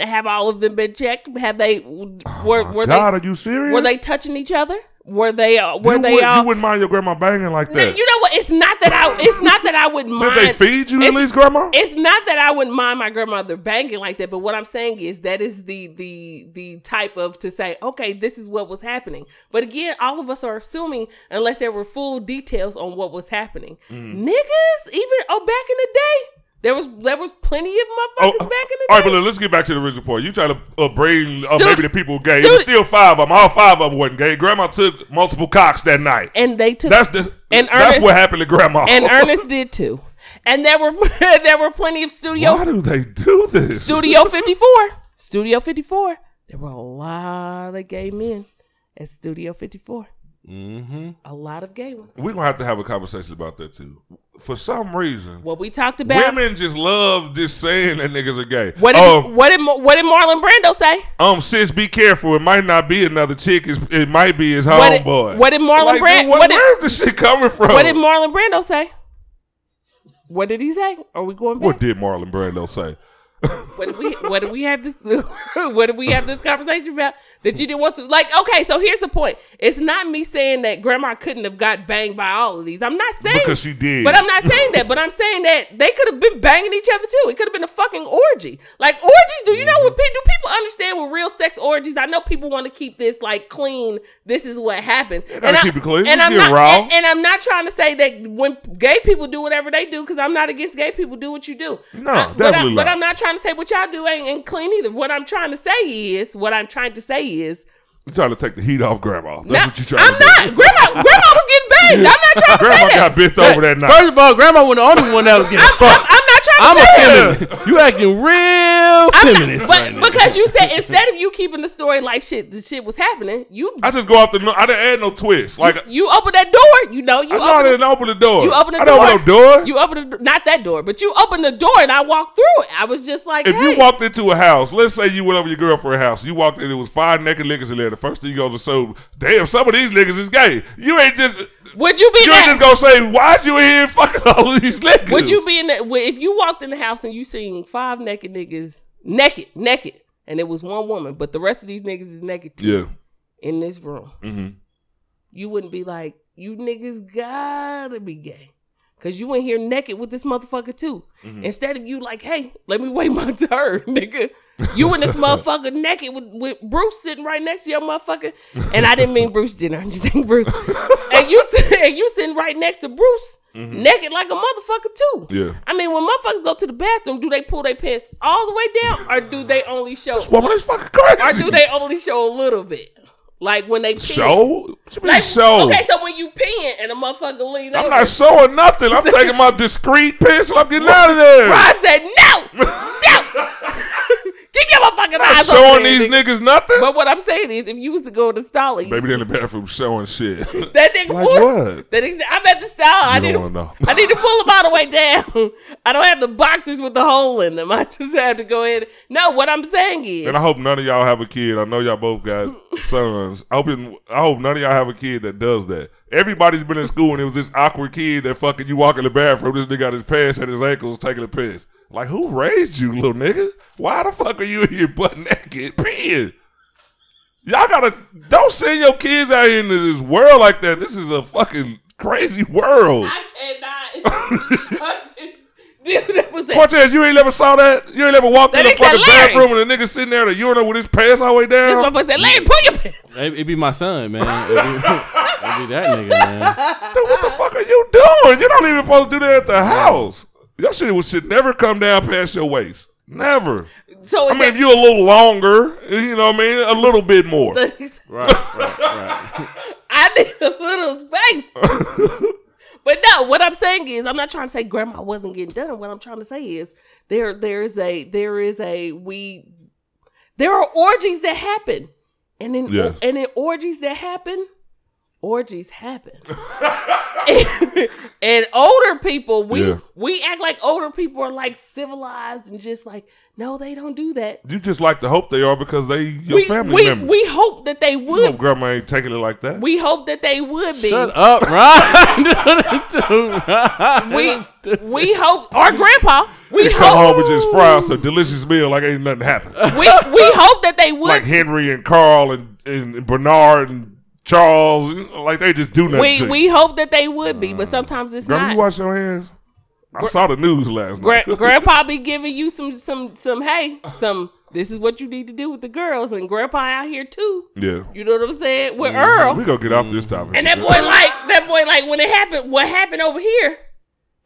Speaker 3: Have all of them been checked? Have they were oh, were
Speaker 1: Oh God,
Speaker 3: they
Speaker 1: are you serious?
Speaker 3: were they touching each other? Were they uh, were
Speaker 1: you,
Speaker 3: they
Speaker 1: would,
Speaker 3: all?
Speaker 1: you wouldn't mind your grandma banging like that?
Speaker 3: you know what? It's not that I. It's not that I would mind.
Speaker 1: Did they feed you at least, grandma?
Speaker 3: It's not that I wouldn't mind my grandmother banging like that, but what I'm saying is that is the the the type of to say, okay, this is what was happening. But again, all of us are assuming unless there were full details on what was happening.
Speaker 1: Mm.
Speaker 3: Niggas, even oh, back in the day, there was there was plenty of motherfuckers
Speaker 1: Oh,
Speaker 3: back in the
Speaker 1: all right,
Speaker 3: day.
Speaker 1: but let's get back to the original point. You try to uh, bring uh, maybe the people gay. It was still five of them. All five of them wasn't gay. Grandma took multiple cocks that night.
Speaker 3: and they took
Speaker 1: That's the.
Speaker 3: And
Speaker 1: that's
Speaker 3: Ernest-
Speaker 1: what happened to grandma.
Speaker 3: and <laughs> Ernest did too. And there were <laughs> there were plenty of studio
Speaker 1: Why do they do this?
Speaker 3: Studio 54. Studio 54. There were a lot of gay men at Studio 54.
Speaker 2: Mm-hmm.
Speaker 3: A lot of gay ones.
Speaker 1: We're gonna have to have a conversation about that too. For some reason,
Speaker 3: What we talked about.
Speaker 1: women just love just saying that niggas are gay.
Speaker 3: What did,
Speaker 1: um,
Speaker 3: what did what did Marlon Brando say?
Speaker 1: um, sis, be careful. It might not be another chick. It's, it might be his
Speaker 3: What did,
Speaker 1: homeboy.
Speaker 3: what did Marlon
Speaker 1: Like,
Speaker 3: Brando?
Speaker 1: dude, where-
Speaker 3: What
Speaker 1: where's this shit coming from?
Speaker 3: what did Marlon Brando say? What did he say? Are we going back?
Speaker 1: What did Marlon Brando say?
Speaker 3: What did we what did we have this <laughs> what did we have this conversation about that you didn't want to like okay so here's the point. It's not me saying that grandma couldn't have got banged by all of these. I'm not saying
Speaker 1: Because she did.
Speaker 3: but I'm not saying that but I'm saying that they could have been banging each other too. It could have been a fucking orgy. Like orgies do you know what mm-hmm. pe- do people understand what real sex orgies? I know people want to keep this like clean. This is what happens.
Speaker 1: Gotta
Speaker 3: I-
Speaker 1: keep it clean.
Speaker 3: and I'm not
Speaker 1: raw.
Speaker 3: and, and I'm not trying to say that when gay people do whatever they do because I'm not against gay people do what you do.
Speaker 1: No,
Speaker 3: I- but,
Speaker 1: definitely
Speaker 3: I, but. I'm not trying to say what y'all do ain't, ain't clean either. What I'm trying to say is, what I'm trying to say is,
Speaker 1: You trying to take the heat off grandma. That's
Speaker 3: not-
Speaker 1: what you're trying
Speaker 3: I'm
Speaker 1: to do.
Speaker 3: not. Grandma, grandma was getting banged. I'm not trying to <laughs>
Speaker 1: Grandma
Speaker 3: say
Speaker 1: got
Speaker 3: that.
Speaker 1: bent over that night.
Speaker 2: First of all, Grandma was the only one that was getting
Speaker 3: I'm, I'm,
Speaker 2: fucked.
Speaker 3: I'm not trying
Speaker 2: I'm a feminist. You acting real feminist
Speaker 3: But
Speaker 2: right now.
Speaker 3: because you said instead of you keeping the story like shit, the shit was happening. You
Speaker 1: I just go off the. no- I didn't add no twist. Like
Speaker 3: you open that door. You know you
Speaker 1: I know I didn't open the door.
Speaker 3: You open the
Speaker 1: I
Speaker 3: door.
Speaker 1: don't open no door.
Speaker 3: You open the, not that door, but you opened the door and I walked through it. I was just like,
Speaker 1: if
Speaker 3: hey.
Speaker 1: you walked into a house, let's say you went over your girlfriend's house, you walked in, it was five naked niggas in there. The first thing you go to so, damn, some of these niggas is gay. You ain't just.
Speaker 3: Would you be
Speaker 1: You ain't
Speaker 3: that?
Speaker 1: just gonna say, why'd you in here fucking all these niggas?
Speaker 3: Would you be in the, if you walked in the house and you seen five naked niggas naked, naked, and it was one woman, but the rest of these niggas is naked too
Speaker 1: Yeah.
Speaker 3: in this room?
Speaker 1: hmm
Speaker 3: You wouldn't be like, you niggas gotta be gay. Cause you in here naked with this motherfucker too.
Speaker 1: Mm-hmm.
Speaker 3: Instead of you like, hey, let me wait my <laughs> turn, nigga. You and this <laughs> motherfucker naked with, with Bruce sitting right next to your motherfucker. And I didn't mean Bruce Jenner, I'm just saying Bruce. <laughs> and you and you sitting right next to Bruce, naked like a motherfucker too.
Speaker 1: Mm-hmm. Yeah.
Speaker 3: I mean, when motherfuckers go to the bathroom, do they pull their pants all the way down, or do they only show,
Speaker 1: Woman, that's fucking crazy.
Speaker 3: or do they only show a little bit? Like when they pee.
Speaker 1: show? What you mean
Speaker 3: Like,
Speaker 1: show?
Speaker 3: Okay, so when you peeing and a motherfucker lean
Speaker 1: I'm
Speaker 3: over,
Speaker 1: not showing nothing. I'm taking my <laughs> discreet piss and I'm getting out of there.
Speaker 3: Rod said no, <laughs> no. Keep your motherfucking
Speaker 1: not
Speaker 3: eyes
Speaker 1: showing these niggas nothing.
Speaker 3: But what I'm saying is, if you was to go to the stall,
Speaker 1: Baby, they in the bathroom showing shit. <laughs>
Speaker 3: that nigga
Speaker 1: like
Speaker 3: pull-
Speaker 1: what?
Speaker 3: That nigga, I'm at the stall. I need
Speaker 1: don't
Speaker 3: to,
Speaker 1: know.
Speaker 3: I need to pull them all the way <laughs> down. I don't have the boxers with the hole in them. I just have to go ahead. No, what I'm saying is,
Speaker 1: And I hope none of y'all have a kid. I know y'all both got <laughs> sons. I hope, I hope none of y'all have a kid that does that. Everybody's been in school and it was this awkward kid that fucking you walk in the bathroom. This nigga got his pants at his ankles taking a piss. Like, who raised you, little nigga? Why the fuck are you in here butt naked peeing? Y'all gotta, don't send your kids out here into this world like that. This is a fucking crazy world.
Speaker 3: I cannot. <laughs> <laughs> Dude, that was it.
Speaker 1: Cortez, you ain't never saw that? You ain't never walked
Speaker 3: That
Speaker 1: in the fucking
Speaker 3: Larry.
Speaker 1: bathroom and a nigga sitting there at a urinal with his pants all the way down.
Speaker 3: This
Speaker 1: down?
Speaker 3: motherfucker said, "Larry, pull your pants."
Speaker 2: It, it be my son, man. It be, <laughs> it be that nigga, man.
Speaker 1: Dude, what the fuck are you doing? You don't even supposed to do that at the house. Your shit would- should never come down past your waist. Never.
Speaker 3: So
Speaker 1: I mean, if you're a little longer, you know what I mean? A little bit more.
Speaker 2: Right, <laughs> right, right.
Speaker 3: I need a little space. <laughs> but no, what I'm saying is, I'm not trying to say grandma wasn't getting done. What I'm trying to say is, there, there is a, there is a, we, there are orgies that happen, and in,
Speaker 1: Yes.
Speaker 3: and in orgies that happen, orgies happen. and, <laughs> and older people, we,
Speaker 1: Yeah.
Speaker 3: we act like older people are like civilized and just like, no, they don't do that.
Speaker 1: You just like to hope they are because they your
Speaker 3: we,
Speaker 1: family
Speaker 3: we,
Speaker 1: member.
Speaker 3: we hope that they
Speaker 1: you
Speaker 3: would.
Speaker 1: hope grandma ain't taking it like that.
Speaker 3: We hope that they would be.
Speaker 2: Shut up, Ron. <laughs> This dude, Ron.
Speaker 3: we we hope our grandpa we
Speaker 1: They come home
Speaker 3: hope
Speaker 1: and just fry us a delicious meal like ain't nothing happened.
Speaker 3: we we hope that they would
Speaker 1: like Henry and Carl and, and Bernard and Charles, like they just do nothing.
Speaker 3: we
Speaker 1: you.
Speaker 3: we hope that they would be but mm. sometimes it's
Speaker 1: Grandma, you
Speaker 3: not
Speaker 1: wash your hands. I saw the news last
Speaker 3: Gra-
Speaker 1: night. <laughs>
Speaker 3: grandpa be giving you some some some hey some this is what you need to do with the girls and grandpa out here too
Speaker 1: yeah,
Speaker 3: you know what i'm saying with mm-hmm. earl
Speaker 1: we gonna get off this topic.
Speaker 3: and that boy like that boy like when it happened what happened over here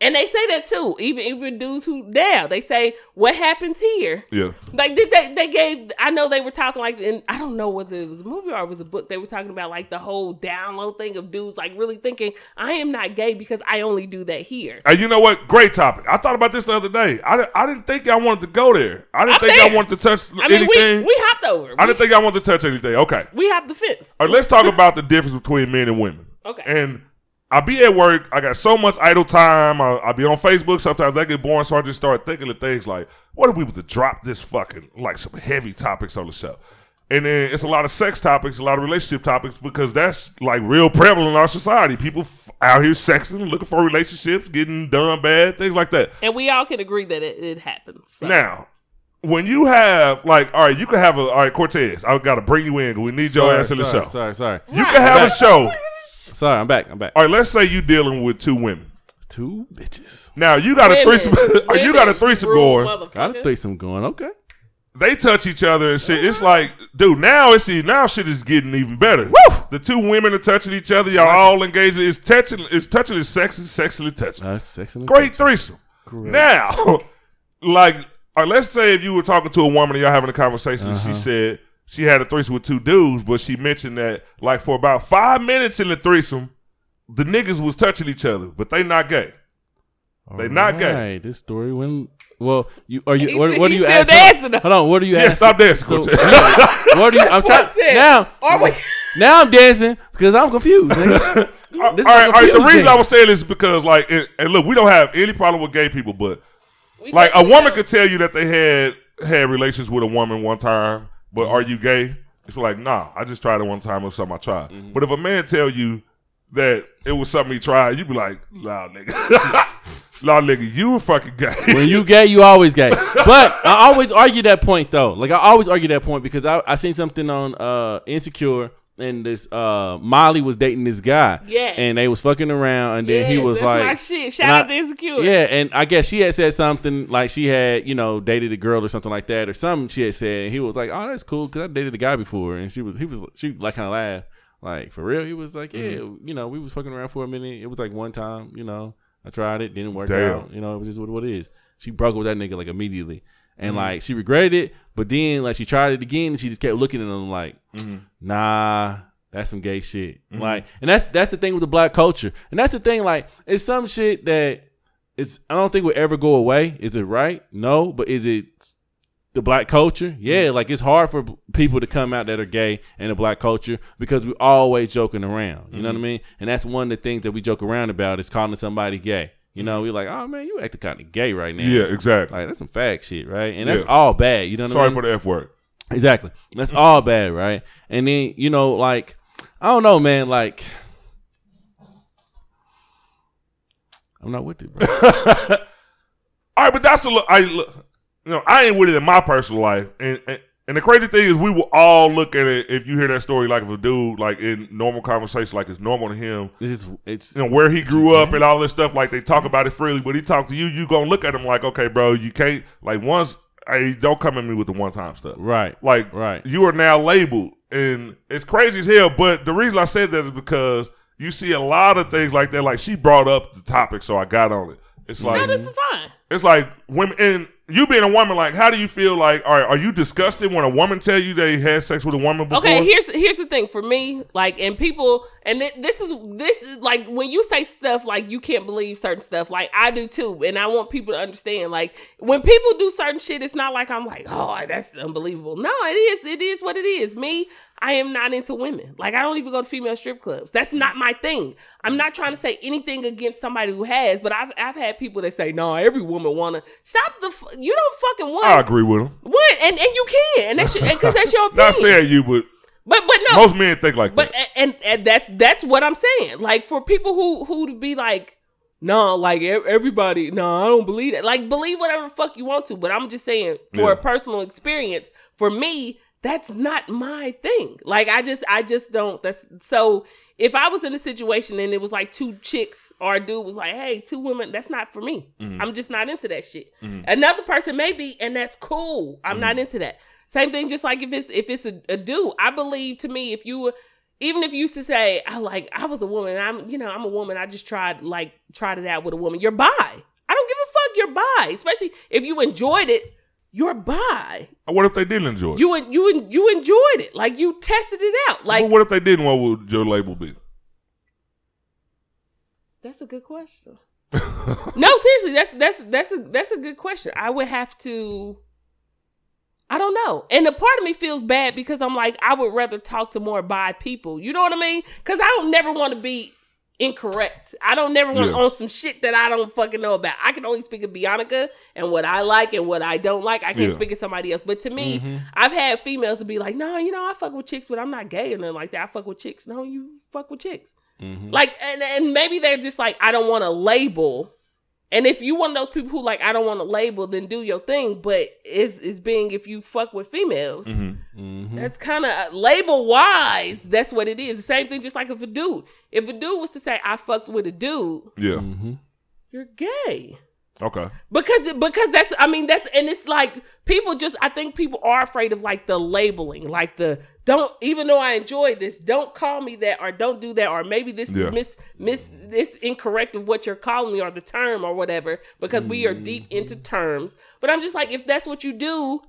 Speaker 3: and they say that too even even dudes who now they say what happens here
Speaker 1: yeah,
Speaker 3: Like did they they gave I know they were talking like and I don't know whether it was a movie or it was a book. They were talking about like the whole down low thing of dudes like really thinking I am not gay because I only do that here.
Speaker 1: Hey, you know what? Great topic. I thought about this the other day. I, I didn't think I wanted to go there. I didn't
Speaker 3: I'm
Speaker 1: think I
Speaker 3: there.
Speaker 1: wanted to touch
Speaker 3: I mean
Speaker 1: anything.
Speaker 3: we we hopped over.
Speaker 1: I didn't think I wanted to touch anything. Okay.
Speaker 3: we hopped the fence.
Speaker 1: All right, let's talk about the difference between men and women.
Speaker 3: Okay.
Speaker 1: And I be at work. I got so much idle time. I, I be on Facebook. Sometimes I get boring, so I just start thinking of things like, what if we was to drop this fucking like some heavy topics on the show? And then it's a lot of sex topics, a lot of relationship topics, because that's like real prevalent in our society. People f- out here sexing, looking for relationships, getting done bad, things like that.
Speaker 3: And we all can agree that it, it happens. So.
Speaker 1: Now, when you have like, all right, you can have a all right, Cortez. I got to bring you in. We need your
Speaker 2: sorry,
Speaker 1: ass in the show.
Speaker 2: Sorry, sorry.
Speaker 1: You can have a show.
Speaker 2: Sorry, I'm back. I'm back.
Speaker 1: All right, let's say you dealing with two women.
Speaker 2: Two bitches.
Speaker 1: Now you got a
Speaker 3: Women.
Speaker 1: threesome. or <laughs> you got a
Speaker 3: Women,
Speaker 1: threesome
Speaker 3: rules,
Speaker 1: going.
Speaker 2: Got a threesome going. Okay.
Speaker 1: They touch each other and shit. It's like, dude, now it's now shit is getting even better. The two women are touching each other. Y'all all engaged. It's touching. It's touching. Is sexy, sexually touching.
Speaker 2: That's sex and
Speaker 1: Great threesome. Now, <laughs> like, all right, let's say if you were talking to a woman and y'all having a conversation, and she uh-huh. said she had a threesome with two dudes, but she mentioned that like for about five minutes in the threesome, the niggas was touching each other, but they not gay. They not gay.
Speaker 2: Right, this story when well you are you
Speaker 3: He's-
Speaker 2: what, what are
Speaker 3: he's
Speaker 2: you
Speaker 3: still
Speaker 2: asking?
Speaker 3: dancing though.
Speaker 2: Hold on, what are you
Speaker 1: Yeah,
Speaker 2: asking?
Speaker 1: stop dancing.
Speaker 2: So,
Speaker 1: Coach. <laughs>
Speaker 2: what are you? I'm trying
Speaker 3: What's that?
Speaker 2: now.
Speaker 3: Are we?
Speaker 2: Now I'm dancing because I'm confused. <laughs> nigga.
Speaker 1: all
Speaker 2: This
Speaker 1: right,
Speaker 2: is
Speaker 1: all right. The
Speaker 2: confused
Speaker 1: reason I
Speaker 2: dance.
Speaker 1: was saying this is because, like, and, and look, we don't have any problem with gay people, but
Speaker 3: We
Speaker 1: like a
Speaker 3: definitely
Speaker 1: woman
Speaker 3: don't.
Speaker 1: could tell you that they had had relations with a woman one time, but are you gay? It's like, nah, I just tried it one time or something I tried.
Speaker 2: Mm-hmm.
Speaker 1: But if a man tell you that it was something he tried, you'd be like, nah, nigga, <laughs> nah, nigga, you were fucking gay.
Speaker 2: when you gay, you always gay. <laughs> But I always argue that point though. Like I always argue that point because I I seen something on uh Insecure and this uh Molly was dating this guy.
Speaker 3: Yeah.
Speaker 2: And they was fucking around and then he was
Speaker 3: that's
Speaker 2: like
Speaker 3: my shit. Shout out
Speaker 2: I-
Speaker 3: to Insecure.
Speaker 2: Yeah, and I guess she had said something like she had, you know, dated a girl or something like that, or something she had said. And he was like, "Oh, that's cool," because I dated a guy before, and she was, he was, she like kind of laughed, like for real. He was like, "Yeah,
Speaker 1: Mm-hmm.
Speaker 2: you know, we was fucking around for a minute. It was like one time, you know, I tried it, didn't work
Speaker 1: Damn.
Speaker 2: out. You know, it was just what, what it is." She broke up with that nigga like immediately, and
Speaker 1: Mm-hmm.
Speaker 2: like she regretted it, but then like she tried it again, and she just kept looking at him like,
Speaker 1: Mm-hmm.
Speaker 2: nah. That's some gay shit. Like, and that's that's the thing with the black culture, and that's the thing. Like, it's some shit that it's I don't think will ever go away. Is it right? No, but is it the black culture? Yeah, like it's hard for people to come out that are gay in the black culture because we're always joking around. You know what I mean? And that's one of the things that we joke around about is calling somebody gay. You know, we're like, oh man, you acting kind of gay right now.
Speaker 1: yeah, exactly.
Speaker 2: Like that's some fact shit, right? And that's
Speaker 1: Yeah.
Speaker 2: all bad. You know what I
Speaker 1: Sorry
Speaker 2: mean?
Speaker 1: for the F word.
Speaker 2: Exactly. That's all bad, right? And then, you know, like, I don't know, man. Like, I'm not with it, bro. <laughs>
Speaker 1: All right, but that's a look. I look, you know, I ain't with it in my personal life, and, and and the crazy thing is, we will all look at it if you hear that story, like if a dude, like in normal conversation, like it's normal to him,
Speaker 2: This is, it's,
Speaker 1: you know, where he grew up and all this stuff. Like they talk about it freely, but he talk to you, you gonna look at him like, okay, bro, you can't like once. Hey, don't come at me with the one time stuff.
Speaker 2: right.
Speaker 1: Like,
Speaker 2: Right.
Speaker 1: you are now labeled, and it's crazy as hell. But the reason I said that is because you see a lot of things like that. Like she brought up the topic, so I got on it. It's like
Speaker 3: No, this is fine.
Speaker 1: it's like women, and you being a woman, like, how do you feel? Like, are are you disgusted when a woman tell you they had sex with a woman before?
Speaker 3: Okay, here's here's the thing for me, like, and people, and th- this is this is like when you say stuff like you can't believe certain stuff, like I do too, and I want people to understand, like, when people do certain shit, it's not like I'm like, oh, that's unbelievable. No, it is, it is what it is. Me, I am not into women. Like, I don't even go to female strip clubs. That's not my thing. I'm not trying to say anything against somebody who has, but I've I've had people that say, no, every woman wanna. Stop the. F- you don't fucking want.
Speaker 1: I agree with him.
Speaker 3: What? And and you can, and that's because that's your <laughs> opinion.
Speaker 1: Not saying you, but
Speaker 3: But but no,
Speaker 1: most men think like
Speaker 3: but
Speaker 1: that.
Speaker 3: and, and that's that's what I'm saying. Like for people who who to be like, no, like everybody, no, I don't believe it. Like believe whatever the fuck you want to, but I'm just saying for
Speaker 1: Yeah.
Speaker 3: a personal experience, for me, that's not my thing. Like I just I just don't. That's so. If I was in a situation and it was like two chicks or a dude was like, hey, two women, that's not for me.
Speaker 1: Mm-hmm.
Speaker 3: I'm just not into that shit. Another person may be, and that's cool. I'm not
Speaker 1: Mm-hmm.
Speaker 3: into that. Same thing, just like if it's if it's a, a dude. I believe to me, if you even if you used to say, I like I was a woman, I'm you know, I'm a woman, I just tried like tried it out with a woman, you're bi. I don't give a fuck, you're bi. Especially if you enjoyed it, you're bi.
Speaker 1: what if they didn't enjoy it?
Speaker 3: You you you enjoyed it. Like you tested it out. Like
Speaker 1: but what if they didn't? What would your label be?
Speaker 3: That's a good question. <laughs> no, seriously, that's that's that's a that's a good question. I would have to I don't know. And a part of me feels bad because I'm like, I would rather talk to more bi people. You know what I mean? Because I don't never want to be incorrect. I don't never want
Speaker 1: Yeah.
Speaker 3: on some shit that I don't fucking know about. I can only speak of Bianca and what I like and what I don't like. I can't
Speaker 1: Yeah.
Speaker 3: speak of somebody else. But to me, mm-hmm. I've had females to be like, no, you know, I fuck with chicks, but I'm not gay or nothing like that. I fuck with chicks. No, you fuck with chicks. Mm-hmm. Like, and, and maybe they're just like, I don't want to label. And if you one of those people who like, I don't want to label, then do your thing. But is is being if you fuck with females,
Speaker 2: Mm-hmm.
Speaker 3: that's kind of label wise. That's what it is. The same thing, just like if a dude, if a dude was to say, I fucked with a dude,
Speaker 1: Yeah.
Speaker 2: Mm-hmm.
Speaker 3: you're gay.
Speaker 1: Okay.
Speaker 3: Because because that's I mean that's and it's like people just I think people are afraid of like the labeling like the don't even though I enjoy this don't call me that or don't do that or maybe this
Speaker 1: Yeah.
Speaker 3: is mis mis this incorrect of what you're calling me or the term or whatever because we are deep into terms but I'm just like if that's what you do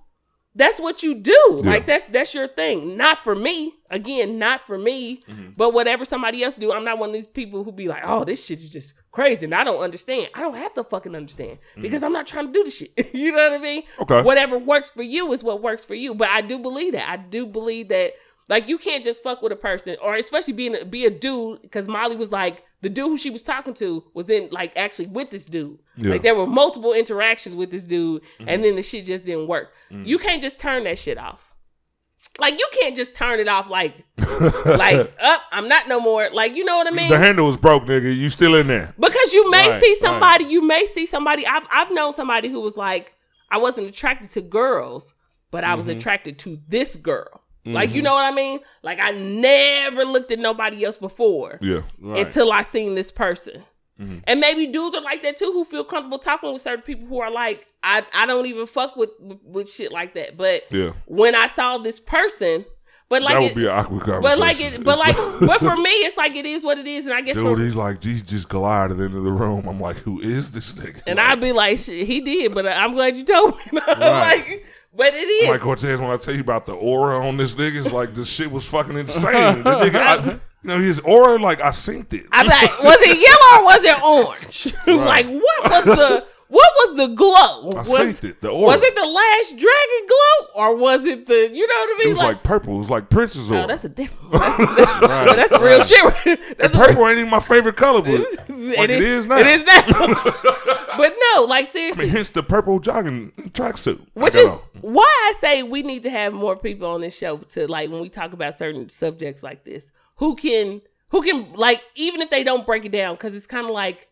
Speaker 3: that's what you do. Like that's that's your thing. Not for me. Again, not for me.
Speaker 1: Mm-hmm.
Speaker 3: But whatever somebody else do, I'm not one of these people who be like, "Oh, this shit is just crazy," and I don't understand. I don't have to fucking understand because I'm not trying to do the shit. <laughs> you know what I mean?
Speaker 1: Mm-hmm. Okay.
Speaker 3: Whatever works for you is what works for you. But I do believe that. I do believe that. Like you can't just fuck with a person, or especially being a, be a dude, because Molly was like the dude who she was talking to was in like actually with this dude.
Speaker 1: Yeah.
Speaker 3: Like there were multiple interactions with this dude, and then the shit just didn't work. You can't just turn that shit off. Like you can't just turn it off. Like, <laughs> like up, I'm not no more. Like you know what I mean?
Speaker 1: The handle was broke, nigga. You still in there?
Speaker 3: Because you may
Speaker 2: Right,
Speaker 3: see
Speaker 2: right.
Speaker 3: somebody, you may see somebody. I've I've known somebody who was like, I wasn't attracted to girls, but I
Speaker 2: Mm-hmm.
Speaker 3: was attracted to this girl. Like you know what I mean? Like I never looked at nobody else before
Speaker 1: Yeah.
Speaker 2: Right.
Speaker 3: until I seen this person.
Speaker 1: Mm-hmm.
Speaker 3: And maybe dudes are like that too, who feel comfortable talking with certain people who are like, I, I don't even fuck with with shit like that. But
Speaker 1: Yeah.
Speaker 3: when I saw this person, but like
Speaker 1: that
Speaker 3: it,
Speaker 1: would be an awkward conversation.
Speaker 3: but like it, but like, <laughs> but for me, it's like it is what it is, and I guess
Speaker 1: Dude,
Speaker 3: for,
Speaker 1: he's like, he just glided into the room. I'm like, who is this nigga?
Speaker 3: and
Speaker 1: like,
Speaker 3: I'd be like, shit, he did, but I'm glad you told me. <laughs> like, but it is.
Speaker 1: Like Cortez, when I tell you about the aura on this nigga, it's like this shit was fucking insane. The nigga, I, <laughs> you know, his aura, like I synced it.
Speaker 3: I'm like, was it yellow or was it orange? <laughs> like, what was the what was the glow?
Speaker 1: I
Speaker 3: was,
Speaker 1: synced it. The aura.
Speaker 3: was it the last dragon glow or was it the you know what I mean?
Speaker 1: It was like, purple. It was like Prince's oh, aura.
Speaker 3: oh, that's a different. <laughs> That's, that's, that's real shit. <laughs> That's
Speaker 1: purple ain't even my favorite color, but like it is now.
Speaker 3: It is now. but no, like
Speaker 1: I
Speaker 3: seriously,
Speaker 1: mean, hence the purple jogging tracksuit.
Speaker 3: Which is
Speaker 1: on.
Speaker 3: why I say we need to have more people on this show to like when we talk about certain subjects like this, who can who can like even if they don't break it down, because it's kind of like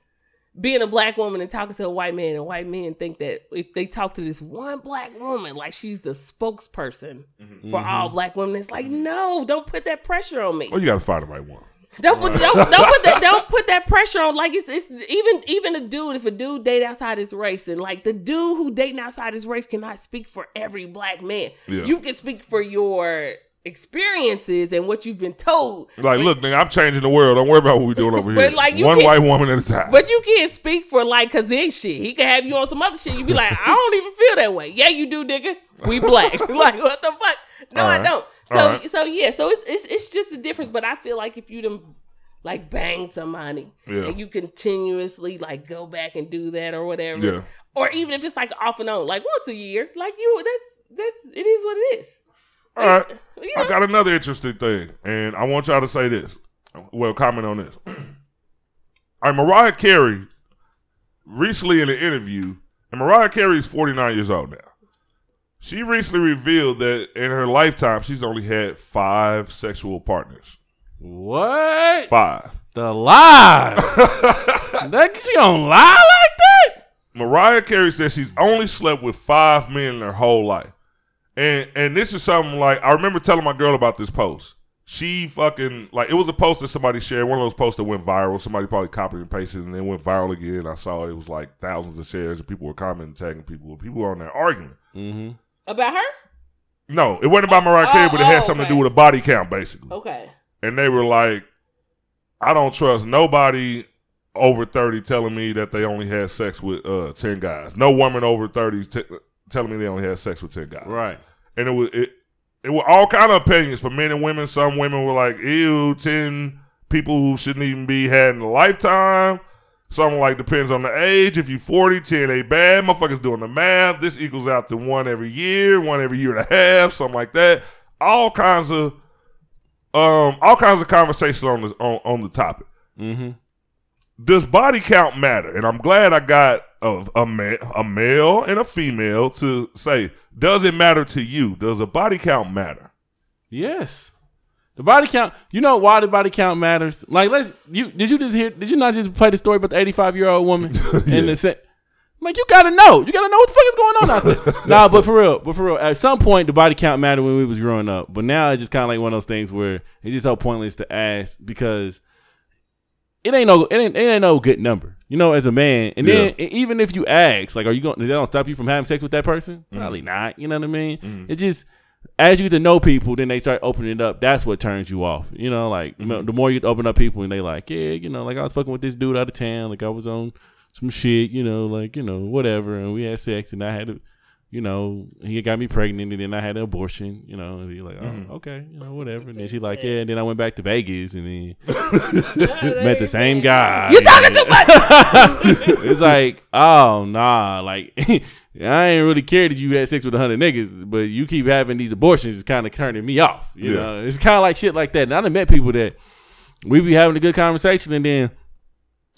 Speaker 3: being a black woman and talking to a white man, and white men think that if they talk to this one black woman, like she's the spokesperson
Speaker 1: Mm-hmm.
Speaker 3: for all black women, it's like no, don't put that pressure on me.
Speaker 1: Oh, you got to find the right one.
Speaker 3: Don't put don't, <laughs> don't put that don't put that pressure on like it's it's even even a dude if a dude date outside his race and like the dude who dating outside his race cannot speak for every black man.
Speaker 1: Yeah.
Speaker 3: You can speak for your experiences and what you've been told.
Speaker 1: Like, look, nigga, I'm changing the world. Don't worry about what we doing over <laughs>
Speaker 3: But,
Speaker 1: here.
Speaker 3: like, you
Speaker 1: one white woman at a time.
Speaker 3: But you can't speak for like cause then shit. He can have you on some other shit. You'd be like, I don't even feel that way. Yeah, you do, nigga. We black. <laughs> like what the fuck? No,
Speaker 1: All
Speaker 3: I don't. So
Speaker 1: right.
Speaker 3: so yeah, so it's, it's it's just a difference. But I feel like if you them like bang somebody
Speaker 1: Yeah.
Speaker 3: and you continuously like go back and do that or whatever.
Speaker 1: Yeah.
Speaker 3: Or even if it's like off and on, like once a year, like you that's that's it is what it is.
Speaker 1: All right. <laughs>
Speaker 3: You
Speaker 1: I got another interesting thing, and I want y'all to say this. Well, comment on this. All right, Mariah Carey recently in an interview, and Mariah Carey is 49 years old now. She recently revealed that in her lifetime, she's only had five sexual partners.
Speaker 2: What?
Speaker 1: Five.
Speaker 2: The lies. <laughs> that she gonna lie like that?
Speaker 1: Mariah Carey says she's only slept with five men in her whole life. And and this is something like I remember telling my girl about this post. She fucking like it was a post that somebody shared, one of those posts that went viral. Somebody probably copied and pasted and then went viral again. I saw it was like thousands of shares and people were commenting, tagging people. People were on there arguing.
Speaker 2: Mm-hmm.
Speaker 3: About her?
Speaker 1: No, it wasn't about Mariah Carey,
Speaker 3: Oh,
Speaker 1: but it had
Speaker 3: oh,
Speaker 1: something to do with a body count, basically.
Speaker 3: Okay.
Speaker 1: And they were like, I don't trust nobody over 30 telling me that they only had sex with uh, 10 guys. No woman over 30 t- telling me they only had sex with 10 guys.
Speaker 2: Right.
Speaker 1: And it was it it were all kind of opinions for men and women. Some women were like, ew, 10 people who shouldn't even be had in a lifetime. Some like, depends on the age. If you 40, 10 ain't bad. Motherfuckers doing the math. This equals out to one every year, one every year and a half, something like that. All kinds of um all kinds of conversation on this on, on the topic.
Speaker 2: Mm-hmm.
Speaker 1: Does body count matter? And I'm glad I got a, a, ma- a male and a female to say, does it matter to you? Does a body count matter?
Speaker 2: Yes. The body count. You know why the body count matters? Like, let's. You did you just hear? Did you not just play the story about the eighty-five year old woman <laughs> and the set? Like you gotta know. You gotta know what the fuck is going on out there. <laughs> nah, but for real, but for real. At some point, the body count mattered when we was growing up, but now it's just kind of like one of those things where it's just so pointless to ask because it ain't no it ain't, it ain't no good number. You know, as a man, and then
Speaker 1: Yeah.
Speaker 2: even if you ask, like, are you going? That don't stop you from having sex with that person? Mm-hmm. Probably not. You know what I mean? Mm-hmm. It just as you get to know people, then they start opening it up. That's what turns you off. You know, like mm-hmm. the more you open up people, and they like, yeah, you know, like I was fucking with this dude out of town, like I was on some shit, you know, like you know, whatever, and we had sex, and I had to, you know, he got me pregnant and then I had an abortion, you know, and he like, oh,
Speaker 1: Mm-hmm.
Speaker 2: okay, you know, whatever. And then she like, yeah, and then I went back to Vegas and then <laughs>
Speaker 3: Met
Speaker 2: met the same guy.
Speaker 3: You talking too much. <laughs>
Speaker 2: it's like, oh nah, like <laughs> I ain't really care that you had sex with a hundred niggas, but you keep having these abortions is kind of turning me off. You
Speaker 1: Yeah.
Speaker 2: know, it's kind of like shit like that. And I done met people that we be having a good conversation, and then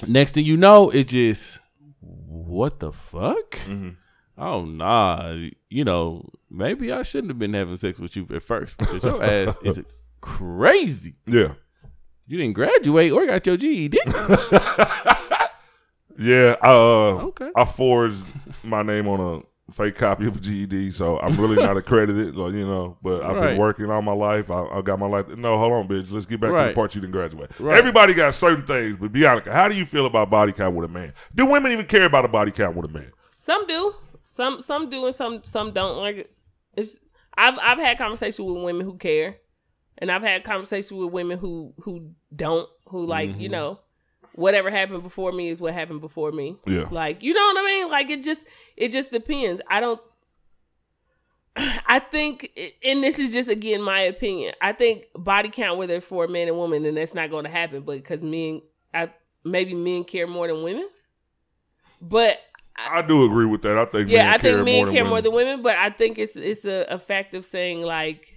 Speaker 2: next thing you know, it just what the fuck?
Speaker 1: Mm-hmm.
Speaker 2: Oh nah, you know, maybe I shouldn't have been having sex with you at first because your ass <laughs> is crazy.
Speaker 1: Yeah.
Speaker 2: You didn't graduate or got your GED. <laughs>
Speaker 1: Yeah. Uh,
Speaker 2: Okay.
Speaker 1: I forged my name on a fake copy of a GED, so I'm really not accredited, like, you know. But I've
Speaker 2: Right.
Speaker 1: been working all my life. I, I got my life. No, hold on, bitch. Let's get back to the part you didn't graduate.
Speaker 2: Right.
Speaker 1: Everybody got certain things, but Bianca, how do you feel about body count with a man? Do women even care about a body count with a man?
Speaker 3: Some do. Some some do and some some don't. Like it's I've I've had conversations with women who care. And I've had conversations with women who who don't, who like,
Speaker 1: Mm-hmm.
Speaker 3: you know, whatever happened before me is what happened before me.
Speaker 1: Yeah.
Speaker 3: Like, you know what I mean? Like it just it just depends. I don't <clears throat> I think and this is just again my opinion. I think body count whether for a man and woman and that's not going to happen but because men I maybe men care more than women. But
Speaker 1: I do agree with that. I think
Speaker 3: yeah,
Speaker 1: men
Speaker 3: I think men care more than women, but I think it's it's a, a fact of saying like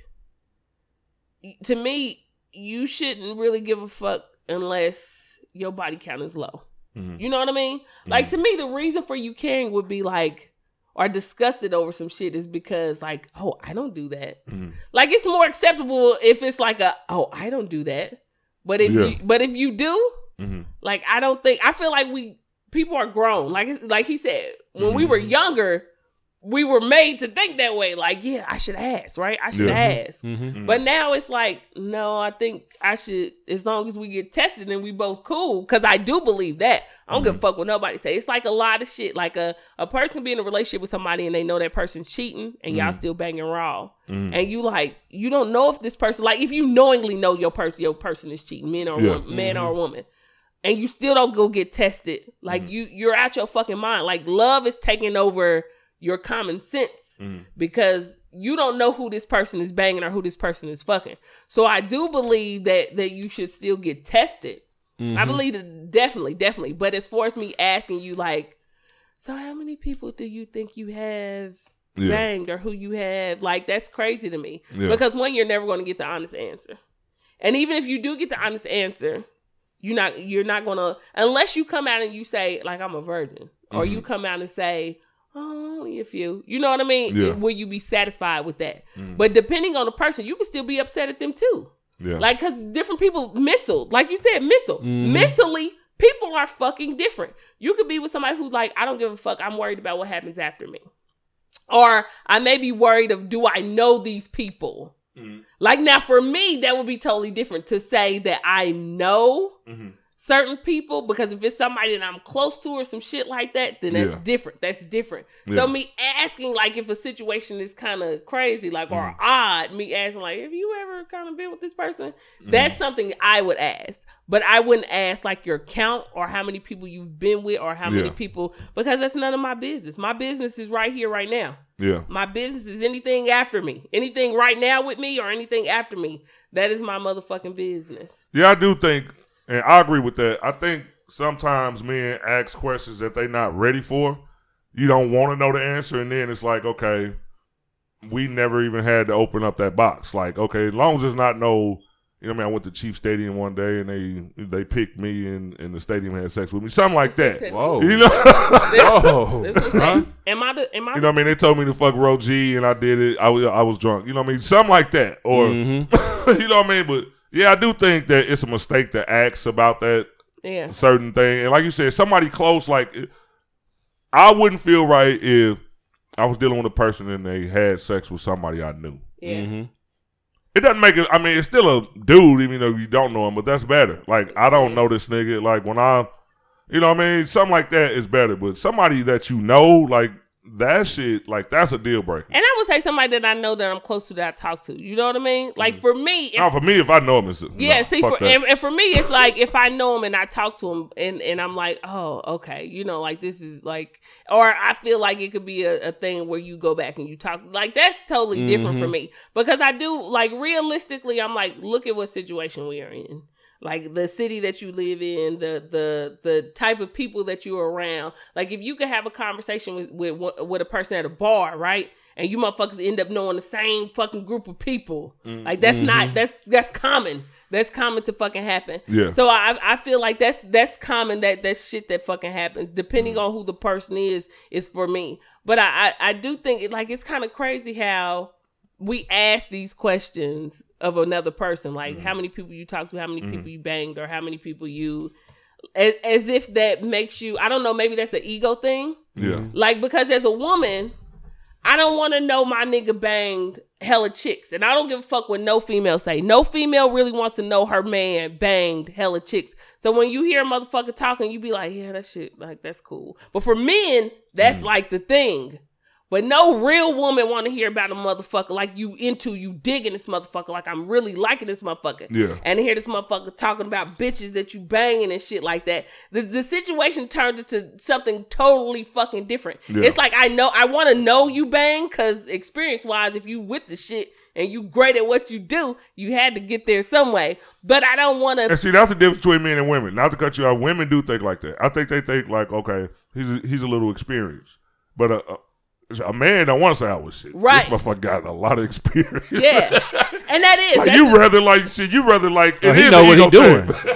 Speaker 3: to me, you shouldn't really give a fuck unless your body count is low.
Speaker 1: Mhm.
Speaker 3: You know what I mean? Like to me, the reason for you caring would be like or disgusted over some shit is because like, oh, I don't do that.
Speaker 1: Mhm.
Speaker 3: Like it's more acceptable if it's like a, oh, I don't do that. But if
Speaker 1: Yeah.
Speaker 3: you but if you do,
Speaker 1: Mhm.
Speaker 3: like I don't think I feel like we people are grown. Like like he said, when we were
Speaker 1: Mhm.
Speaker 3: younger, we were made to think that way. Like, yeah, I should ask, right? I should
Speaker 1: Yeah.
Speaker 3: ask.
Speaker 2: Mm-hmm.
Speaker 3: But now it's like, no, I think I should, as long as we get tested and we both cool, because I do believe that. I don't give a fuck what nobody say. It's like a lot of shit. Like a, a person can be in a relationship with somebody and they know that person's cheating and y'all still banging raw.
Speaker 1: Mhm.
Speaker 3: And you like, you don't know if this person, like if you knowingly know your person, your person is cheating, man or
Speaker 1: Yeah.
Speaker 3: woman, man or woman, and you still don't go get tested, like you, you're out your fucking mind. Like love is taking over your common sense
Speaker 1: Mhm.
Speaker 3: because you don't know who this person is banging or who this person is fucking. So I do believe that that you should still get tested. I believe it definitely, definitely. But as far as me asking you, like, so how many people do you think you have
Speaker 1: Yeah.
Speaker 3: banged or who you have? Like, that's crazy to me.
Speaker 1: Yeah.
Speaker 3: Because one, you're never going to get the honest answer, and even if you do get the honest answer, you're not you're not gonna unless you come out and you say like I'm a virgin, or you mm-hmm. come out and say. Oh, only a few. You know what I mean?
Speaker 1: Yeah.
Speaker 3: Will you be satisfied with that? Mm. But depending on the person, you can still be upset at them too.
Speaker 1: Yeah.
Speaker 3: Like, cause different people mental, like you said, mental. Mm-hmm. Mentally, people are fucking different. You could be with somebody who's like, I don't give a fuck. I'm worried about what happens after me. Or I may be worried of, do I know these people?
Speaker 1: Mhm.
Speaker 3: Like now, for me, that would be totally different to say that I know
Speaker 1: Mhm.
Speaker 3: certain people because if it's somebody that I'm close to or some shit like that, then that's
Speaker 1: Yeah.
Speaker 3: different. That's different.
Speaker 1: Yeah.
Speaker 3: So me asking like if a situation is kind of crazy, like or
Speaker 1: Mm.
Speaker 3: odd, me asking like, have you ever kind of been with this person?
Speaker 1: Mm.
Speaker 3: That's something I would ask. But I wouldn't ask like your count or how many people you've been with or how many people because that's none of my business. My business is right here, right now.
Speaker 1: Yeah.
Speaker 3: My business is anything after me. Anything right now with me or anything after me. That is my motherfucking business.
Speaker 1: Yeah, I do think, and I agree with that. I think sometimes men ask questions that they're not ready for. You don't want to know the answer, and then it's like, okay, we never even had to open up that box. Like, okay, as long as it's not no, you know, what I mean, I went to Chief Stadium one day and they they picked me and and the stadium had sex with me, something like that.
Speaker 2: Whoa.
Speaker 1: You know,
Speaker 2: Whoa.
Speaker 3: This
Speaker 2: Huh?
Speaker 3: Am I the am I
Speaker 1: you know, what I mean, they told me to fuck Ro G, and I did it. I was I was drunk. You know, what I mean, something like that, or
Speaker 2: Mhm. <laughs>
Speaker 1: you know what I mean. But yeah, I do think that it's a mistake to ask about that
Speaker 3: Yeah.
Speaker 1: certain thing. And like you said, somebody close, like I wouldn't feel right if I was dealing with a person and they had sex with somebody I knew.
Speaker 3: Yeah.
Speaker 2: Mhm.
Speaker 1: It doesn't make it. I mean, it's still a dude, even though you don't know him. But that's better. Like I don't know this nigga. Like when I, you know, what I mean, something like that is better. But somebody that you know, like that shit, like that's a deal breaker.
Speaker 3: And I would say somebody that I know that I'm close to that I talk to. You know what I mean? Like mm. for me, if,
Speaker 1: Now, for me, if I know him, it's
Speaker 3: yeah. see, for and, and for me, it's like if I know him and I talk to him, and and I'm like, oh, okay, you know, like this is like, or I feel like it could be a, a thing where you go back and you talk. Like that's totally different for mm-hmm. me because I do like realistically, I'm like, look at what situation we are in. Like the city that you live in, the the the type of people that you're around. Like if you could have a conversation with with with a person at a bar, right? And you motherfuckers end up knowing the same fucking group of people. Mm. Like that's not mm-hmm. that's that's common. That's common to fucking happen.
Speaker 1: Yeah.
Speaker 3: So I I feel like that's that's common that that shit that fucking happens. Depending mm. on who the person is, is for me. But I I, I do think it like it's kind of crazy how we ask these questions of another person, like mm-hmm. how many people you talk to, how many people mm-hmm. you banged, or how many people you, as, as if that makes you. I don't know. Maybe that's an ego thing.
Speaker 1: yeah,
Speaker 3: Like because as a woman, I don't want to know my nigga banged hella chicks, and I don't give a fuck what no female say. No female really wants to know her man banged hella chicks. So when you hear a motherfucker talking, you be like, yeah, that shit, like that's cool. But for men, that's mm. like the thing. But no real woman want to hear about a motherfucker like you into you digging this motherfucker like I'm really liking this motherfucker.
Speaker 1: Yeah.
Speaker 3: And hear this motherfucker talking about bitches that you banging and shit like that. The the situation turned into something totally fucking different.
Speaker 1: Yeah.
Speaker 3: It's like I know I want to know you bang because experience wise, if you with the shit and you great at what you do, you had to get there some way. But I don't want to.
Speaker 1: and see that's the difference between men and women. Not to cut you out, women do think like that. I think they think like, okay, he's a, he's a little experienced, but a, a, a man don't want to say I was shit.
Speaker 3: Right.
Speaker 1: This motherfucker got a lot of experience.
Speaker 3: Yeah, <laughs> and that is
Speaker 1: like you rather like shit. You rather like
Speaker 2: Oh, he know what he doing.
Speaker 1: thing. <laughs>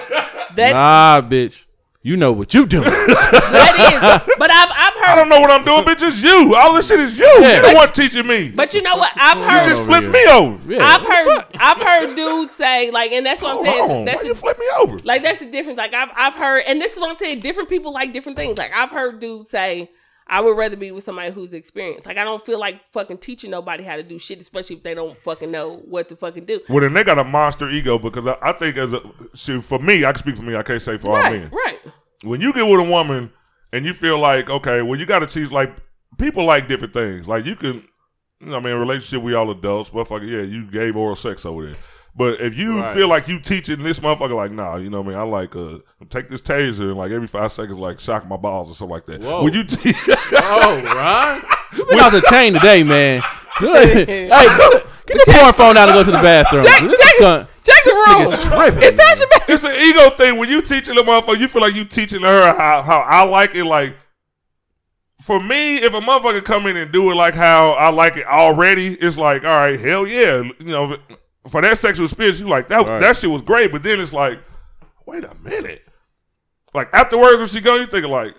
Speaker 3: that,
Speaker 2: Nah, bitch. You know what you doing.
Speaker 3: that is. But I've I've heard.
Speaker 1: I don't know what I'm doing, bitch. It's you. All this shit is you.
Speaker 2: Yeah.
Speaker 1: You the one teaching me.
Speaker 3: But you know what? I've
Speaker 1: you
Speaker 3: heard.
Speaker 1: just
Speaker 2: over
Speaker 1: flip me over.
Speaker 2: Yeah.
Speaker 3: I've heard I've heard dudes say like, and that's what I'm saying.
Speaker 1: on.
Speaker 3: That's
Speaker 1: Why
Speaker 3: the-
Speaker 1: you flip me over?
Speaker 3: like that's the difference. Like I've I've heard, and this is what I'm saying. Different people like different things. Like I've heard dudes say, I would rather be with somebody who's experienced. Like I don't feel like fucking teaching nobody how to do shit, especially if they don't fucking know what to fucking do.
Speaker 1: Well, then they got a monster ego because I, I think as a shoot, for me, I can speak for me. I can't say for all
Speaker 3: Right,
Speaker 1: men.
Speaker 3: right.
Speaker 1: When you get with a woman and you feel like okay, well, you got to teach like people like different things. Like you can, I mean, relationship we all adults, motherfucker. Yeah, you gave oral sex over there. But if you
Speaker 2: Right.
Speaker 1: feel like you teaching this motherfucker, like, nah, you know what I mean? I like, uh, take this taser and like every five seconds, like shock my balls or something like that.
Speaker 2: Whoa.
Speaker 1: Would you teach?
Speaker 2: oh, Ron. You been off the chain today, man. <laughs> hey, get the, porn phone out and go to the bathroom.
Speaker 3: Jack-
Speaker 2: This
Speaker 3: Jack-
Speaker 2: gun-
Speaker 3: Check the room.
Speaker 2: nigga tripping.
Speaker 3: It's Tasha Bay.
Speaker 1: it's an ego thing. When you teaching the motherfucker, you feel like you teaching her how, how I like it. Like for me, if a motherfucker come in and do it like how I like it already, it's like, all right, hell yeah. You know, for that sexual experience, you like that
Speaker 2: Right.
Speaker 1: that shit was great. But then it's like, wait a minute. Like afterwards when she go, you think like,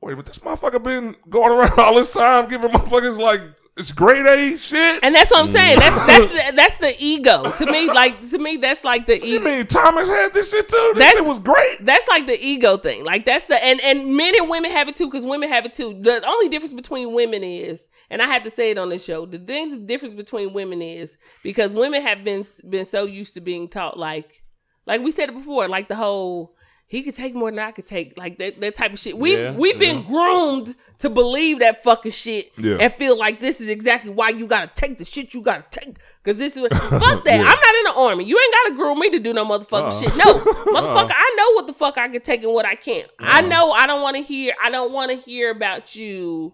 Speaker 1: wait, but this motherfucker been going around <laughs> all this time giving motherfuckers like it's grade A shit.
Speaker 3: And that's what I'm saying. That's mm. that's the, that's the ego. To me, like to me, that's like the <laughs>
Speaker 1: you
Speaker 3: ego.
Speaker 1: mean Thomas had this shit too? This
Speaker 3: That's-
Speaker 1: shit was great.
Speaker 3: That's like the ego thing. Like that's the and and men and women have it too because women have it too. The only difference between women is, and I had to say it on this show. The things the difference between women is because women have been been so used to being taught like, like we said it before, like the whole he could take more than I could take, like that that type of shit. We
Speaker 2: Yeah,
Speaker 3: we've been groomed to believe that fucking shit
Speaker 1: Yeah.
Speaker 3: and feel like this is exactly why you gotta take the shit you gotta take. Cause this is <laughs> fuck that. I'm not in the army. You ain't gotta groom me to do no motherfucking
Speaker 2: Uh-uh.
Speaker 3: shit. No, <laughs> motherfucker. I uh-uh. know what the fuck I can take and what I can't.
Speaker 2: Uh-uh.
Speaker 3: I know I don't want to hear. I don't want to hear about you,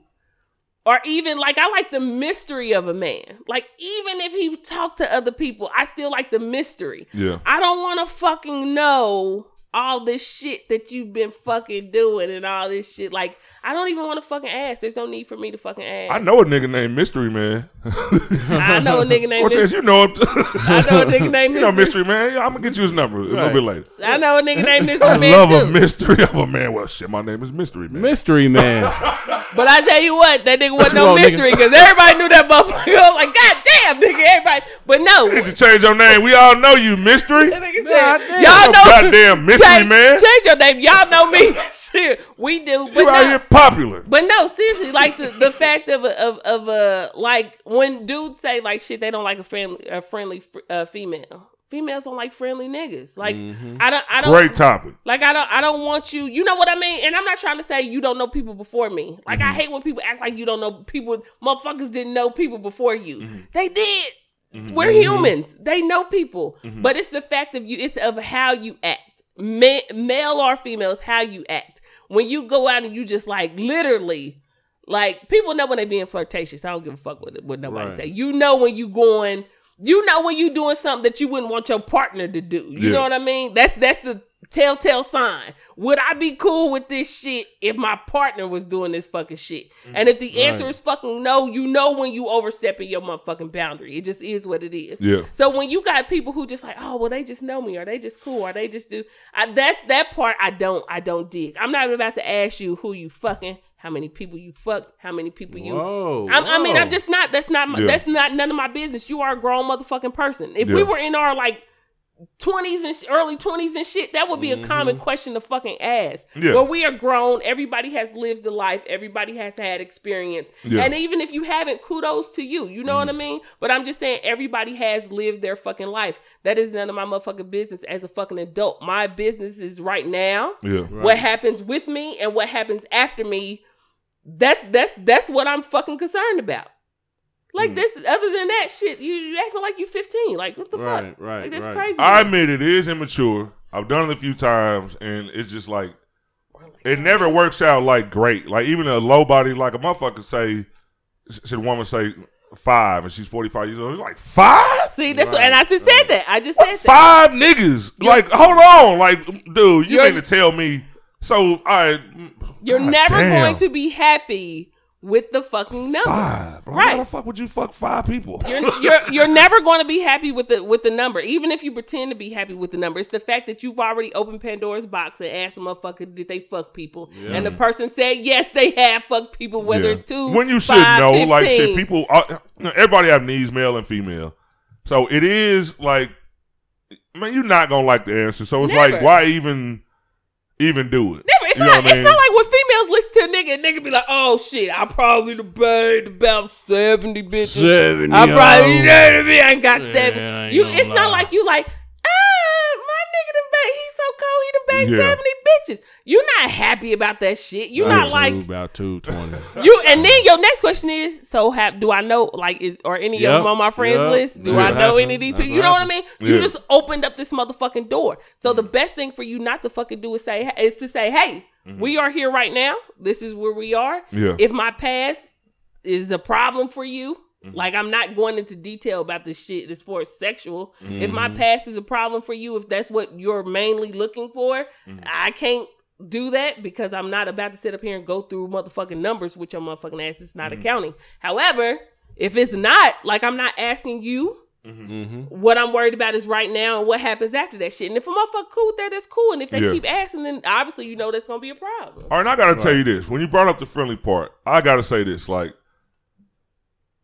Speaker 3: or even like I like the mystery of a man. Like even if he talked to other people, I still like the mystery.
Speaker 1: Yeah.
Speaker 3: I don't want to fucking know all this shit that you've been fucking doing and all this shit. Like I don't even want to fucking ask. There's no need for me to fucking ask.
Speaker 1: I know a nigga named Mystery Man.
Speaker 3: I know a nigga named. <laughs>
Speaker 1: Cortez,
Speaker 3: Mystery.
Speaker 1: you know him.
Speaker 3: I know a nigga named <laughs>
Speaker 1: you know
Speaker 3: Mystery.
Speaker 1: Mystery Man. I'm gonna get you his number a little
Speaker 2: Right.
Speaker 1: bit later.
Speaker 3: I know a nigga named <laughs> Mystery
Speaker 1: I
Speaker 3: Man
Speaker 1: love
Speaker 3: too.
Speaker 1: a mystery of a man. Well, shit, my name is Mystery Man.
Speaker 2: Mystery man.
Speaker 3: But I tell you what, that nigga wasn't no mystery because everybody knew that motherfucker. I was like, God damn, nigga, everybody. But no,
Speaker 1: you need to change your name. We all know you, Mystery.
Speaker 3: that nigga said,
Speaker 2: damn.
Speaker 3: y'all know.
Speaker 1: goddamn mystery
Speaker 3: change,
Speaker 1: man.
Speaker 3: change your name. Y'all know me. <laughs> Shit, we do. But
Speaker 1: You out
Speaker 3: no,
Speaker 1: here popular.
Speaker 3: but no, seriously, like the, the fact of a, of of a like when dudes say like shit, they don't like a friendly a friendly uh, female. Females don't like friendly niggas. Like
Speaker 2: Mhm.
Speaker 3: I don't I don't
Speaker 1: Great topic.
Speaker 3: like I don't I don't want you. You know what I mean? And I'm not trying to say you don't know people before me. Like
Speaker 1: Mm-hmm.
Speaker 3: I hate when people act like you don't know people. Motherfuckers didn't know people before you.
Speaker 1: Mm-hmm.
Speaker 3: They did. We're humans. They know people. But it's the fact of you. It's of how you act, Ma- male or females, how you act. When you go out and you just like literally. Like people know when they being flirtatious. I don't give a fuck what, what nobody
Speaker 2: Right.
Speaker 3: say. You know when you going. You know when you doing something that you wouldn't want your partner to do. You
Speaker 1: Yeah.
Speaker 3: know what I mean? That's that's the telltale sign. Would I be cool with this shit if my partner was doing this fucking shit? Mm. And if the answer
Speaker 2: Right.
Speaker 3: is fucking no, you know when you overstepping your motherfucking boundary. It just is what it is.
Speaker 1: Yeah.
Speaker 3: So when you got people who just like, oh well, they just know me, or they just cool, or they just do I, that. That part I don't, I don't dig. I'm not about to ask you who you fucking, how many people you fucked, how many people you.
Speaker 2: Whoa,
Speaker 3: I'm, I mean, I'm just not. That's not. My,
Speaker 1: Yeah.
Speaker 3: That's not none of my business. You are a grown motherfucking person. If we were in our like. 20s and sh- early 20s and shit that would be a
Speaker 2: Mm-hmm.
Speaker 3: common question to fucking ask
Speaker 1: Yeah.
Speaker 3: but we are grown everybody has lived a life everybody has had experience
Speaker 1: Yeah.
Speaker 3: and even if you haven't kudos to you you know what i
Speaker 2: Mm-hmm.
Speaker 3: mean but i'm just saying everybody has lived their fucking life that is none of my motherfucking business as a fucking adult my business is right now
Speaker 1: Yeah.
Speaker 3: what happens with me and what happens after me that that's that's what i'm fucking concerned about like
Speaker 2: Mm.
Speaker 3: this other than that shit you, you acting like you 15 like what the
Speaker 2: Right,
Speaker 3: fuck
Speaker 2: right,
Speaker 3: like that's
Speaker 2: right.
Speaker 3: crazy
Speaker 1: I admit it is immature. I've done it a few times, and it's just like it never works out like great. Like even a low body, like a motherfucker say, should a woman say five, and she's forty five years old? It's like five,
Speaker 3: see that's what, and i just said that i just said that
Speaker 1: five niggas. Like hold on, like dude, you
Speaker 3: You're-
Speaker 1: mean to tell me? So I,
Speaker 3: You're
Speaker 1: God
Speaker 3: never
Speaker 1: damn.
Speaker 3: going to be happy with the fucking number.
Speaker 1: five. Like,
Speaker 3: Right.
Speaker 1: Why the fuck would you fuck five people?
Speaker 3: You're, <laughs> you're you're never going to be happy with the with the number, even if you pretend to be happy with the number. It's the fact that you've already opened Pandora's box and asked a motherfucker, did they fuck people? And the person said, yes, they have fucked people, whether
Speaker 1: Yeah.
Speaker 3: it's two,
Speaker 1: when you should
Speaker 3: five,
Speaker 1: know, like shit, people, uh, everybody have needs, male and female. So it is like, man, you're not gonna like the answer. So it's like, why even, even do it?
Speaker 3: Never. It's
Speaker 1: You
Speaker 3: not.
Speaker 1: what I
Speaker 3: It's
Speaker 1: mean?
Speaker 3: not like when females listen to a nigga, and nigga be like, "Oh shit, I probably the banged about seventy bitches.
Speaker 2: 70
Speaker 3: I probably, you know what I mean? I ain't got
Speaker 2: Yeah,
Speaker 3: seven.
Speaker 2: I ain't
Speaker 3: You,
Speaker 2: gonna
Speaker 3: it's not like you like, ah, my nigga done bang. He's so cold. He done banged
Speaker 1: Yeah.
Speaker 3: seventy bitches. You're not happy about that shit. You're not like
Speaker 2: about two twenty. <laughs>
Speaker 3: you. And then your next question is, so have do I know like is, or any
Speaker 2: Yep,
Speaker 3: of them on my friends
Speaker 2: yep.
Speaker 3: list? Do I know any of these people? You know what I
Speaker 2: happened.
Speaker 3: mean? You
Speaker 1: Yeah.
Speaker 3: just opened up this motherfucking door. So the best thing for you not to fucking do is say is to say, hey, mm-hmm. we are here right now. This is where we are.
Speaker 1: Yeah.
Speaker 3: If my past is a problem for you, Mm-hmm. like I'm not going into detail about this shit as far as sexual. If my mm-hmm. past is a problem for you, if that's what you're mainly looking for, mm-hmm. I can't do that because I'm not about to sit up here and go through motherfucking numbers with your motherfucking ass. It's not accounting. However, if it's not, like I'm not asking you.
Speaker 2: Mm-hmm.
Speaker 3: What I'm worried about is right now and what happens after that shit. And if a motherfucker cool with that, that's cool. And if they
Speaker 1: Yeah.
Speaker 3: keep asking, then obviously you know that's gonna be a problem.
Speaker 1: All right, and I gotta tell you this. When you brought up the friendly part, I gotta say this. Like,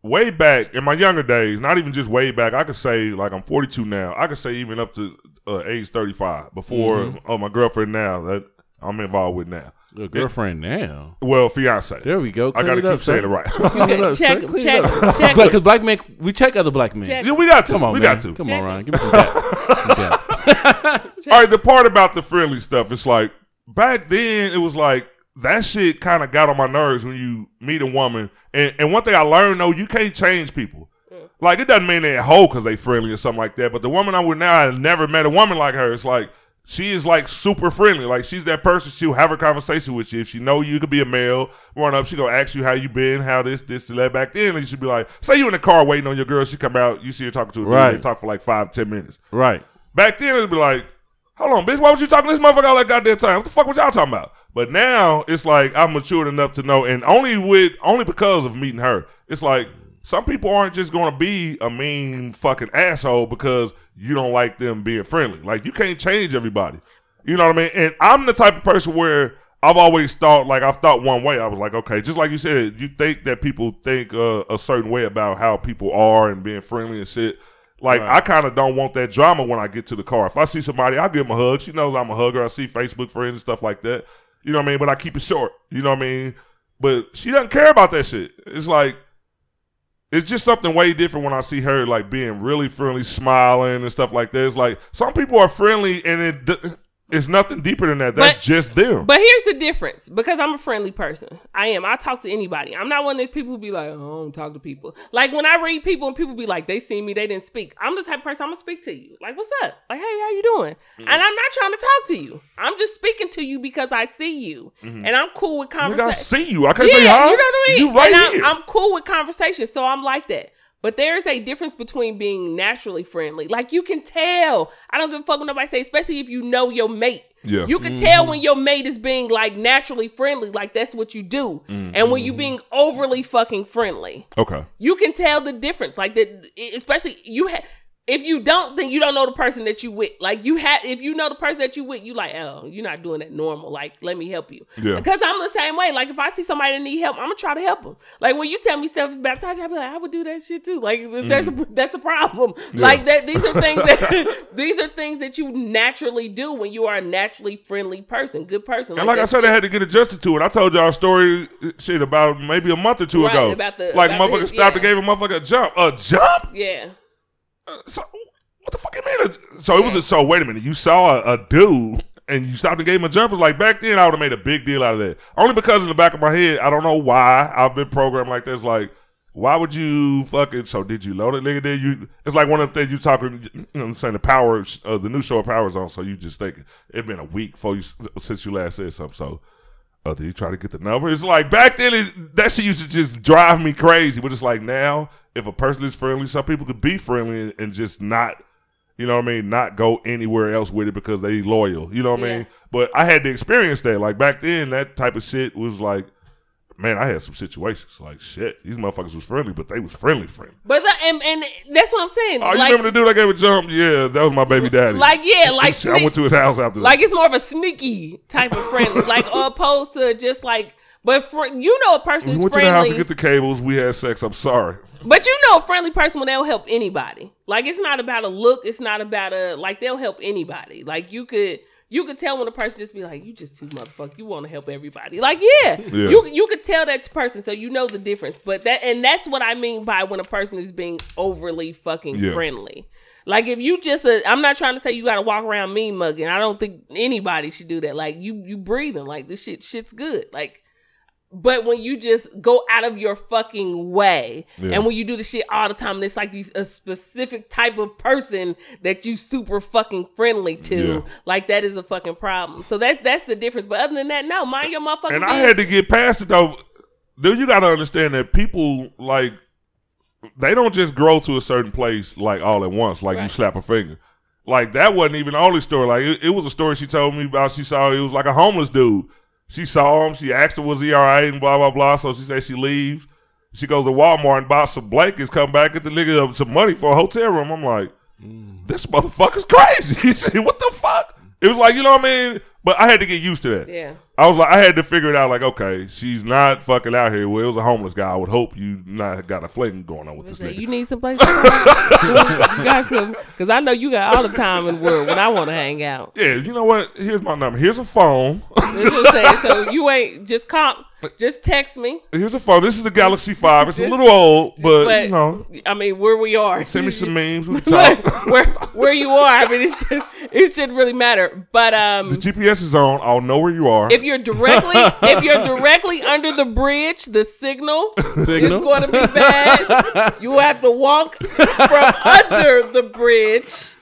Speaker 1: way back in my younger days, not even just way back, I could say, like, I'm 42 now. I could say even up to uh, age 35 before
Speaker 2: Mm-hmm.
Speaker 1: oh, my girlfriend now that I'm involved with now.
Speaker 2: Your girlfriend now.
Speaker 1: Well, fiance.
Speaker 2: There we go.
Speaker 1: I gotta
Speaker 2: it
Speaker 1: keep
Speaker 2: up,
Speaker 1: saying
Speaker 2: son.
Speaker 1: it right.
Speaker 2: Clean <laughs> up,
Speaker 3: check,
Speaker 2: son. Clean
Speaker 3: check,
Speaker 2: it up.
Speaker 3: check.
Speaker 2: Because black men, we check other black men.
Speaker 3: Check.
Speaker 1: yeah, we got to.
Speaker 2: Come on,
Speaker 1: we
Speaker 2: man.
Speaker 1: got to.
Speaker 2: Come
Speaker 3: Check
Speaker 2: on,
Speaker 3: it.
Speaker 2: Ryan. Give me some dap. <laughs>
Speaker 1: All right, the part about the friendly stuff, it's like back then it was like that shit kind of got on my nerves when you meet a woman. And and one thing I learned though, you can't change people. Like it doesn't mean they're a hoe because they friendly or something like that. But the woman I'm with now, I never met a woman like her. It's like she is like super friendly. Like she's that person. She'll have a conversation with you. If she know you could be a male, run up, she gonna ask you how you been, how this, this, and that. Back then, and you should be like, say you in the car waiting on your girl, she come out, you see her talking to a dude,
Speaker 2: Right.
Speaker 1: they talk for like five, ten minutes.
Speaker 2: Right.
Speaker 1: Back then, it'd be like, hold on, bitch, why was you talking to this motherfucker all that goddamn time? What the fuck was y'all talking about? But now it's like I'm matured enough to know, and only with only because of meeting her, it's like some people aren't just gonna be a mean fucking asshole because you don't like them being friendly. Like you can't change everybody. You know what I mean? And I'm the type of person where I've always thought like I've thought one way. I was like, okay, just like you said, you think that people think uh, a certain way about how people are and being friendly and shit. Like
Speaker 2: Right.
Speaker 1: I kind of don't want that drama when I get to the car. If I see somebody, I give them a hug. She knows I'm a hugger. I see Facebook friends and stuff like that. You know what I mean? But I keep it short. You know what I mean? But she doesn't care about that shit. It's like it's just something way different when I see her like being really friendly, smiling and stuff like that. It's like some people are friendly and it it's nothing deeper than that. That's
Speaker 3: But-
Speaker 1: just them.
Speaker 3: But here's the difference because I'm a friendly person. I am. I talk to anybody. I'm not one of those people who be like, oh, I don't talk to people. Like when I read people and people be like, they see me, they didn't speak. I'm the type of person I'm gonna speak to you. Like, what's up? Like, hey, how you doing?
Speaker 1: Mm-hmm.
Speaker 3: And I'm not trying to talk to you. I'm just speaking to you because I see you, and I'm cool with
Speaker 1: Nigga, I
Speaker 3: conversation.
Speaker 1: see you. I can't
Speaker 3: Yeah,
Speaker 1: say hi.
Speaker 3: you know what I mean.
Speaker 1: You right
Speaker 3: and I'm,
Speaker 1: here.
Speaker 3: I'm cool with conversation, so I'm like that. But there's a difference between being naturally friendly. Like you can tell. I don't give a fuck what nobody say, especially if you know your mate.
Speaker 1: Yeah.
Speaker 3: You can tell when your mate is being like naturally friendly, like that's what you do. Mm-hmm. And when you being overly fucking friendly.
Speaker 1: okay.
Speaker 3: You can tell the difference. Like that especially you have if you don't then you don't know the person that you with, like you have, if you know the person that you with, you like, oh, you're not doing that normal. Like, let me help you.
Speaker 1: Yeah.
Speaker 3: Because I'm the same way. Like, if I see somebody that need help, I'm gonna try to help them. Like when you tell me stuff about I be like, I would do that shit too. Like, if that's mm-hmm. a, that's a problem. Like that. These are things that <laughs> these are things that you naturally do when you are a naturally friendly person, good person.
Speaker 1: And like I said, I had to get adjusted to it. I told y'all a story, shit, about maybe a month or two
Speaker 3: Right,
Speaker 1: ago.
Speaker 3: about the-
Speaker 1: like
Speaker 3: about
Speaker 1: motherfucker
Speaker 3: the-
Speaker 1: stopped and gave a motherfucker a jump. A jump?
Speaker 3: yeah.
Speaker 1: Uh, so what the fuck you mean? So it was a, so. Wait a minute. You saw a, a dude and you stopped and gave him a jump. It was like back then, I would have made a big deal out of that. Only because in the back of my head, I don't know why I've been programmed like this. Like, why would you fucking? So did you load it, nigga? Did you? It's like one of the things you talking. You know, what I'm saying the power of uh, the new show of Powers on. So you just think it been a week before you since you last said something. So. Oh, did you try to get the number? It's like back then, it, that shit used to just drive me crazy. But it's like now, if a person is friendly, some people could be friendly and, just not, you know what I mean, not go anywhere else with it because they loyal. You know what I mean? But I had to experience that. Like back then, that type of shit was like, man, I had some situations like shit. These motherfuckers was friendly, but they was friendly friendly.
Speaker 3: But the, and, and that's what I'm saying.
Speaker 1: Oh, you
Speaker 3: like,
Speaker 1: remember the dude I gave a jump? Yeah, that was my baby daddy.
Speaker 3: like yeah, like
Speaker 1: I went to his house after
Speaker 3: Like it's more of a sneaky type of friendly, <laughs> like opposed to just like. But for you know, a person
Speaker 1: we went to the house to get the cables. We had sex. I'm sorry.
Speaker 3: but you know, a friendly person when they'll help anybody. Like it's not about a look. It's not about a like they'll help anybody. Like you could. You could tell when a person just be like, "You just too motherfucker. You want to help everybody." Like, yeah,
Speaker 1: Yeah.
Speaker 3: you you could tell that person, so you know the difference. But that and that's what I mean by when a person is being overly fucking
Speaker 1: Yeah.
Speaker 3: friendly. Like if you just, I'm not trying to say you got to walk around mean mugging. I don't think anybody should do that. Like you, you breathing like this shit, shit's good. Like, but when you just go out of your fucking way,
Speaker 1: Yeah.
Speaker 3: and when you do the shit all the time, and it's like these a specific type of person that you super fucking friendly to.
Speaker 1: Yeah.
Speaker 3: Like that is a fucking problem. So that that's the difference. But other than that, no, mind your motherfucking
Speaker 1: And I
Speaker 3: business.
Speaker 1: had to get past it though. Dude, you gotta understand that people like they don't just grow to a certain place like all at once, like you slap a finger. Like that wasn't even the only story. Like it, it was a story she told me about. She saw it was like a homeless dude. She saw him. She asked him was he all right and blah blah blah. So she said she leaves. She goes to Walmart and buys some blankets. Come back get the nigga some money for a hotel room. I'm like, mm. this motherfucker's crazy. <laughs> He said, what the fuck? It was like you know what I mean. But I had to get used to that.
Speaker 3: yeah.
Speaker 1: I was like, I had to figure it out. Like, okay, she's not fucking out here. Well, it was a homeless guy. I would hope you not got a fling going on with this nigga.
Speaker 3: You need some place. to go? <laughs> you got some, because I know you got all the time in the world when I want to hang out.
Speaker 1: yeah, you know what? Here's my number. Here's a phone.
Speaker 3: That's what I'm saying. So you ain't just call, just text me.
Speaker 1: Here's a phone. This is the Galaxy Five. It's a little old, but,
Speaker 3: But
Speaker 1: you know,
Speaker 3: I mean, where we are.
Speaker 1: send me some <laughs> memes. We talk.
Speaker 3: where where you are. I mean, it should it shouldn't really matter. But um,
Speaker 1: the GPS is on. I'll know where you are.
Speaker 3: if you're directly if you're directly under the bridge, the signal,
Speaker 2: Signal.
Speaker 3: is going to be bad. You have to walk from under the bridge,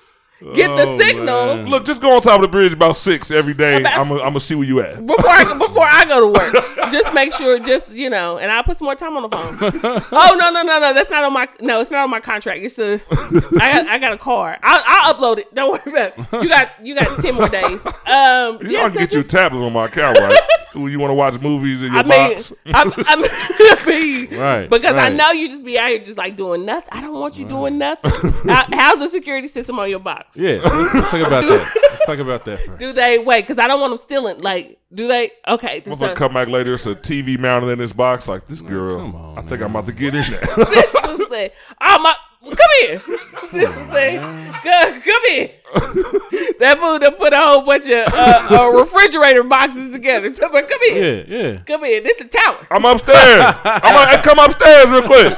Speaker 3: get the
Speaker 2: Oh,
Speaker 3: signal.
Speaker 2: man.
Speaker 1: Look, just go on top of the bridge about six every day.
Speaker 3: About-
Speaker 1: I'm gonna see where you at.
Speaker 3: before I <laughs> before I go to work. Just make sure, just you know, and I'll put some more time on the phone. <laughs> oh no no no no, that's not on my no, it's not on my contract. It's a I got I got a car. I'll, I'll upload it. Don't worry about it. You got you got ten more days. Um,
Speaker 1: You know,
Speaker 3: yeah,
Speaker 1: I can
Speaker 3: so
Speaker 1: get you a tablet on my account, right? <laughs> when you want to watch movies in your
Speaker 3: I mean,
Speaker 1: box.
Speaker 3: I'm, I'm I mean,
Speaker 2: Right,
Speaker 3: Because I know you just be out here just like doing nothing. I don't want you doing nothing. How, how's the security system on your box?
Speaker 2: Yeah, let's, let's talk about that. Let's talk about that first.
Speaker 3: Do they wait? Because I don't want them stealing. Like, do they? Okay. so-
Speaker 1: Motherfucker come back later, it's a TV mounted in this box. Like this girl,
Speaker 2: come on,
Speaker 1: I think I'm about to get in there. <laughs>
Speaker 3: this was say, oh my, come here. <laughs> This was say, come, come here. that fool that put a whole bunch of uh, uh, refrigerator boxes together. Tell me, come here,
Speaker 2: Yeah, yeah.
Speaker 3: come here. This is the tower.
Speaker 1: I'm upstairs. <laughs> I'm like, hey, come upstairs real quick.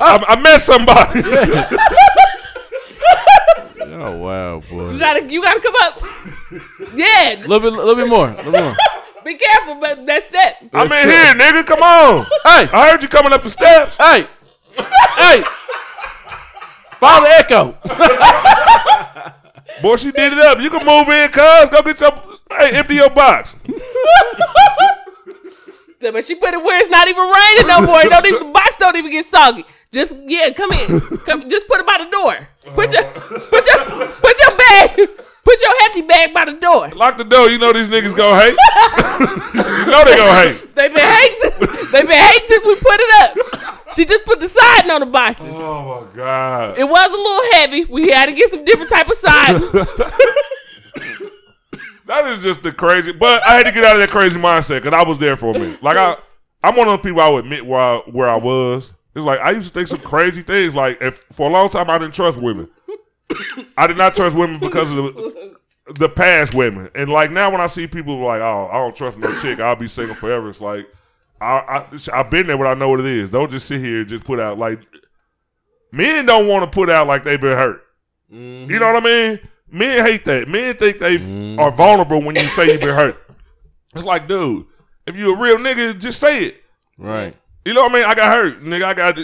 Speaker 1: I, I met somebody.
Speaker 2: Oh wow, boy.
Speaker 3: You gotta, you gotta come up. <laughs> Yeah,
Speaker 2: A little bit, a little bit more, a little more. <laughs>
Speaker 3: be careful, but that step.
Speaker 1: I'm in here, nigga. Come on.
Speaker 2: Hey,
Speaker 1: I heard you coming up the steps.
Speaker 2: hey, hey. Follow the echo. <laughs>
Speaker 1: Boy, she did it up. You can move in, cuz. Go get your. Hey, empty your box.
Speaker 3: But she put it where it's not even raining no more. It Don't even the box don't even get soggy. Just yeah, come in. Come, just put it by the door. Put your uh-huh. <laughs> put your put your bag. Put your hefty bag by the door.
Speaker 1: Lock the door. You know these niggas gonna hate. <laughs> you know they gonna hate.
Speaker 3: They been hating. They been hating since we put it up. She just put the siding on the boxes.
Speaker 1: Oh my god.
Speaker 3: It was a little heavy. We had to get some different type of siding. <laughs>
Speaker 1: That is just the crazy. But I had to get out of that crazy mindset because I was there for a minute. Like I, I'm one of those people I would admit where I, where I was. It's like I used to think some crazy things. Like if for a long time I didn't trust women. <coughs> I did not trust women because of the, the past women. And like now when I see people like, oh, I don't trust no chick. I'll be single forever. It's like I, I I've been there, but I know what it is. Don't just sit here and just put out like men don't want to put out like they've been hurt. Mm-hmm. You know what I mean? Men hate that. Men think they mm-hmm. are vulnerable when you say you've been hurt. It's like, dude, if you a real nigga, just say it.
Speaker 2: Right.
Speaker 1: You know what I mean? I got hurt, nigga. I got.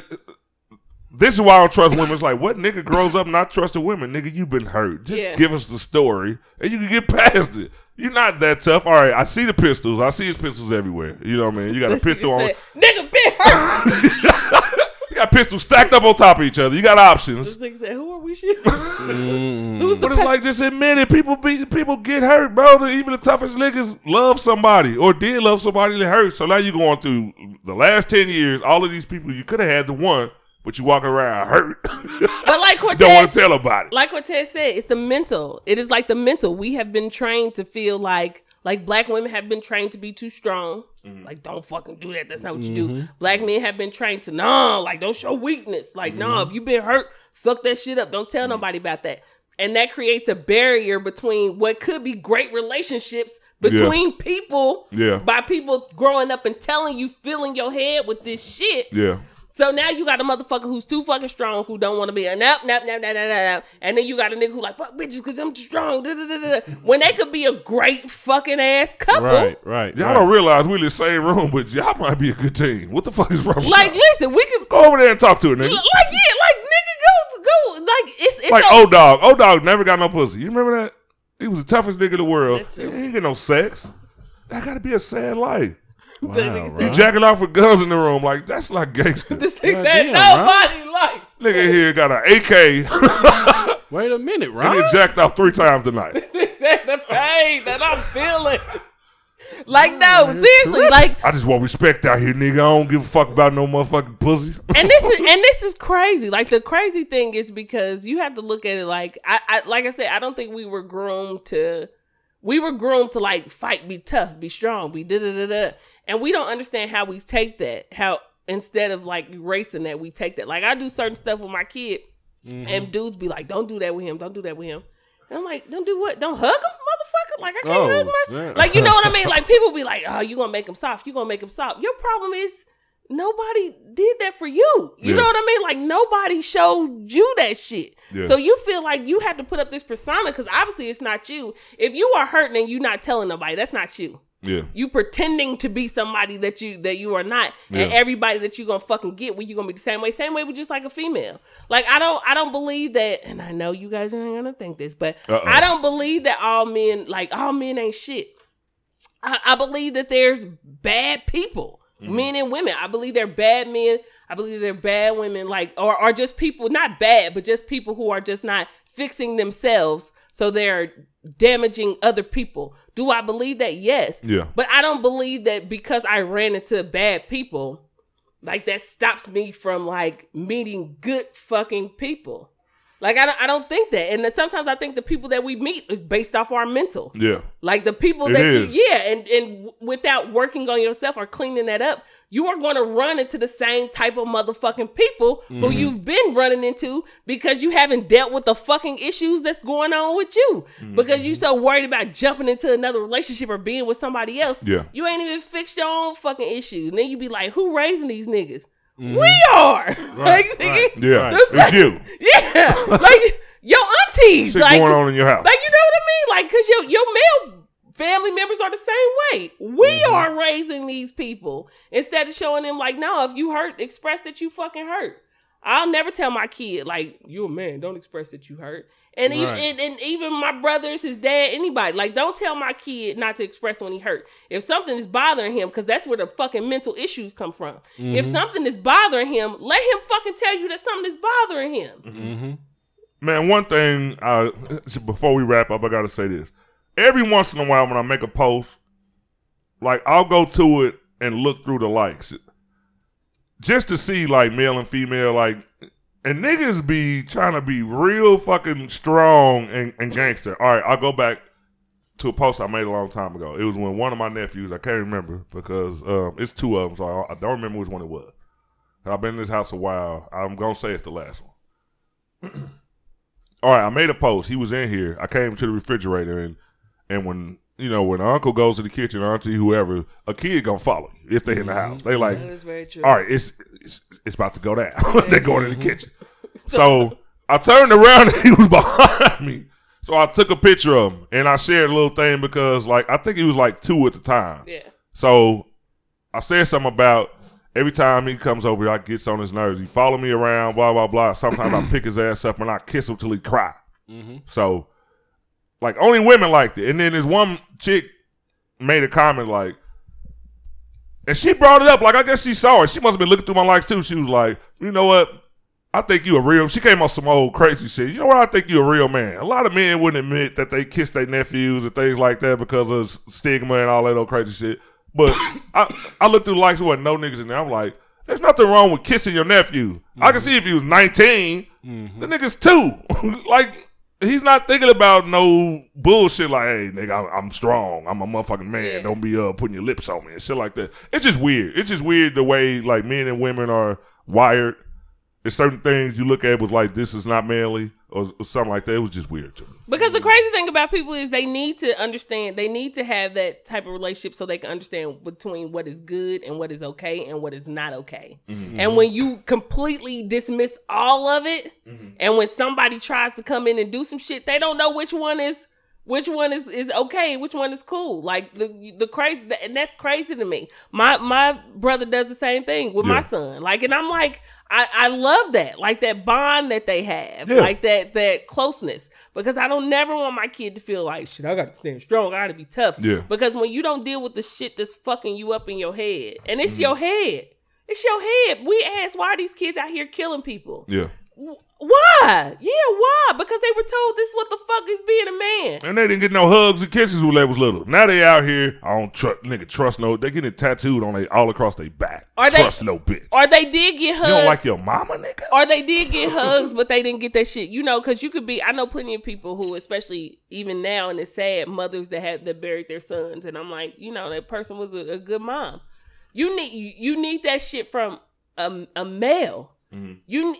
Speaker 1: This is why I don't trust women. It's like, what nigga grows up not trusting women? Nigga, you been hurt. Just
Speaker 3: Yeah.
Speaker 1: give us the story, and you can get past it. You're not that tough. All right, I see the pistols. I see his pistols everywhere. You know what I mean? You got a pistol on.
Speaker 3: Nigga been hurt. <laughs>
Speaker 1: You got pistols stacked up on top of each other. You got options.
Speaker 3: This nigga said, "Who are we shooting?" <laughs> Mm. Who's the
Speaker 1: But it's
Speaker 3: pe-
Speaker 1: like just admit it. People be people get hurt, bro. Even the toughest niggas love somebody or did love somebody that hurt. So now you're going through the last ten years. All of these people you could have had the one, but you walk around hurt.
Speaker 3: But like <laughs> Cortez,
Speaker 1: Don't want to tell about it.
Speaker 3: like Cortez said, it's the mental. It is like the mental. We have been trained to feel like like black women have been trained to be too strong.
Speaker 1: Mm-hmm.
Speaker 3: Like don't fucking do that. That's not what you do. Black men have been trained to no, like don't show weakness. Like no,
Speaker 1: Mm-hmm.
Speaker 3: if you've been hurt, suck that shit up. Don't tell nobody about that. And that creates a barrier between what could be great relationships between people
Speaker 1: Yeah.
Speaker 3: by people growing up and telling you filling your head with this shit.
Speaker 1: Yeah.
Speaker 3: So now you got a motherfucker who's too fucking strong who don't want to be a nope, nope, nope, nope, nope, nope. And then you got a nigga who like, fuck bitches because I'm too strong. Da, da, da, da. When they could be a great fucking ass couple.
Speaker 2: Right. Right.
Speaker 1: Y'all
Speaker 2: right.
Speaker 1: don't realize we in the same room, but y'all might be a good team. What the fuck is wrong? with
Speaker 3: Like,
Speaker 1: y'all?
Speaker 3: listen, we could,
Speaker 1: go over there and talk to her, nigga.
Speaker 3: like, yeah, like, nigga, go, go. Like, it's, it's
Speaker 1: Like
Speaker 3: a-
Speaker 1: old dog. Old dog never got no pussy. You remember that? He was the toughest nigga in the world. He ain't get no sex. That gotta be a sad life.
Speaker 3: The
Speaker 2: Wow,
Speaker 1: You jacking off with guns in the room, like that's like gangster.
Speaker 3: this nigga
Speaker 2: God
Speaker 3: said,
Speaker 2: damn,
Speaker 3: nobody likes.
Speaker 1: Nigga here got an AK <laughs>
Speaker 2: Wait a minute,
Speaker 1: and
Speaker 2: Ron.
Speaker 1: he jacked off three times tonight.
Speaker 3: He said the pain that I'm feeling. Like, no, seriously, like,
Speaker 1: I just want respect out here, nigga. I don't give a fuck about no motherfucking pussy.
Speaker 3: and this is <laughs> and this is crazy. Like the crazy thing is because you have to look at it like I, I like I said, I don't think we were groomed to we were groomed to like fight, be tough, be strong, be da da da da. And we don't understand how we take that. How instead of like erasing that, we take that. Like I do certain stuff with my kid, mm-hmm. and dudes be like, "Don't do that with him. Don't do that with him." And I'm like, "Don't do what? Don't hug him, motherfucker! Like I can't
Speaker 2: Oh,
Speaker 3: hug my
Speaker 2: snap. <laughs>
Speaker 3: like you know what I mean? Like people be like, <laughs> "Oh, you gonna make him soft? You gonna make him soft?" Your problem is nobody did that for you. You
Speaker 1: Yeah.
Speaker 3: know what I mean? Like nobody showed you that shit.
Speaker 1: Yeah.
Speaker 3: So you feel like you have to put up this persona because obviously it's not you. If you are hurting and you not telling nobody, that's not you.
Speaker 1: Yeah.
Speaker 3: You pretending to be somebody that you that you are not, and everybody that you're gonna fucking get with you gonna be the same way. Same way with just like a female. Like I don't I don't believe that, and I know you guys aren't gonna think this, but
Speaker 1: Uh-oh.
Speaker 3: I don't believe that all men like all men ain't shit. I, I believe that there's bad people, mm-hmm. men and women. I believe they're bad men. I believe they're bad women, like or are just people not bad, but just people who are just not fixing themselves, so they're damaging other people. Do I believe that? Yes.
Speaker 1: Yeah.
Speaker 3: But I don't believe that because I ran into bad people, like that stops me from like meeting good fucking people. Like I don't, I don't think that. And sometimes I think the people that we meet is based off our mental.
Speaker 1: Yeah.
Speaker 3: Like the people
Speaker 1: It
Speaker 3: that
Speaker 1: is.
Speaker 3: you, yeah, and and without working on yourself or cleaning that up, you are going to run into the same type of motherfucking people who
Speaker 1: Mm-hmm.
Speaker 3: you've been running into because you haven't dealt with the fucking issues that's going on with you. Because
Speaker 1: Mm-hmm.
Speaker 3: you so worried about jumping into another relationship or being with somebody else.
Speaker 1: Yeah.
Speaker 3: You ain't even fixed your own fucking issues. And then you be like, who raising these niggas?
Speaker 1: Mm-hmm.
Speaker 3: We are. <laughs> like, nigga,
Speaker 1: Yeah.
Speaker 2: Right. <laughs>
Speaker 1: It's you.
Speaker 3: yeah. <laughs> like your aunties.
Speaker 1: Shit
Speaker 3: like,
Speaker 1: going on in your house.
Speaker 3: like you know what I mean? Like, cause your your male family members are the same way. We
Speaker 1: Mm-hmm.
Speaker 3: are raising these people instead of showing them like, no, if you hurt, express that you fucking hurt. I'll never tell my kid like you a man, don't express that you hurt. And, even, and and even my brothers, his dad, anybody, like don't tell my kid not to express when he hurt. If something is bothering him, because that's where the fucking mental issues come from.
Speaker 2: Mm-hmm.
Speaker 3: If something is bothering him, let him fucking tell you that something is bothering him.
Speaker 2: Mm-hmm.
Speaker 1: Man, one thing uh, before we wrap up, I gotta say this. Every once in a while, when I make a post, like I'll go to it and look through the likes, just to see like male and female, like, and niggas be trying to be real fucking strong and, and gangster. All right, I'll go back to a post I made a long time ago. It was when one of my nephews, I can't remember because um, it's two of them, so I, I don't remember which one it was. I've been in this house a while. I'm gonna say it's the last one. All right, I made a post. He was in here. I came to the refrigerator and and when you know when uncle goes to the kitchen, auntie, whoever, a kid gonna follow you if they in the house. They like,
Speaker 3: That is very true.
Speaker 1: all right, it's it's, it's about to go down. <laughs> They're going in the kitchen. So I turned around <laughs> and he was behind me. So I took a picture of him and I shared a little thing because like I think he was like two at the time.
Speaker 3: Yeah.
Speaker 1: So I said something about every time he comes over, I gets on his nerves. He follow me around, blah blah blah. Sometimes I pick his ass up and I kiss him till he cry. Mm-hmm. So, like, only women liked it. And then this one chick made a comment like, and she brought it up. Like, I guess she saw it. She must have been looking through my likes too. She was like, you know what? I think you a real. She came on some old crazy shit. You know what? I think you a real man. A lot of men wouldn't admit that they kiss their nephews and things like that because of stigma and all that old crazy shit. But I, I looked through likes. There wasn't no niggas in there. I'm like, there's nothing wrong with kissing your nephew. I can see if he was 19, the nigga's two. <laughs> like he's not thinking about no bullshit. Like, hey, nigga, I'm, I'm strong. I'm a motherfucking man.
Speaker 3: Yeah.
Speaker 1: Don't be uh putting your lips on me and shit like that. It's just weird. It's just weird the way like men and women are wired. There's certain things you look at was like this is not manly or, or something like that. It was just weird to me.
Speaker 3: Because the crazy thing about people is they need to understand, they need to have that type of relationship so they can understand between what is good and what is okay and what is not okay. Mm-hmm. And when you completely dismiss all of it, mm-hmm. and when somebody tries to come in and do some shit, they don't know which one is which one is is okay, which one is cool. Like the the crazy, and that's crazy to me. My my brother does the same thing with my son. Like, and I'm like, I I love that, like that bond that they have,
Speaker 1: Yeah.
Speaker 3: like that that closeness. Because I don't never want my kid to feel like shit. I got to stand strong. I got to be tough.
Speaker 1: Yeah.
Speaker 3: Because when you don't deal with the shit that's fucking you up in your head, and it's
Speaker 1: Mm-hmm.
Speaker 3: your head, it's your head. We ask why are these kids out here killing people.
Speaker 1: Yeah.
Speaker 3: Why? Yeah, why? Because they were told this is what the fuck is being a man.
Speaker 1: And they didn't get no hugs and kisses when they was little. Now they out here. I don't trust nigga trust no. They getting tattooed on they all across their back.
Speaker 3: Are they-
Speaker 1: trust no bitch.
Speaker 3: Or they did get hugs.
Speaker 1: you don't like your mama, nigga?
Speaker 3: or they did get hugs, but they didn't get that shit. You know, because you could be. I know plenty of people who, especially even now, and it's sad mothers that had that buried their sons, and I'm like, you know, that person was a, a good mom. You need you, you need that shit from a, a male. Mm-hmm. You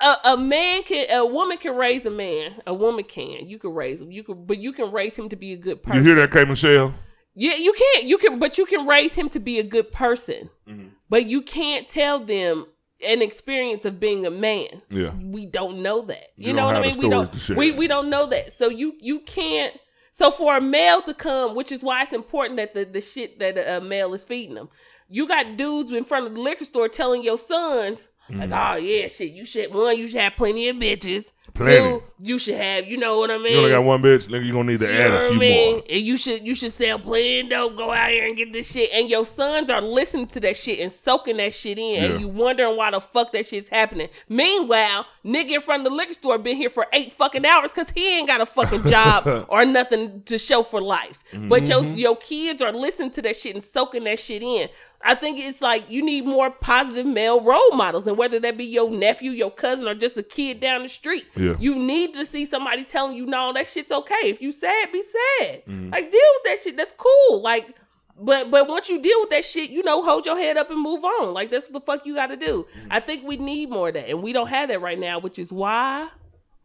Speaker 3: a, a man can a woman can raise a man. A woman can. You can raise him. You can, but you can raise him to be a good person.
Speaker 1: You hear that, K Michelle?
Speaker 3: Yeah, you can't. You can, but you can raise him to be a good person. Mm-hmm. But you can't tell them an experience of being a man.
Speaker 1: Yeah.
Speaker 3: We don't know that. You,
Speaker 1: You
Speaker 3: know what I mean? We don't. We we don't know that. So you you can't. So for a male to come, which is why it's important that the the shit that a male is feeding them. You got dudes in front of the liquor store telling your sons. Like,
Speaker 1: Mm-hmm.
Speaker 3: oh yeah, shit. You should one. You should have plenty of bitches.
Speaker 1: Plenty.
Speaker 3: Two, you should have. You know what I mean?
Speaker 1: You only got one bitch, nigga. You gonna need to
Speaker 3: You
Speaker 1: add a few
Speaker 3: I mean?
Speaker 1: more.
Speaker 3: And you should you should sell plenty of dope, go out here and get this shit. And your sons are listening to that shit and soaking that shit in.
Speaker 1: Yeah.
Speaker 3: And you wondering why the fuck that shit's happening. Meanwhile, nigga in front of the liquor store been here for eight fucking hours because he ain't got a fucking job <laughs> or nothing to show for life. But your your kids are listening to that shit and soaking that shit in. I think it's like you need more positive male role models, and whether that be your nephew, your cousin, or just a kid down the street.
Speaker 1: Yeah.
Speaker 3: You need to see somebody telling you, no, that shit's okay. If you sad, be sad.
Speaker 1: Mm-hmm.
Speaker 3: Like deal with that shit. That's cool. Like, but but once you deal with that shit, you know, hold your head up and move on. Like that's what the fuck you got to do.
Speaker 1: Mm-hmm.
Speaker 3: I think we need more of that, and we don't have that right now, which is why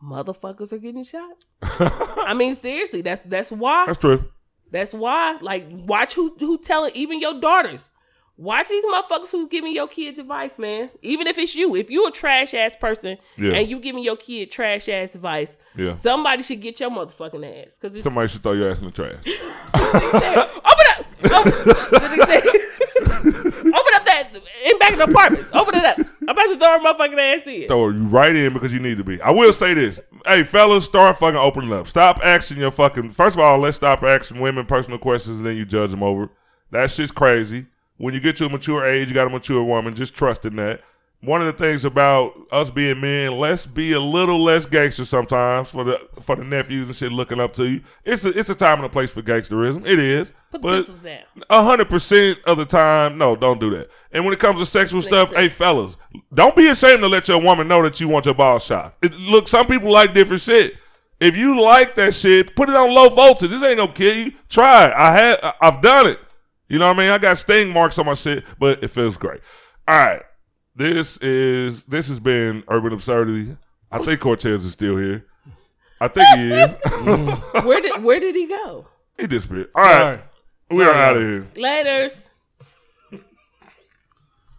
Speaker 3: motherfuckers are getting shot. <laughs> I mean, seriously, that's that's why.
Speaker 1: That's true.
Speaker 3: That's why. Like, watch who who telling even your daughters. Watch these motherfuckers who giving your kids advice, man. Even if it's you, if you a trash ass person
Speaker 1: Yeah.
Speaker 3: and you giving your kid trash ass advice,
Speaker 1: Yeah.
Speaker 3: somebody should get your motherfucking ass because
Speaker 1: Somebody should throw your ass in the trash. <laughs>
Speaker 3: open up, open, up that in back of the apartments. Open it up. I'm about to throw her motherfucking ass in.
Speaker 1: throw you right in because you need to be. I will say this. Hey, fellas, start fucking opening up. Stop asking your fucking. First of all, let's stop asking women personal questions and then you judge them over. That shit's crazy. When you get to a mature age, you got a mature woman. Just trust in that. One of the things about us being men, let's be a little less gangster sometimes for the for the nephews and shit looking up to you. It's a it's a time and a place for gangsterism. It is.
Speaker 3: Put
Speaker 1: but a hundred percent of the time, no, don't do that. And when it comes to sexual stuff,
Speaker 3: sense.
Speaker 1: hey fellas, don't be ashamed to let your woman know that you want your ball shot. It, look, some people like different shit. If you like that shit, put it on low voltage. This ain't gonna kill you. Try it. I had, I've done it. You know what I mean? I got sting marks on my shit, but it feels great. All right, this is this has been urban absurdity. I think Cortez is still here. I think he is. <laughs>
Speaker 3: Where did where did he go?
Speaker 1: he disappeared. All right,
Speaker 2: Sorry.
Speaker 1: we are
Speaker 2: Sorry,
Speaker 1: out of here.
Speaker 3: Laters.